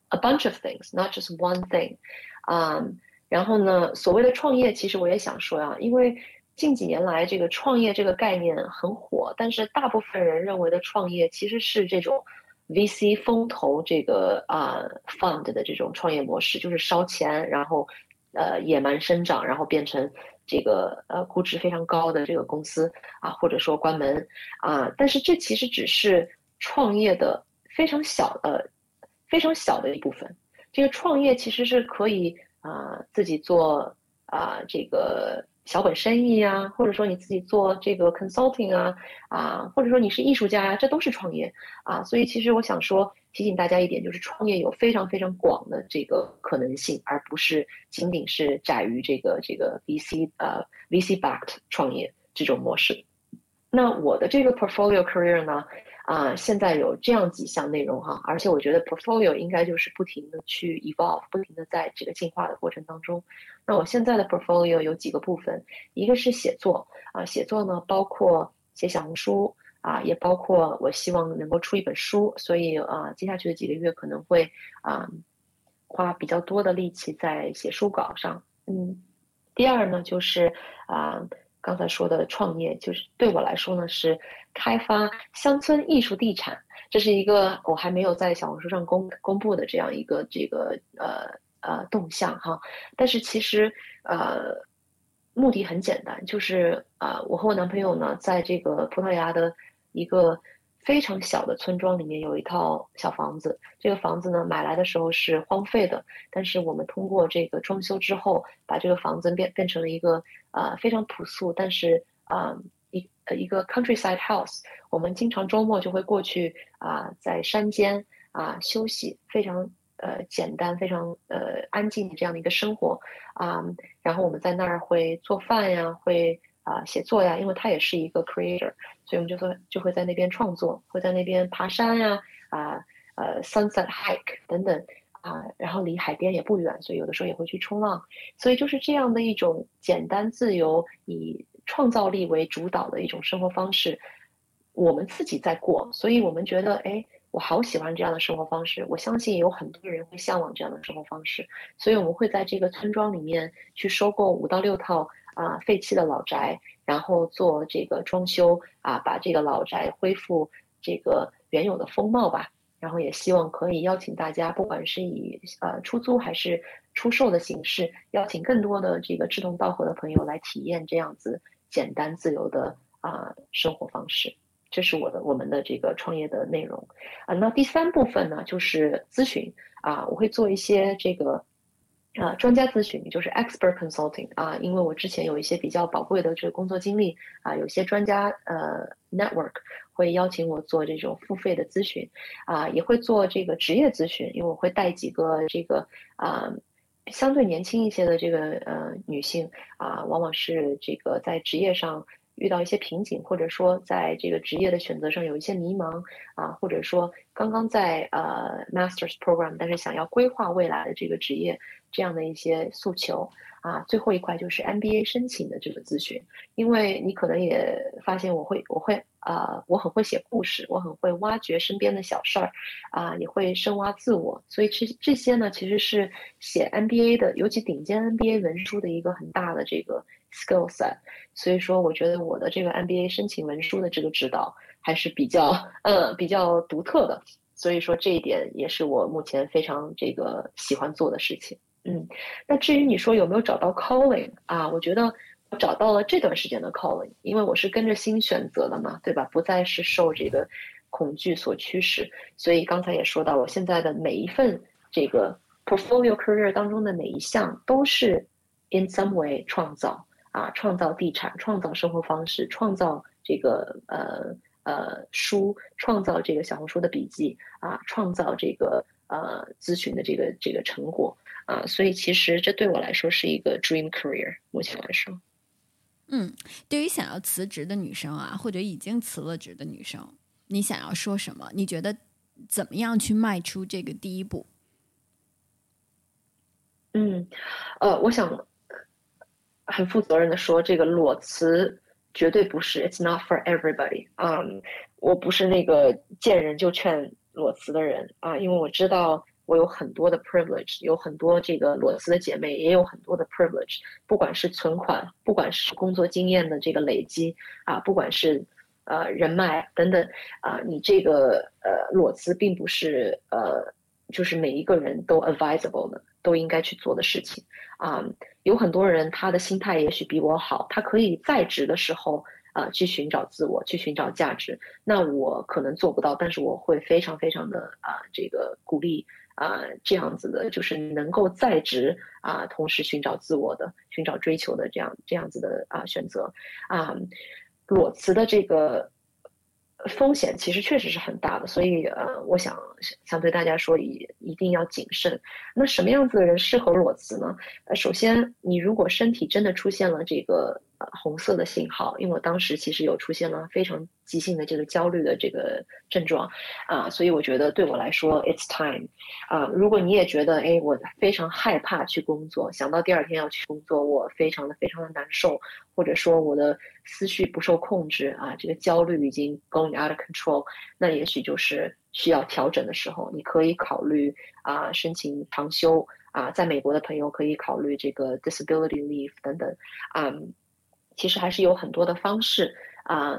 a bunch of things，not just one thing，啊，然后呢，所谓的创业，其实我也想说呀，因为近几年来这个创业这个概念很火，但是大部分人认为的创业其实是这种。VC 风投这个啊 fund 的这种创业模式，就是烧钱，然后呃野蛮生长，然后变成这个呃估值非常高的这个公司啊，或者说关门啊。但是这其实只是创业的非常小的、非常小的一部分。这个创业其实是可以啊自己做啊这个。小本生意啊，或者说你自己做这个 consulting 啊，啊，或者说你是艺术家呀，这都是创业啊。所以其实我想说，提醒大家一点，就是创业有非常非常广的这个可能性，而不是仅仅是窄于这个这个 VC 呃 VC backed 创业这种模式。那我的这个 portfolio career 呢？啊，现在有这样几项内容哈，而且我觉得 portfolio 应该就是不停的去 evolve，不停的在这个进化的过程当中。那我现在的 portfolio 有几个部分，一个是写作啊，写作呢包括写小红书啊，也包括我希望能够出一本书，所以啊，接下去的几个月可能会啊花比较多的力气在写书稿上。嗯，第二呢就是啊。刚才说的创业，就是对我来说呢，是开发乡村艺术地产，这是一个我还没有在小红书上公公布的这样一个这个呃呃动向哈。但是其实呃目的很简单，就是呃我和我男朋友呢，在这个葡萄牙的一个。非常小的村庄里面有一套小房子，这个房子呢买来的时候是荒废的，但是我们通过这个装修之后，把这个房子变变成了一个呃非常朴素，但是啊一呃一个 countryside house。我们经常周末就会过去啊，在山间啊休息，非常呃简单、非常呃安静的这样的一个生活啊。然后我们在那儿会做饭呀，会。啊，写作呀，因为他也是一个 creator，所以我们就说就会在那边创作，会在那边爬山呀，啊，呃，sunset hike 等等，啊，然后离海边也不远，所以有的时候也会去冲浪，所以就是这样的一种简单自由、以创造力为主导的一种生活方式，我们自己在过，所以我们觉得，哎，我好喜欢这样的生活方式，我相信有很多人会向往这样的生活方式，所以我们会在这个村庄里面去收购五到六套。啊，废弃的老宅，然后做这个装修啊，把这个老宅恢复这个原有的风貌吧。然后也希望可以邀请大家，不管是以呃出租还是出售的形式，邀请更多的这个志同道合的朋友来体验这样子简单自由的啊生活方式。这是我的我们的这个创业的内容啊。那第三部分呢，就是咨询啊，我会做一些这个。啊，专家咨询就是 expert consulting 啊，因为我之前有一些比较宝贵的这个工作经历啊，有些专家呃 network 会邀请我做这种付费的咨询啊，也会做这个职业咨询，因为我会带几个这个啊相对年轻一些的这个呃女性啊，往往是这个在职业上。遇到一些瓶颈，或者说在这个职业的选择上有一些迷茫啊，或者说刚刚在呃 masters program，但是想要规划未来的这个职业这样的一些诉求啊，最后一块就是 MBA 申请的这个咨询，因为你可能也发现我会我会啊，我很会写故事，我很会挖掘身边的小事儿啊，也会深挖自我，所以这这些呢其实是写 MBA 的，尤其顶尖 MBA 文书的一个很大的这个。Skill set，所以说我觉得我的这个 MBA 申请文书的这个指导还是比较呃比较独特的所以说这一点也是我目前非常这个喜欢做的事情。嗯，那至于你说有没有找到 calling 啊？我觉得我找到了这段时间的 calling，因为我是跟着心选择的嘛，对吧？不再是受这个恐惧所驱使。所以刚才也说到了，现在的每一份这个 portfolio career 当中的每一项都是 in some way 创造啊，创造地产，创造生活方式，创造这个呃。呃，书创造这个小红书的笔记啊，创造这个呃咨询的这个这个成果啊，所以其实这对我来说是一个 dream career。目前来说，嗯，对于想要辞职的女生啊，或者已经辞了职的女生，你想要说什么？你觉得怎么样去迈出这个第一步？嗯，呃，我想很负责任的说，这个裸辞。绝对不是，It's not for everybody。嗯，我不是那个见人就劝裸辞的人啊，因为我知道我有很多的 privilege，有很多这个裸辞的姐妹也有很多的 privilege，不管是存款，不管是工作经验的这个累积啊，不管是呃人脉等等啊，你这个呃裸辞并不是呃就是每一个人都 advisable 的，都应该去做的事情啊。有很多人，他的心态也许比我好，他可以在职的时候啊去寻找自我，去寻找价值。那我可能做不到，但是我会非常非常的啊这个鼓励啊这样子的，就是能够在职啊同时寻找自我的、寻找追求的这样这样子的啊选择啊裸辞的这个。风险其实确实是很大的，所以呃，我想想对大家说，一一定要谨慎。那什么样子的人适合裸辞呢？呃，首先，你如果身体真的出现了这个。红色的信号，因为我当时其实有出现了非常急性的这个焦虑的这个症状，啊，所以我觉得对我来说，it's time，啊，如果你也觉得，哎，我非常害怕去工作，想到第二天要去工作，我非常的非常的难受，或者说我的思绪不受控制，啊，这个焦虑已经 going out of control，那也许就是需要调整的时候，你可以考虑啊，申请长休，啊，在美国的朋友可以考虑这个 disability leave 等等，啊。其实还是有很多的方式啊，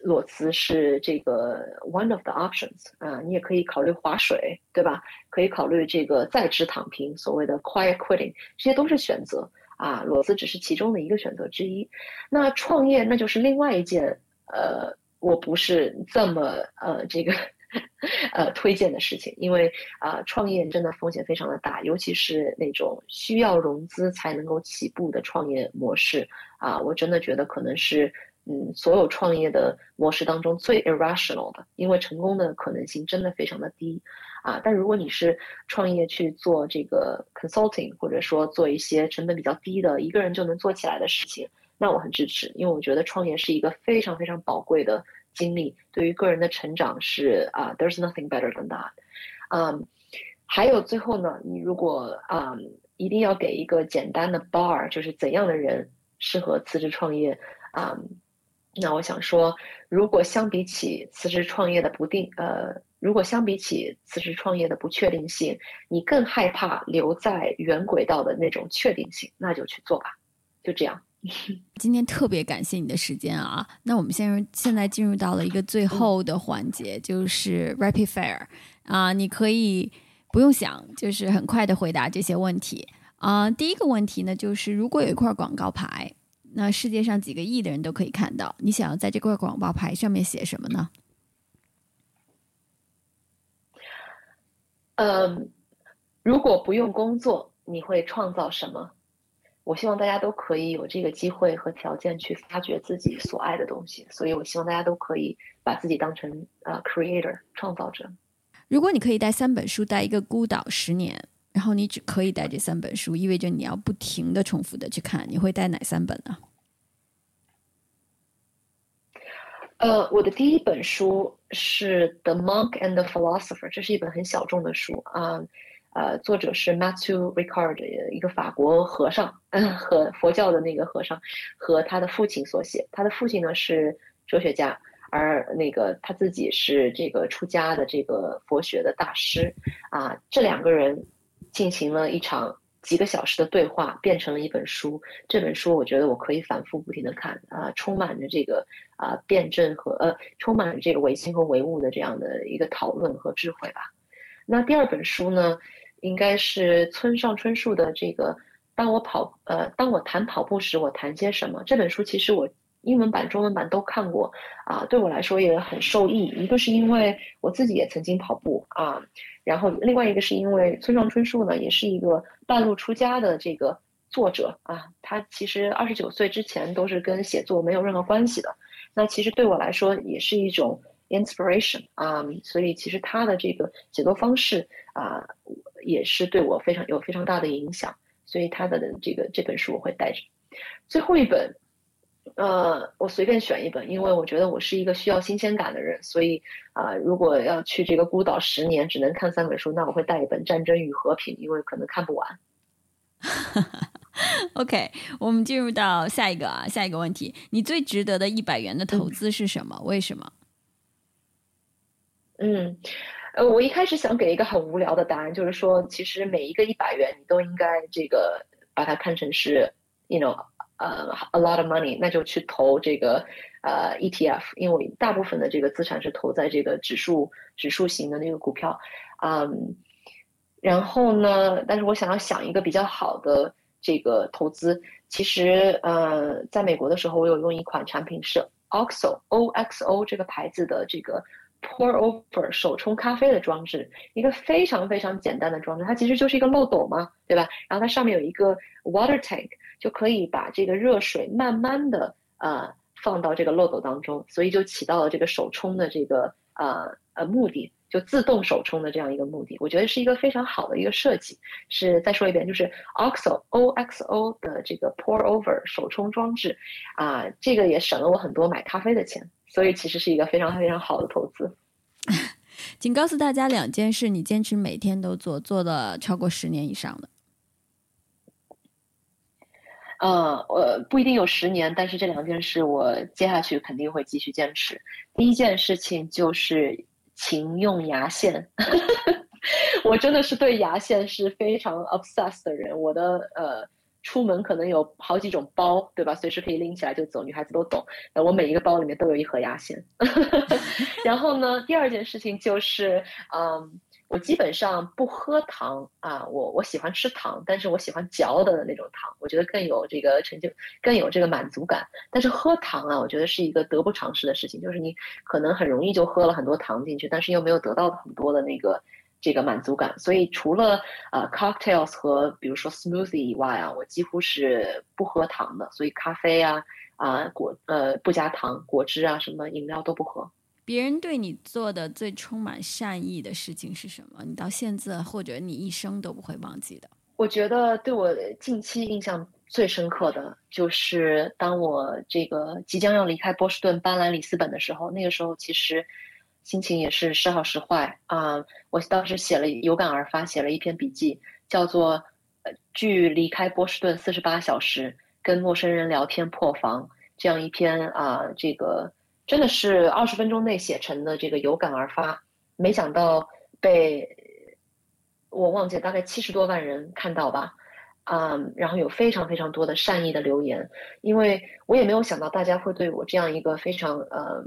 裸辞是这个 one of the options 啊，你也可以考虑划水，对吧？可以考虑这个在职躺平，所谓的 quiet quitting，这些都是选择啊。裸辞只是其中的一个选择之一。那创业那就是另外一件，呃，我不是这么呃这个。呃，推荐的事情，因为啊，创业真的风险非常的大，尤其是那种需要融资才能够起步的创业模式啊，我真的觉得可能是嗯，所有创业的模式当中最 irrational 的，因为成功的可能性真的非常的低啊。但如果你是创业去做这个 consulting，或者说做一些成本比较低的，一个人就能做起来的事情，那我很支持，因为我觉得创业是一个非常非常宝贵的。经历对于个人的成长是啊，There's nothing better than that。嗯，还有最后呢，你如果啊一定要给一个简单的 bar，就是怎样的人适合辞职创业啊？那我想说，如果相比起辞职创业的不定，呃，如果相比起辞职创业的不确定性，你更害怕留在原轨道的那种确定性，那就去做吧，就这样。今天特别感谢你的时间啊！那我们现现在进入到了一个最后的环节，就是 rapid fire 啊，你可以不用想，就是很快的回答这些问题啊。第一个问题呢，就是如果有一块广告牌，那世界上几个亿的人都可以看到，你想要在这块广告牌上面写什么呢？嗯，如果不用工作，你会创造什么？我希望大家都可以有这个机会和条件去发掘自己所爱的东西，所以我希望大家都可以把自己当成呃 creator 创造者。如果你可以带三本书带一个孤岛十年，然后你只可以带这三本书，意味着你要不停的重复的去看，你会带哪三本呢？呃，我的第一本书是《The Monk and the Philosopher》，这是一本很小众的书啊。呃，作者是 Matthew Ricard，一个法国和尚，和佛教的那个和尚，和他的父亲所写。他的父亲呢是哲学家，而那个他自己是这个出家的这个佛学的大师。啊，这两个人进行了一场几个小时的对话变成了一本书。这本书我觉得我可以反复不停的看啊，充满着这个啊辩证和呃，充满着这个唯心和唯物的这样的一个讨论和智慧吧。那第二本书呢，应该是村上春树的这个《当我跑呃当我谈跑步时我谈些什么》这本书，其实我。英文版、中文版都看过，啊，对我来说也很受益。一个是因为我自己也曾经跑步啊，然后另外一个是因为村上春树呢，也是一个半路出家的这个作者啊。他其实二十九岁之前都是跟写作没有任何关系的。那其实对我来说也是一种 inspiration 啊，所以其实他的这个写作方式啊，也是对我非常有非常大的影响。所以他的这个这本书我会带着。最后一本。呃，我随便选一本，因为我觉得我是一个需要新鲜感的人，所以啊，如果要去这个孤岛十年只能看三本书，那我会带一本《战争与和平》，因为可能看不完。OK，我们进入到下一个啊，下一个问题，你最值得的一百元的投资是什么？为什么？嗯，呃，我一开始想给一个很无聊的答案，就是说，其实每一个一百元，你都应该这个把它看成是，you know。呃，a lot of money，那就去投这个呃 ETF，因为大部分的这个资产是投在这个指数指数型的那个股票，嗯，然后呢，但是我想要想一个比较好的这个投资，其实呃，在美国的时候，我有用一款产品是 OXO O X O 这个牌子的这个 Pour Over 手冲咖啡的装置，一个非常非常简单的装置，它其实就是一个漏斗嘛，对吧？然后它上面有一个 water tank。就可以把这个热水慢慢的呃放到这个漏斗当中，所以就起到了这个手冲的这个呃呃目的，就自动手冲的这样一个目的。我觉得是一个非常好的一个设计。是再说一遍，就是 OXO O X O 的这个 Pour Over 手冲装置，啊，这个也省了我很多买咖啡的钱，所以其实是一个非常非常好的投资。请告诉大家两件事，你坚持每天都做，做了超过十年以上的。嗯，我不一定有十年，但是这两件事我接下去肯定会继续坚持。第一件事情就是勤用牙线，我真的是对牙线是非常 obsessed 的人。我的呃，出门可能有好几种包，对吧？随时可以拎起来就走，女孩子都懂。那我每一个包里面都有一盒牙线。然后呢，第二件事情就是，嗯。我基本上不喝糖啊，我我喜欢吃糖，但是我喜欢嚼的那种糖，我觉得更有这个成就，更有这个满足感。但是喝糖啊，我觉得是一个得不偿失的事情，就是你可能很容易就喝了很多糖进去，但是又没有得到很多的那个这个满足感。所以除了呃 cocktails 和比如说 smoothie 以外啊，我几乎是不喝糖的。所以咖啡啊啊果呃不加糖，果汁啊什么饮料都不喝。别人对你做的最充满善意的事情是什么？你到现在或者你一生都不会忘记的？我觉得对我近期印象最深刻的就是当我这个即将要离开波士顿搬来里斯本的时候，那个时候其实心情也是时好时坏啊。我当时写了有感而发，写了一篇笔记，叫做《距离开波士顿四十八小时，跟陌生人聊天破防》这样一篇啊，这个。真的是二十分钟内写成的这个有感而发，没想到被我忘记大概七十多万人看到吧，嗯，然后有非常非常多的善意的留言，因为我也没有想到大家会对我这样一个非常呃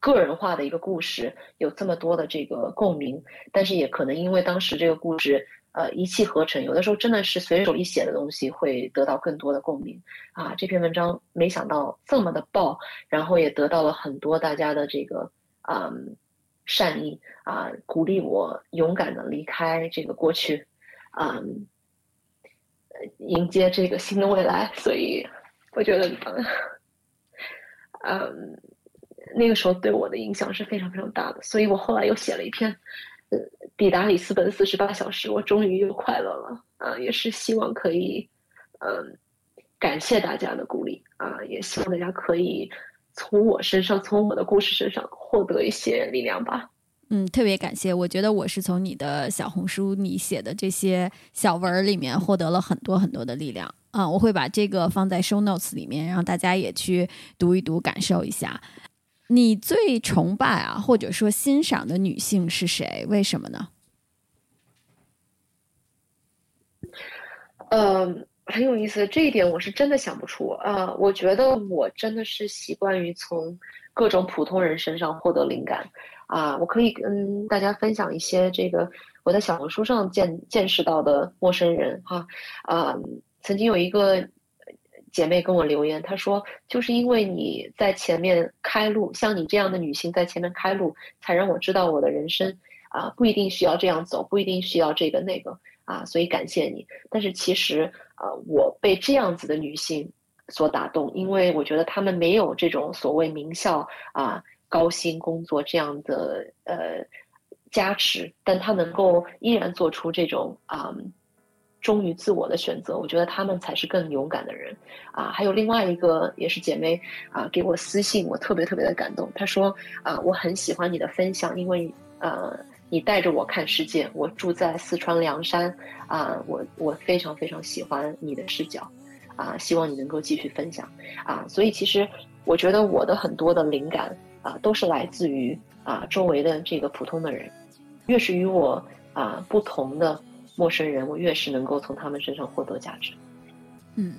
个人化的一个故事有这么多的这个共鸣，但是也可能因为当时这个故事。呃，一气呵成，有的时候真的是随手一写的东西会得到更多的共鸣啊！这篇文章没想到这么的爆，然后也得到了很多大家的这个嗯善意啊，鼓励我勇敢的离开这个过去，嗯，迎接这个新的未来。所以我觉得，嗯，那个时候对我的影响是非常非常大的。所以我后来又写了一篇。呃，抵达里斯本四十八小时，我终于又快乐了啊！也是希望可以，嗯，感谢大家的鼓励啊！也希望大家可以从我身上，从我的故事身上获得一些力量吧。嗯，特别感谢。我觉得我是从你的小红书你写的这些小文儿里面获得了很多很多的力量啊！我会把这个放在 show notes 里面，让大家也去读一读，感受一下。你最崇拜啊，或者说欣赏的女性是谁？为什么呢？嗯，很有意思，这一点我是真的想不出啊。我觉得我真的是习惯于从各种普通人身上获得灵感啊。我可以跟大家分享一些这个我在小红书上见见识到的陌生人哈啊。曾经有一个姐妹跟我留言，她说就是因为你在前面开路，像你这样的女性在前面开路，才让我知道我的人生啊不一定需要这样走，不一定需要这个那个。啊，所以感谢你。但是其实，啊，我被这样子的女性所打动，因为我觉得她们没有这种所谓名校啊、高薪工作这样的呃加持，但她能够依然做出这种啊忠于自我的选择。我觉得他们才是更勇敢的人啊。还有另外一个也是姐妹啊，给我私信，我特别特别的感动。她说啊，我很喜欢你的分享，因为呃。你带着我看世界，我住在四川凉山，啊，我我非常非常喜欢你的视角，啊，希望你能够继续分享，啊，所以其实我觉得我的很多的灵感啊，都是来自于啊周围的这个普通的人，越是与我啊不同的陌生人，我越是能够从他们身上获得价值。嗯，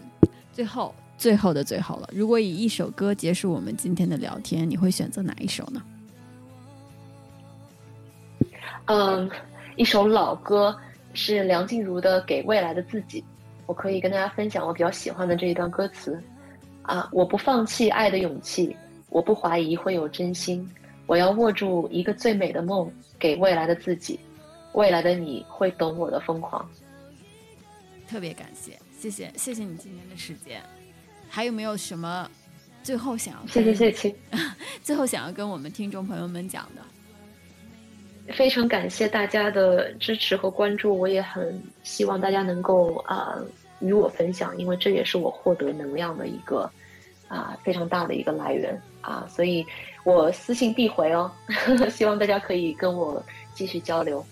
最后最后的最后了，如果以一首歌结束我们今天的聊天，你会选择哪一首呢？嗯，一首老歌是梁静茹的《给未来的自己》，我可以跟大家分享我比较喜欢的这一段歌词。啊，我不放弃爱的勇气，我不怀疑会有真心，我要握住一个最美的梦，给未来的自己，未来的你会懂我的疯狂。特别感谢，谢谢，谢谢你今天的时间。还有没有什么最后想要？谢谢谢谢。最后想要跟我们听众朋友们讲的。非常感谢大家的支持和关注，我也很希望大家能够啊与我分享，因为这也是我获得能量的一个啊非常大的一个来源啊，所以我私信必回哦，希望大家可以跟我继续交流。